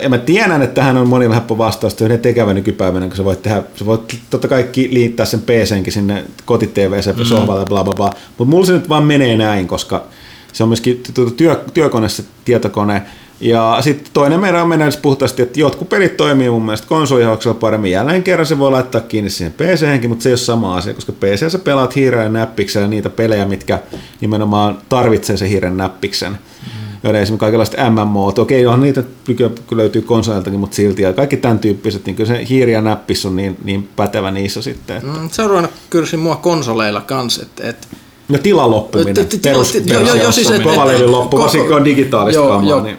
ja mä tiedän, että tähän on monilla helppo vastaus, että yhden tekevä nykypäivänä, kun sä voit tehdä, sä voit totta kai liittää sen PCnkin sinne koti-TVseen mm. sohvalle bla bla bla, mutta mulla se nyt vaan menee näin, koska se on myöskin ty- työ, työkone se tietokone, ja sitten toinen meidän on mennä puhtaasti, että jotkut pelit toimii mun mielestä konsolihauksella paremmin. Jälleen kerran se voi laittaa kiinni siihen pc mutta se ei ole sama asia, koska PC sä pelaat hiiren näppiksellä niitä pelejä, mitkä nimenomaan tarvitsee sen hiiren näppiksen. Mm. Joiden esimerkiksi kaikenlaiset MMO, okei, onhan niitä kyllä löytyy konsoliltakin, mutta silti, ja kaikki tämän tyyppiset, niin kyllä se hiiri ja näppis on niin, niin pätevä niissä sitten. Että. Mm, Se on ruvennut kyrsi mua konsoleilla kanssa, että et, Ja tilan loppuminen, perus, siis, loppu, varsinkin on digitaalista joo, kamaa, joo, niin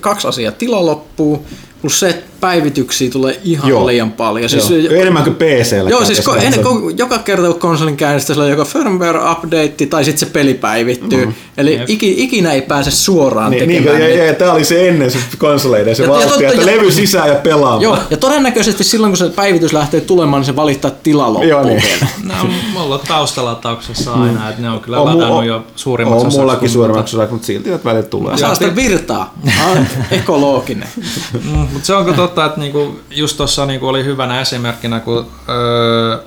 Kaksi asiaa. Tila loppuu, plus se, että päivityksiä tulee ihan Joo. liian paljon. Siis, joo, enemmän kuin PCllä. Joo, siis ko, ennen, ko, joka kerta kun konsolin käynnistää, sillä on joko firmware update tai sitten se peli päivittyy. Mm. Eli iki, ikinä ei pääse suoraan Niin, niin, tekemään. ja, niitä. ja, ja, tämä oli se ennen se konsoleiden, se Ja- ja totta, että ja- levy sisään ja pelaamaan. Joo, ja todennäköisesti silloin kun se päivitys lähtee tulemaan, niin se valittaa tila Joo, loppuun niin. vielä. Ne on mulla taustalatauksessa aina, että ne on kyllä On, ladannut on- jo suurimmaksi On mullakin kun- suurimmaksi osaksi, mutta silti että välillä tulee. Saa sitä virtaa. Ekologinen. Mm, mutta se onko totta, että niinku, just tuossa niinku oli hyvänä esimerkkinä, kun öö,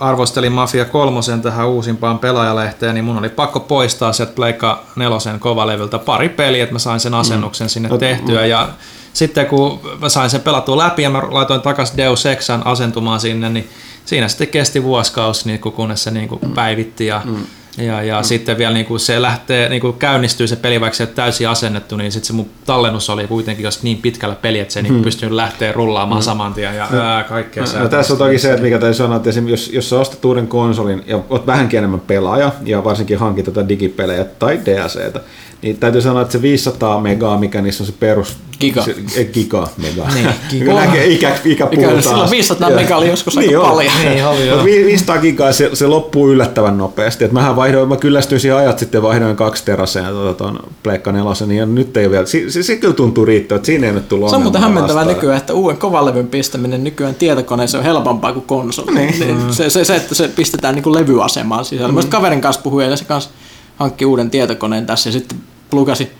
arvostelin Mafia kolmosen tähän uusimpaan pelaajalehteen, niin mun oli pakko poistaa sieltä Pleikka nelosen kovalevyltä pari peliä, että mä sain sen asennuksen sinne No, tehtyä. Ja sitten kun mä sain sen pelattua läpi ja mä laitoin takaisin Deus Exan asentumaan sinne, niin siinä sitten kesti vuosikausi, niin kun- kunnes se niin kuin päivitti ja Ja, ja mm. sitten vielä niin kuin se lähtee, niin kuin käynnistyy se peli, vaikka se täysin asennettu, niin sitten se mun tallennus oli kuitenkin jos niin pitkällä peli, että se ei niin mm. pystynyt lähteä rullaamaan mm. saman tien ja no, ää, kaikkea no, no, tässä on toki se, että mikä täytyy sanoa, että jos, jos sä ostat uuden konsolin ja oot vähänkin enemmän pelaaja ja varsinkin hankit tätä digipelejä tai DLCtä, niin täytyy sanoa, että se 500 megaa, mikä niissä on se perus... Giga. Se, eh, giga, mega. Niin, giga. Näkee ikä, ikä taas. Silloin 500 mega oli joskus niin aika paljon. Niin, oli, joo. 500 gigaa se, se, loppuu yllättävän nopeasti. Et mähän vaihdoin, mä kyllästyin siihen ajat sitten vaihdoin kaksi teraseen tuota, tuon Pleikka nelosen, ja nyt ei vielä, se, se, se kyllä tuntuu riittävät, siinä ei nyt tullut Se on muuten hämmentävää nykyään, että uuden kovalevyn pistäminen nykyään tietokoneeseen on helpompaa kuin konsoli. Niin. Se, se, se, että se pistetään niin kuin levyasemaan sisällä. Mm. Mä kaverin kanssa puhuin, ja se kanssa hankki uuden tietokoneen tässä, ja sitten plugasi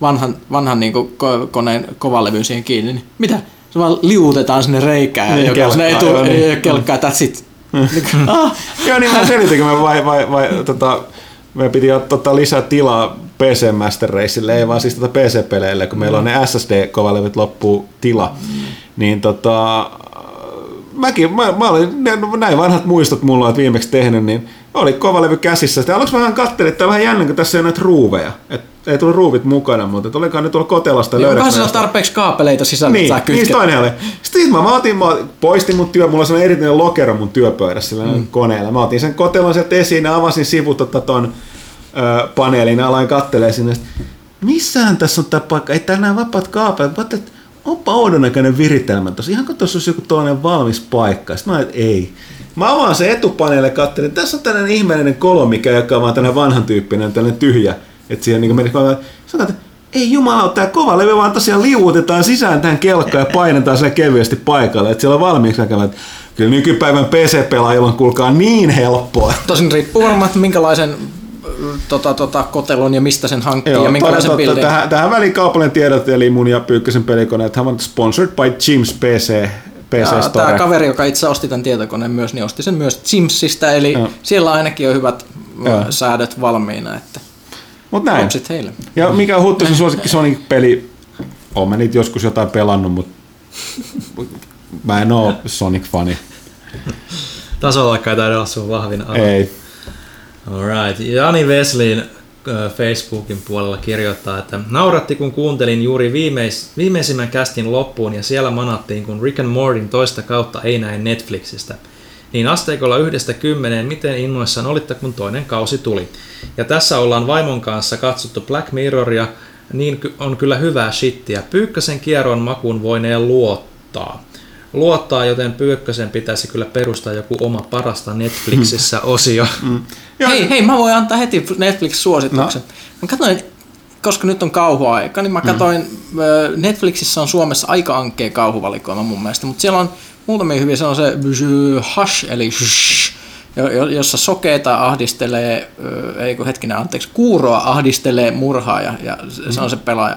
vanhan, vanhan niin kuin ko- koneen kovalevyn siihen kiinni, niin mitä? Se vaan liuutetaan sinne reikään, niin, joka sinne ei tule niin. kelkkaa, that's it. Ah. Joo, niin mä selitin, kun me vai, vai, vai, tota, me piti ottaa lisää tilaa PC Master Raceille, ei vaan siis tota PC-peleille, kun meillä on ne SSD-kovalevyt loppuu tila. Niin tota, mäkin, mä, mä olin, näin vanhat muistot mulla olet viimeksi tehnyt, niin oli kovalevy käsissä. Sitten aluksi vähän katselin, että vähän jännä, kun tässä ei ole näitä ruuveja. Et ei tullut ruuvit mukana, mutta olikohan ne tuolla kotelasta löydä. Onkohan siellä tarpeeksi kaapeleita sisällä, niin, niin toinen oli. Sitten mä otin, mä poistin mun työ, mulla on sellainen erityinen lokero mun työpöydässä sillä mm. koneella. Mä otin sen kotelon sieltä esiin ja avasin sivut tota ton ö, paneelin ja aloin kattelee sinne. Missähän tässä on tämä paikka? Ei nämä vapaat kaapelit. Mä onpa oudon näköinen viritelmä tuossa. Ihan kuin tuossa olisi joku tällainen valmis paikka. Sitten mä että ei. Mä avaan se etupaneelle ja katselin, tässä on tällainen ihmeellinen kolo, mikä joka on vaan tällainen vanhan tyyppinen, tällainen tyhjä että siihen niin meni sanotaan, että ei jumala, tämä kova levy vaan tosiaan liuutetaan sisään tähän kelkkaan ja painetaan sen kevyesti paikalle, että siellä on valmiiksi näkevät. Kyllä nykypäivän PC-pelaajilla on kuulkaa niin helppoa. Tosin riippuu varmaan, että minkälaisen tota, tota, kotelon ja mistä sen hankkii Joo, ja minkälaisen totta, bildin. Tähän, tähän väliin kaupallinen tiedot, eli mun ja Pyykkösen pelikone, että hän on sponsored by Jim's PC PC Store. Tämä kaveri, joka itse osti tämän tietokoneen myös, niin osti sen myös Jimsistä, eli Joo. siellä ainakin on hyvät Joo. säädöt valmiina. Että Mut näin. heille. Ja mikä on Huttusen suosikki Sonic-peli? Olen mä niitä joskus jotain pelannut, mutta mä en oo Sonic-fani. Tasolla kai taida olla sun vahvin ala. Ei. Alright. Jani Wesleyin Facebookin puolella kirjoittaa, että nauratti kun kuuntelin juuri viimeis, viimeisimmän kästin loppuun ja siellä manattiin kun Rick and Mortin toista kautta ei näe Netflixistä. Niin asteikolla yhdestä kymmeneen, miten innoissaan olitte kun toinen kausi tuli. Ja tässä ollaan vaimon kanssa katsottu Black Mirroria, niin on kyllä hyvää shittiä. Pyykkösen kierron makuun voineen luottaa. Luottaa, joten Pyykkösen pitäisi kyllä perustaa joku oma parasta Netflixissä osio. Mm. Hei, hei, mä voin antaa heti Netflix-suosituksen. No. Mä katsoin, koska nyt on kauhuaika, niin mä mm. katsoin, mm. Netflixissä on Suomessa aika ankea kauhuvalikoima mun mielestä, mutta siellä on muutamia hyviä, se on se Hush, eli Shh, jossa sokeita ahdistelee, ei kun hetkinen, anteeksi, kuuroa ahdistelee murhaa ja, ja se on se pelaaja.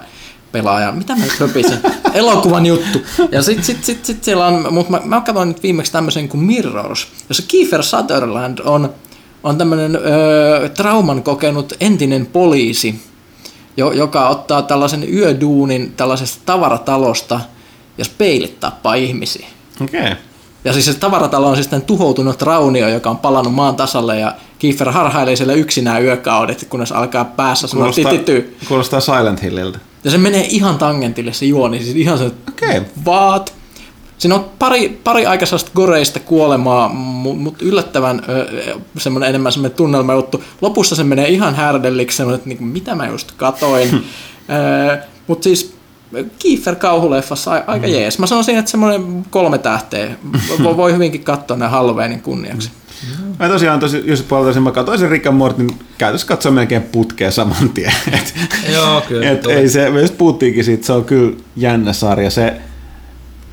Pelaaja. Mitä mä höpisin? Elokuvan juttu. Ja sit, sit, sit, sit siellä on, mutta mä, mä katsoin nyt viimeksi tämmöisen kuin Mirrors, jossa Kiefer Sutherland on, on tämmöinen trauman kokenut entinen poliisi, jo, joka ottaa tällaisen yöduunin tällaisesta tavaratalosta ja speilit tappaa ihmisiä. Okei. Okay. Ja siis se tavaratalo on siis tuhoutunut raunio, joka on palannut maan tasalle ja Kiefer harhailee siellä yksinään yökaudet, kunnes alkaa päässä sanoa titityy. Kuulostaa Silent Hilliltä. Ja se menee ihan tangentille se juoni, siis ihan se okay. vaat. Siinä on pari, pari aikaisesta goreista kuolemaa, mutta yllättävän semmoinen enemmän semmoinen tunnelma juttu. Lopussa se menee ihan härdelliksi, semmoinen, että niin, mitä mä just katoin. mutta siis Kiefer kauhuleffassa aika mm. jees. Mä sanoisin, että semmoinen kolme tähteä. Voi, hyvinkin katsoa nämä Halloweenin kunniaksi. Mm. Mä tosiaan, tosi, jos puolelta mä katsoin sen Rick and Mortin, käytössä katsoa melkein putkea saman tien. Et, Joo, kyllä. Et ei se, me just puhuttiinkin siitä, se on kyllä jännä sarja. Se,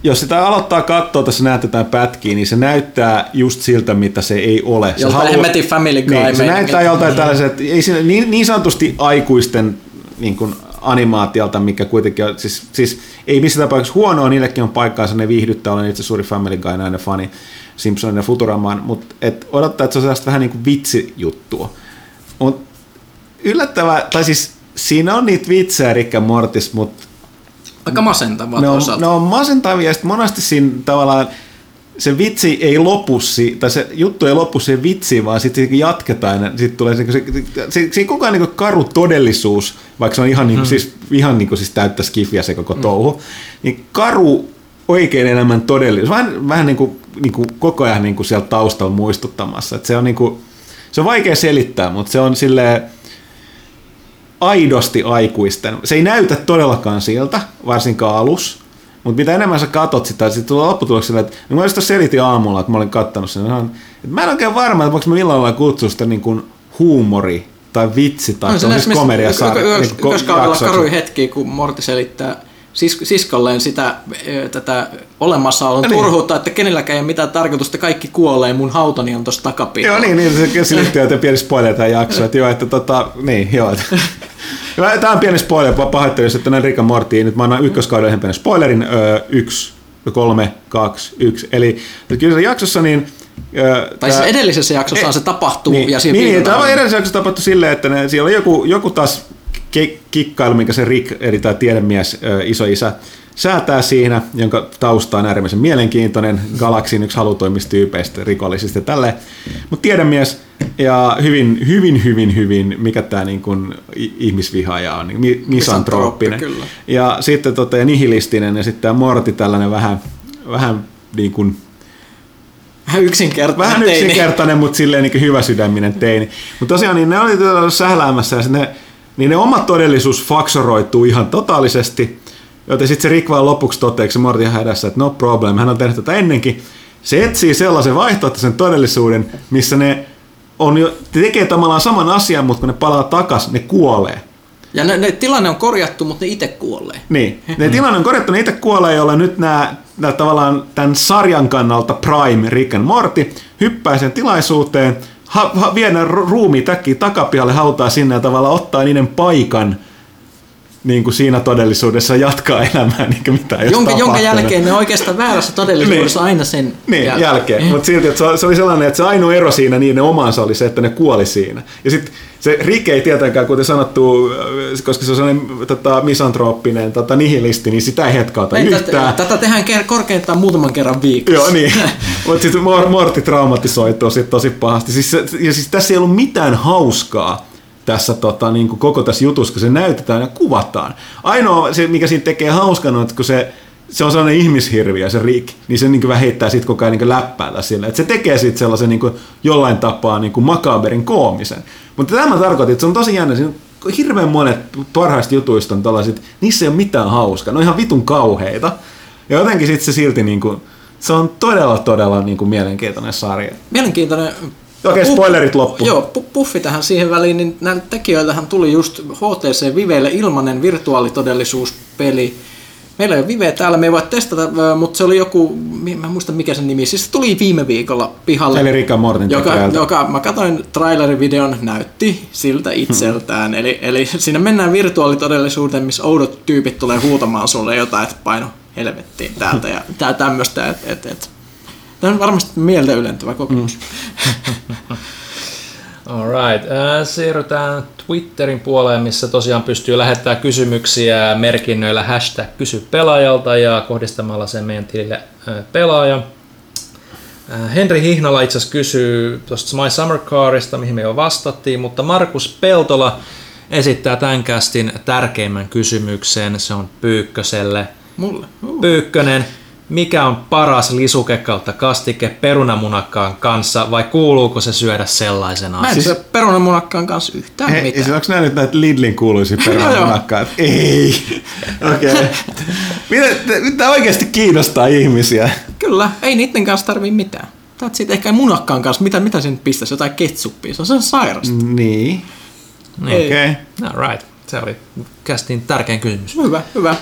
jos sitä aloittaa katsoa, tässä näet jotain pätkiä, niin se näyttää just siltä, mitä se ei ole. Se Joltain haluaa, Family Guy. Niin, se näyttää joltain tällaiset, ei siinä, niin, niin sanotusti aikuisten niin kuin animaatiolta, mikä kuitenkin on, siis, siis ei missään tapauksessa huonoa, niillekin on paikkaansa, ne viihdyttää, olen itse suuri Family Guy näinen fani Simpsonin ja Futuramaan, mutta et odottaa, että se on sellaista vähän niin kuin vitsijuttua. Mutta yllättävää, tai siis siinä on niitä vitsejä Rick Mortis, mutta Aika masentavaa ne on, ne on masentavia, ja sitten monesti siinä tavallaan se vitsi ei lopu, tai se juttu ei lopu siihen vitsiin, vaan sitten jatketaan ja sitten tulee se, se, se, se koko ajan niin karu todellisuus, vaikka se on ihan, niin kuin, siis, ihan niin kuin, siis täyttä skifiä se koko touhu, niin karu oikein elämän todellisuus, vähän, vähän niin kuin, niin kuin koko ajan niin kuin sieltä taustalla muistuttamassa. Että se on niin kuin, se on vaikea selittää, mutta se on sille aidosti aikuisten. Se ei näytä todellakaan siltä, varsinkaan alus, mutta mitä enemmän sä katot sitä, sitten tulee lopputuloksena, että niin mä just selitin aamulla, että mä olin kattonut sen, että mä en oikein varma, että voinko mä millään lailla kutsua sitä niin kuin huumori tai vitsi tai no, se on siis komediasarja. Niin Ykköskaudella karui hetki, kun Morti selittää sis, siskolleen sitä tätä olemassaolon niin. turhuutta, että kenelläkään ei ole mitään tarkoitusta, kaikki kuolee, mun hautani on tuossa takapihalla. Joo, niin, niin se selitti, että pieni spoiler tämä jakso, että joo, että tota, niin, joo. Tämä on pieni spoiler, pahoittelen, että näin Rick Morty, nyt mä annan ykköskauden yhden pienen spoilerin, öö, yksi, kolme, kaksi, yksi. Eli kyllä jaksossa niin tai siis edellisessä jaksossa e, se tapahtuu. Niin, ja siinä niin tämä edellisessä jaksossa tapahtui silleen, että ne, siellä on joku, joku taas kikkailu, minkä se Rick, eli tämä tiedemies, isoisä, säätää siinä, jonka tausta on äärimmäisen mielenkiintoinen, galaksin yksi halutoimistyypeistä, rikollisista ja tälleen. Mutta tiedemies ja hyvin, hyvin, hyvin, hyvin, mikä tämä niin kuin ihmisvihaaja on, niin misantrooppinen. Ja sitten tota, nihilistinen ja sitten tämä Morti tällainen vähän, vähän niin kuin Vähän yksinkertainen Vähän teini. yksinkertainen, mutta silleen niin hyvä sydäminen teini. Mutta tosiaan niin ne oli sähläämässä ja ne niin ne omat todellisuus faksoroituu ihan totaalisesti, joten sitten se Rick vaan lopuksi toteaa, se Morty hädässä, että no problem, hän on tehnyt tätä ennenkin. Se etsii sellaisen vaihtoehtoisen todellisuuden, missä ne on jo, tekee tavallaan saman asian, mutta kun ne palaa takaisin, ne kuolee. Ja ne, ne, tilanne on korjattu, mutta ne itse kuolee. Niin, ne tilanne on korjattu, ne itse kuolee, jolla nyt nämä, nämä tavallaan tämän sarjan kannalta Prime Rick and Morty hyppää sen tilaisuuteen, ha, ha, viedä ruumi täkki takapihalle, hautaa sinne ja tavallaan ottaa niiden paikan niin kuin siinä todellisuudessa jatkaa elämää, niin kuin mitä jonka, jonka jälkeen ne oikeastaan väärässä todellisuudessa niin, aina sen niin, jälkeen. jälkeen. Mutta silti, että se oli sellainen, että se ainoa ero siinä niiden omansa oli se, että ne kuoli siinä. Ja sitten se Rike ei tietenkään, kuten sanottu, koska se on sellainen tota, misantrooppinen tota, nihilisti, niin sitä ei hetkauta ei, yhtään. Tätä, tätä tehdään korkeintaan muutaman kerran viikossa. Joo, niin. Mutta sitten Morti traumatisoituu sit tosi pahasti. Siis, ja siis tässä ei ollut mitään hauskaa tässä tota, niin kuin koko tässä jutussa, kun se näytetään ja kuvataan. Ainoa, se, mikä siinä tekee hauskan, on, että kun se se on sellainen ihmishirviö, se Rick, niin se niin heittää sitten koko ajan niin läppäällä sille. Että se tekee sitten sellaisen niin jollain tapaa niin makaberin koomisen. Mutta tämä tarkoitti, että se on tosi jännä. Siinä hirveän monet parhaista jutuista on tällaiset, niissä ei ole mitään hauskaa. Ne on ihan vitun kauheita. Ja jotenkin sitten se silti niin kuin, se on todella, todella niin kuin mielenkiintoinen sarja. Mielenkiintoinen Okei, okay, spoilerit loppu. Joo, puffi tähän siihen väliin, niin näiltä tekijöiltähän tuli just HTC Viveille ilmanen virtuaalitodellisuuspeli, Meillä ei ole Vive täällä, me ei voi testata, mutta se oli joku, mä en muista mikä sen nimi, siis se tuli viime viikolla pihalle. Eli Rick Mortin joka, joka, mä katsoin trailerin-videon, näytti siltä itseltään. Hmm. Eli, eli siinä mennään virtuaalitodellisuuteen, missä oudot tyypit tulee huutamaan sulle jotain, että paino helvettiin täältä ja tää tämmöistä. Et, et, et. Tämä on varmasti mieltä ylentävä kokemus. Hmm. Alright, äh, siirrytään Twitterin puoleen, missä tosiaan pystyy lähettämään kysymyksiä merkinnöillä hashtag kysy pelaajalta ja kohdistamalla sen meidän tilille äh, pelaaja. Äh, Henri Hihnala itse asiassa kysyy tuosta My Summer Carista, mihin me jo vastattiin, mutta Markus Peltola esittää tämän kästin tärkeimmän kysymyksen, se on Pyykköselle. Mulle? Uh. Pyykkönen, mikä on paras lisuke kautta kastike perunamunakkaan kanssa vai kuuluuko se syödä sellaisena? Mä en siis... syö perunamunakkaan kanssa yhtään He, mitään. Siis onko nämä nyt näitä Lidlin kuuluisia perunamunakkaan? Ei. Okei. Okay. Mitä, tämä oikeasti kiinnostaa ihmisiä? Kyllä, ei niiden kanssa tarvii mitään. Tätä sitten ehkä munakkaan kanssa, mitä, mitä sen pistäisi, jotain ketsuppia, se on sen sairasta. Niin. Okei. Okay. All right. Se oli kästin tärkein kysymys. Hyvä, hyvä.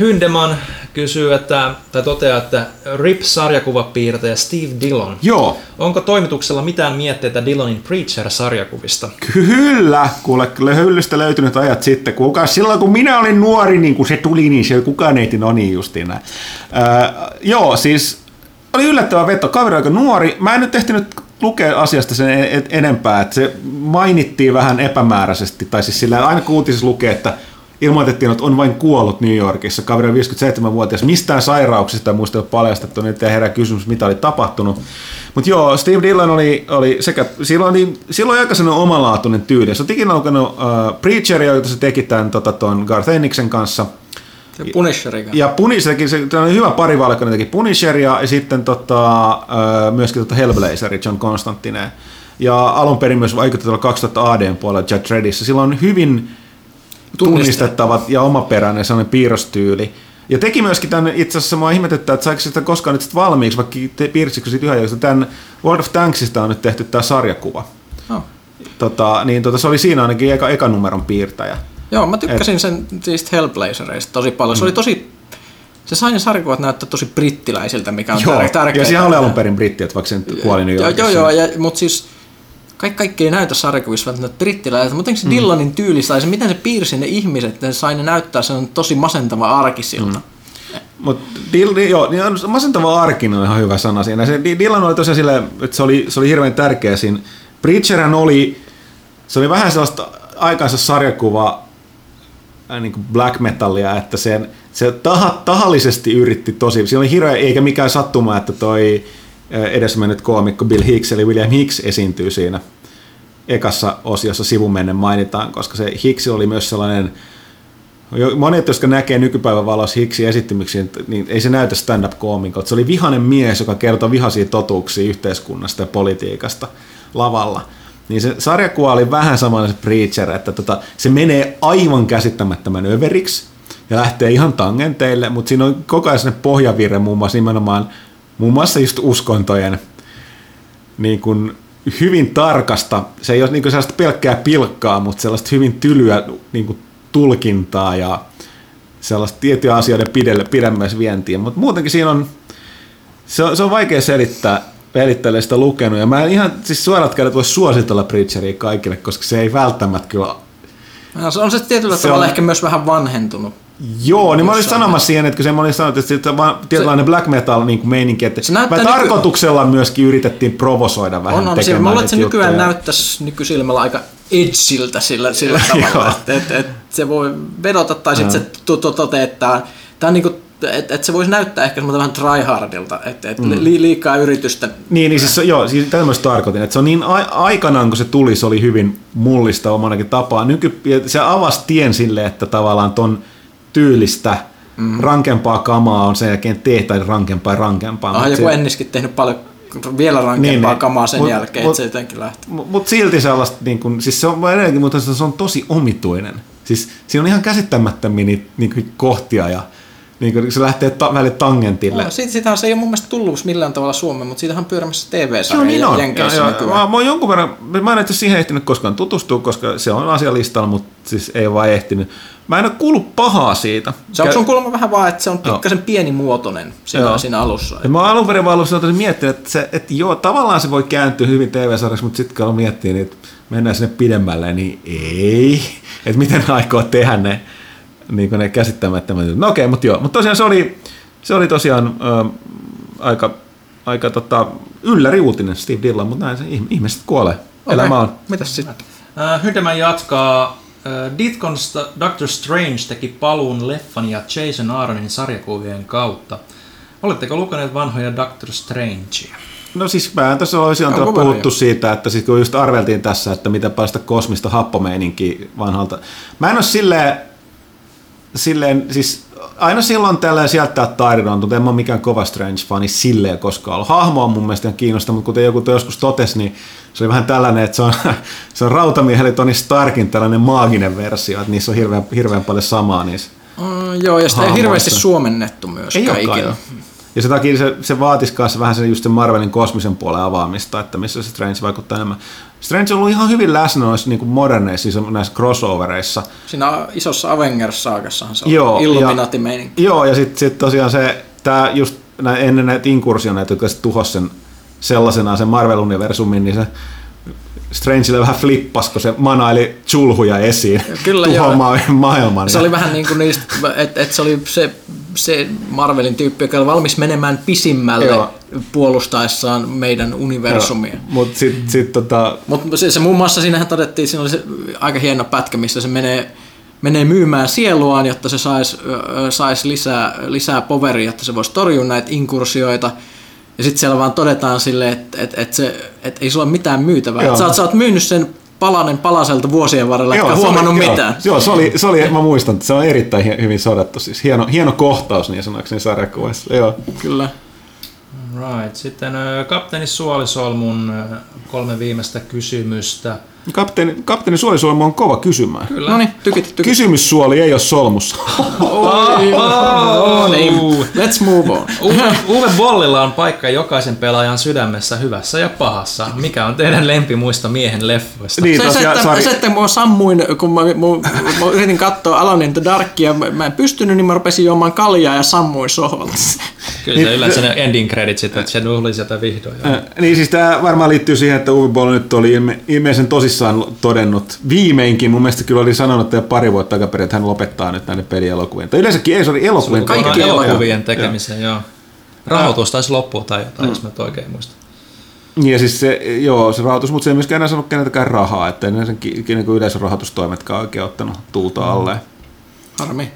Hyndeman kysyy, että, tai toteaa, että RIP-sarjakuvapiirtäjä Steve Dillon. Joo. Onko toimituksella mitään mietteitä Dillonin Preacher-sarjakuvista? Kyllä, kuule, hyllystä löytynyt ajat sitten. Kuka, silloin kun minä olin nuori, niin kun se tuli, niin se kukaan ei no niin justiin näin. Äh, joo, siis oli yllättävä veto. Kaveri aika nuori. Mä en nyt ehtinyt lukea asiasta sen enempää, että se mainittiin vähän epämääräisesti, tai siis sillä aina kun uutisissa lukee, että ilmoitettiin, että on vain kuollut New Yorkissa. Kaveri on 57-vuotias. Mistään sairauksista muista ei ole paljastettu, niin ei herää kysymys, mitä oli tapahtunut. Mutta joo, Steve Dillon oli, oli sekä, silloin oli, silloin aika sellainen omalaatuinen tyyli. Se on ikinä lukenut uh, Preacheria, jota se teki tämän tota, ton Garth Enniksen kanssa. Se Punisherin kanssa. Ja Punisherkin, se, se oli hyvä parivalkoinen teki Punisheria ja sitten tota, uh, myöskin tota Hellblazerin John Constantine. Ja alun perin myös vaikutti 2000 ADn puolella Judge Reddissä. Sillä on hyvin tunnistettavat ja omaperäinen sellainen piirrostyyli. Ja teki myöskin tämän, itse asiassa mua ihmetyttää, että saiko sitä koskaan nyt sit valmiiksi, vaikka te piirsikö siitä yhä, tämän World of Tanksista on nyt tehty tämä sarjakuva. Oh. Tota, niin tota, se oli siinä ainakin eka, eka numeron piirtäjä. Joo, mä tykkäsin Et... sen siis Hellblazereista tosi paljon. Se mm. oli tosi se sai ne sarjakuvat näyttää tosi brittiläisiltä, mikä on joo, tärkeää. Ja siellä oli alun perin britti, että vaikka sen kuoli New Yorkissa. Joo, joo, ja, mutta siis kaikki, kaikki ei näytä sarjakuvissa välttämättä brittiläisiltä, mutta se mm. Dillanin tyyli sai se, miten se piirsi ne ihmiset, että se sai ne näyttää sen tosi masentava arkisilta. Mm. Mutta joo, niin masentava arkin on ihan hyvä sana siinä. Se Dylan oli tosiaan silleen, että se oli, se oli hirveän tärkeä siinä. Preacherhän oli, se oli vähän sellaista aikaansa sarjakuva äh, niin kuin black metallia, että sen, se taha, tahallisesti yritti tosi, siinä oli hirveä, eikä mikään sattuma, että toi edesmennyt koomikko Bill Hicks, eli William Hicks esiintyy siinä ekassa osiossa sivumennen mainitaan, koska se Hicks oli myös sellainen Monet, jotka näkee nykypäivän valossa Hiksi esittymyksiä, niin ei se näytä stand-up-koomikot. Se oli vihainen mies, joka kertoi vihaisia totuuksia yhteiskunnasta ja politiikasta lavalla. Niin se sarjakuva oli vähän samanlainen se Preacher, että tota, se menee aivan käsittämättömän överiksi ja lähtee ihan tangenteille, mutta siinä on koko ajan pohjavirre muun muassa nimenomaan muun muassa just uskontojen niin kuin hyvin tarkasta, se ei ole niin kuin sellaista pelkkää pilkkaa, mutta sellaista hyvin tylyä niin kuin tulkintaa ja sellaista tiettyjä asioiden pidelle, pidemmässä vientiä, mutta muutenkin siinä on, se on, se on vaikea selittää, pelittäjälle sitä lukenut, ja mä en ihan siis suorat kädet voi suositella Preacheria kaikille, koska se ei välttämättä kyllä... No, se on se tietyllä se tavalla on... ehkä myös vähän vanhentunut Joo, niin mä olin sanomassa siihen, että kun se mä olin sanonut, että se on tietynlainen black metal niin kuin meininki, että se mä tarkoituksella nyky... myöskin yritettiin provosoida vähän on, on, tekemään Mä luulen, että se nykyään näyttäisi nykysilmällä aika edgiltä sillä, sillä tavalla, että et, et, se voi vedota tai sitten se toteaa, että tämä on niin kuin että et se voisi näyttää ehkä semmoista vähän tryhardilta, että et mm. li, liikaa yritystä. Niin, niin siis, joo, siis tämmöistä tarkoitin, että se on niin a- aikanaan, kun se tuli, se oli hyvin mullista omanakin tapaa. Nyky, se avasi tien sille, että tavallaan ton tyylistä mm. rankempaa kamaa on sen jälkeen tehtäin rankempaa ja rankempaa. Ah, joku se... Enniskin tehnyt paljon vielä rankempaa niin, niin. kamaa sen mut, jälkeen, mut, että se jotenkin lähti. Mutta mut silti sellaista, niin kun, siis se on edelleenkin, mutta se on tosi omituinen. Siis siinä on ihan käsittämättömiä niitä niin kohtia ja niin kuin se lähtee ta- välillä tangentille. No, siitä, siitähän se ei ole mun mielestä tullut millään tavalla Suomeen, mutta siitähän on pyörimässä TV-sarja niin on. Jenkeissä ja, ja, mä, mä, jonkun verran, mä en siihen ehtinyt koskaan tutustua, koska se on asialistalla, mutta siis ei vaan ehtinyt. Mä en ole kuullut pahaa siitä. Se on sun kuulemma vähän vaan, että se on pikkasen pienimuotoinen siinä, siinä alussa. Ja mä alun perin vaan alussa miettinyt, että, se, että joo, tavallaan se voi kääntyä hyvin TV-sarjaksi, mutta sitten kun miettii, niin että mennään sinne pidemmälle, niin ei. Että miten aikoo tehdä ne niin ne käsittämättömät. No okei, okay, mutta joo. Mutta tosiaan se oli, se oli tosiaan äh, aika, aika tota, ylläri uutinen Steve Dillon, mutta näin se ihmiset kuolee. Okay. Elämä on. Mitäs sitten? Äh, Hyndemän jatkaa. Ditkonsta Doctor Strange teki paluun leffan ja Jason Aaronin sarjakuvien kautta. Oletteko lukeneet vanhoja Doctor Strangea? No siis mä tässä olisi on puhuttu siitä, että siis kun just arveltiin tässä, että miten sitä kosmista happomeininkiä vanhalta. Mä en ole silleen silleen, siis aina silloin tällä sieltä tarinaa, mutta en mä ole mikään kova Strange-fani silleen koskaan ollut. Hahmo on mun mielestä kiinnostava, mutta kuten joku joskus totesi, niin se oli vähän tällainen, että se on, se on Rautamiehelle Tony Starkin tällainen maaginen versio, että niissä on hirveän, hirveän paljon samaa niissä. Mm, joo, ja sitä ei hirveästi suomennettu myöskään ei ikinä. Ja se takia se, se vaatisi myös vähän sen, just sen Marvelin kosmisen puolen avaamista, että missä se Strange vaikuttaa enemmän. Strange on ollut ihan hyvin läsnä noissa niin kuin moderneissa, siis näissä crossovereissa. Siinä isossa Avengers-saakassahan se on joo, illuminati ja, Joo, ja sitten sit tosiaan se, tämä just ennen näitä inkursioneita, jotka tuhosi sen sellaisenaan sen Marvel-universumin, niin se Strangelle vähän flippas, kun se manaili chulhuja esiin Kyllä, tuhoamaan maailman. Se oli vähän niin kuin niistä, että et se oli se, se Marvelin tyyppi, joka oli valmis menemään pisimmälle Joo. puolustaessaan meidän universumia. Mutta sit, sit, tota... Mut se, se muun muassa siinähän todettiin, siinä oli se aika hieno pätkä, missä se menee menee myymään sieluaan, jotta se saisi sais lisää, lisää poveria, että se voisi torjua näitä inkursioita. Ja sitten siellä vaan todetaan sille, että et, et se, et ei sulla ole mitään myytävää. Joo. Et sä, oot, sä oot myynyt sen palanen palaselta vuosien varrella, etkä se huomannut oli, mitään. Joo, joo se, oli, se oli, mä muistan, että se on erittäin hyvin sodattu. Siis hieno, hieno kohtaus niin sanoakseni sarjakuvassa. Joo. Kyllä. Right. Sitten kapteeni Suolisolmun kolme viimeistä kysymystä. Kapteeni, kapteeni Suolisuolmu on kova kysymään. Kyllä. No niin, tykit, tykit. Kysymyssuoli ei ole solmussa. No niin, let's move on. Uwe, Uwe Bollilla on paikka jokaisen pelaajan sydämessä hyvässä ja pahassa. Mikä on teidän lempimuisto miehen leffoista? niin, Se, se, että, sorry. se, että mä sammuin, kun mä, mä, mä yritin katsoa Alan in the Darkia, mä, mä en pystynyt, niin mä rupesin juomaan kaljaa ja sammuin sohvalta. Kyllä se yleensä ne ending creditsit, että se tuli sieltä vihdoin. Äh, Niin siis tämä varmaan liittyy siihen, että Uwe Boll nyt oli ilme, ilmeisen tosissaan todennut viimeinkin, mun mielestä kyllä oli sanonut jo pari vuotta takaperin, että hän lopettaa nyt näiden pelielokuvien. Tai yleensäkin ei, se oli elokuvien Kaikki elokuvien Joo. tekemiseen, joo. Rahoitus taisi loppua tai jotain, jos mä oikein muistan. Niin, Ja siis se, joo, se rahoitus, mutta se ei myöskään enää saanut keneltäkään rahaa, että ei sen niin yleisrahoitustoimetkaan oikein ottanut tuulta alle. Harmi.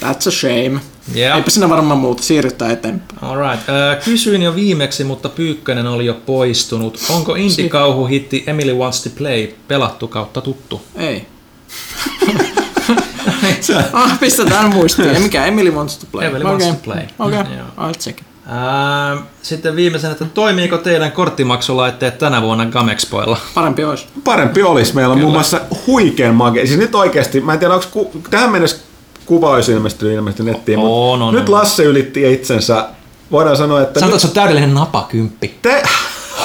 That's a shame. Yeah. Eipä siinä varmaan muuta, siirrytään eteenpäin. Alright. Äh, kysyin jo viimeksi, mutta Pyykkönen oli jo poistunut. Onko indie-kauhuhitti Emily Wants to Play pelattu kautta tuttu? Ei. ah, pistetään muistiin. Mikä Emily wants to play? Emily wants to play. Okei, Mm, okay. I'll check it. Ää, sitten viimeisenä, että toimiiko teidän korttimaksulaitteet tänä vuonna Gamexpoilla? Parempi olisi. Parempi olisi. Meillä on muun muassa huikean magia. Siis nyt oikeasti, mä en tiedä, onko ku, tähän mennessä kuva olisi ilmestynyt ilmeisesti nettiin, On, mutta on, nyt on. Lasse ylitti itsensä. Voidaan sanoa, että Sanotaan, nyt että se on täydellinen napakymppi. te...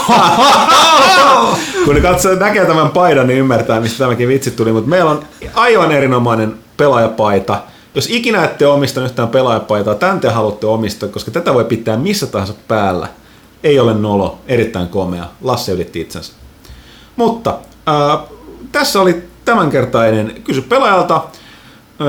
Kun katsoo, näkee tämän paidan, niin ymmärtää, mistä tämäkin vitsi tuli. Mutta meillä on aivan erinomainen pelaajapaita. Jos ikinä ette omistanut yhtään pelaajapaitaa, tämän te haluatte omistaa, koska tätä voi pitää missä tahansa päällä. Ei ole nolo, erittäin komea. Lasse ylitti itsensä. Mutta äh, tässä oli tämänkertainen kysy pelaajalta.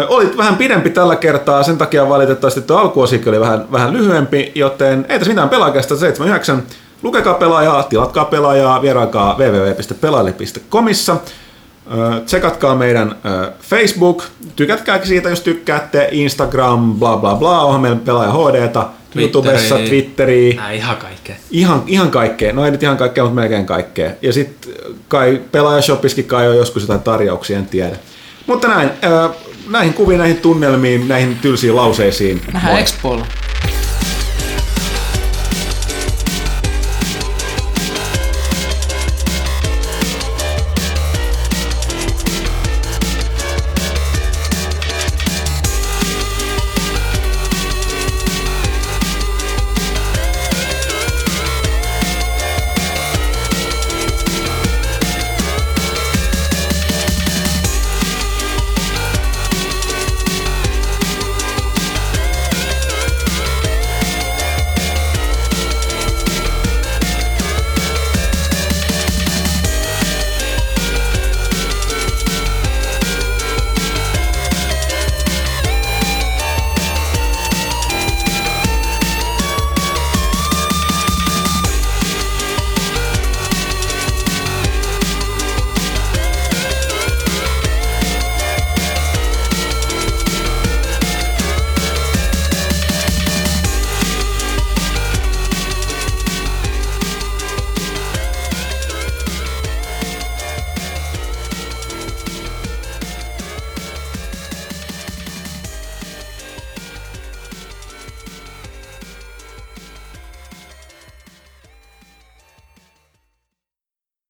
Olit vähän pidempi tällä kertaa, sen takia valitettavasti tuo alkuosikin oli vähän, vähän lyhyempi, joten ei tässä mitään pelaajakästä 79. Lukekaa pelaajaa, tilatkaa pelaajaa, vieraikaa www.pelaajalle.comissa. Ö, Tsekatkaa meidän Facebook, tykätkää siitä, jos tykkäätte, Instagram, bla bla bla, onhan meillä pelaaja HDta, YouTubessa, Twitteriä, Nää ihan kaikkea. Ihan, ihan kaikkea, no ei nyt ihan kaikkea, mutta melkein kaikkea. Ja sitten kai pelaajashopiskin kai on joskus jotain tarjouksia, en tiedä. Mutta näin, näihin kuviin, näihin tunnelmiin, näihin tylsiin lauseisiin. Nähdään moi. Expoilla.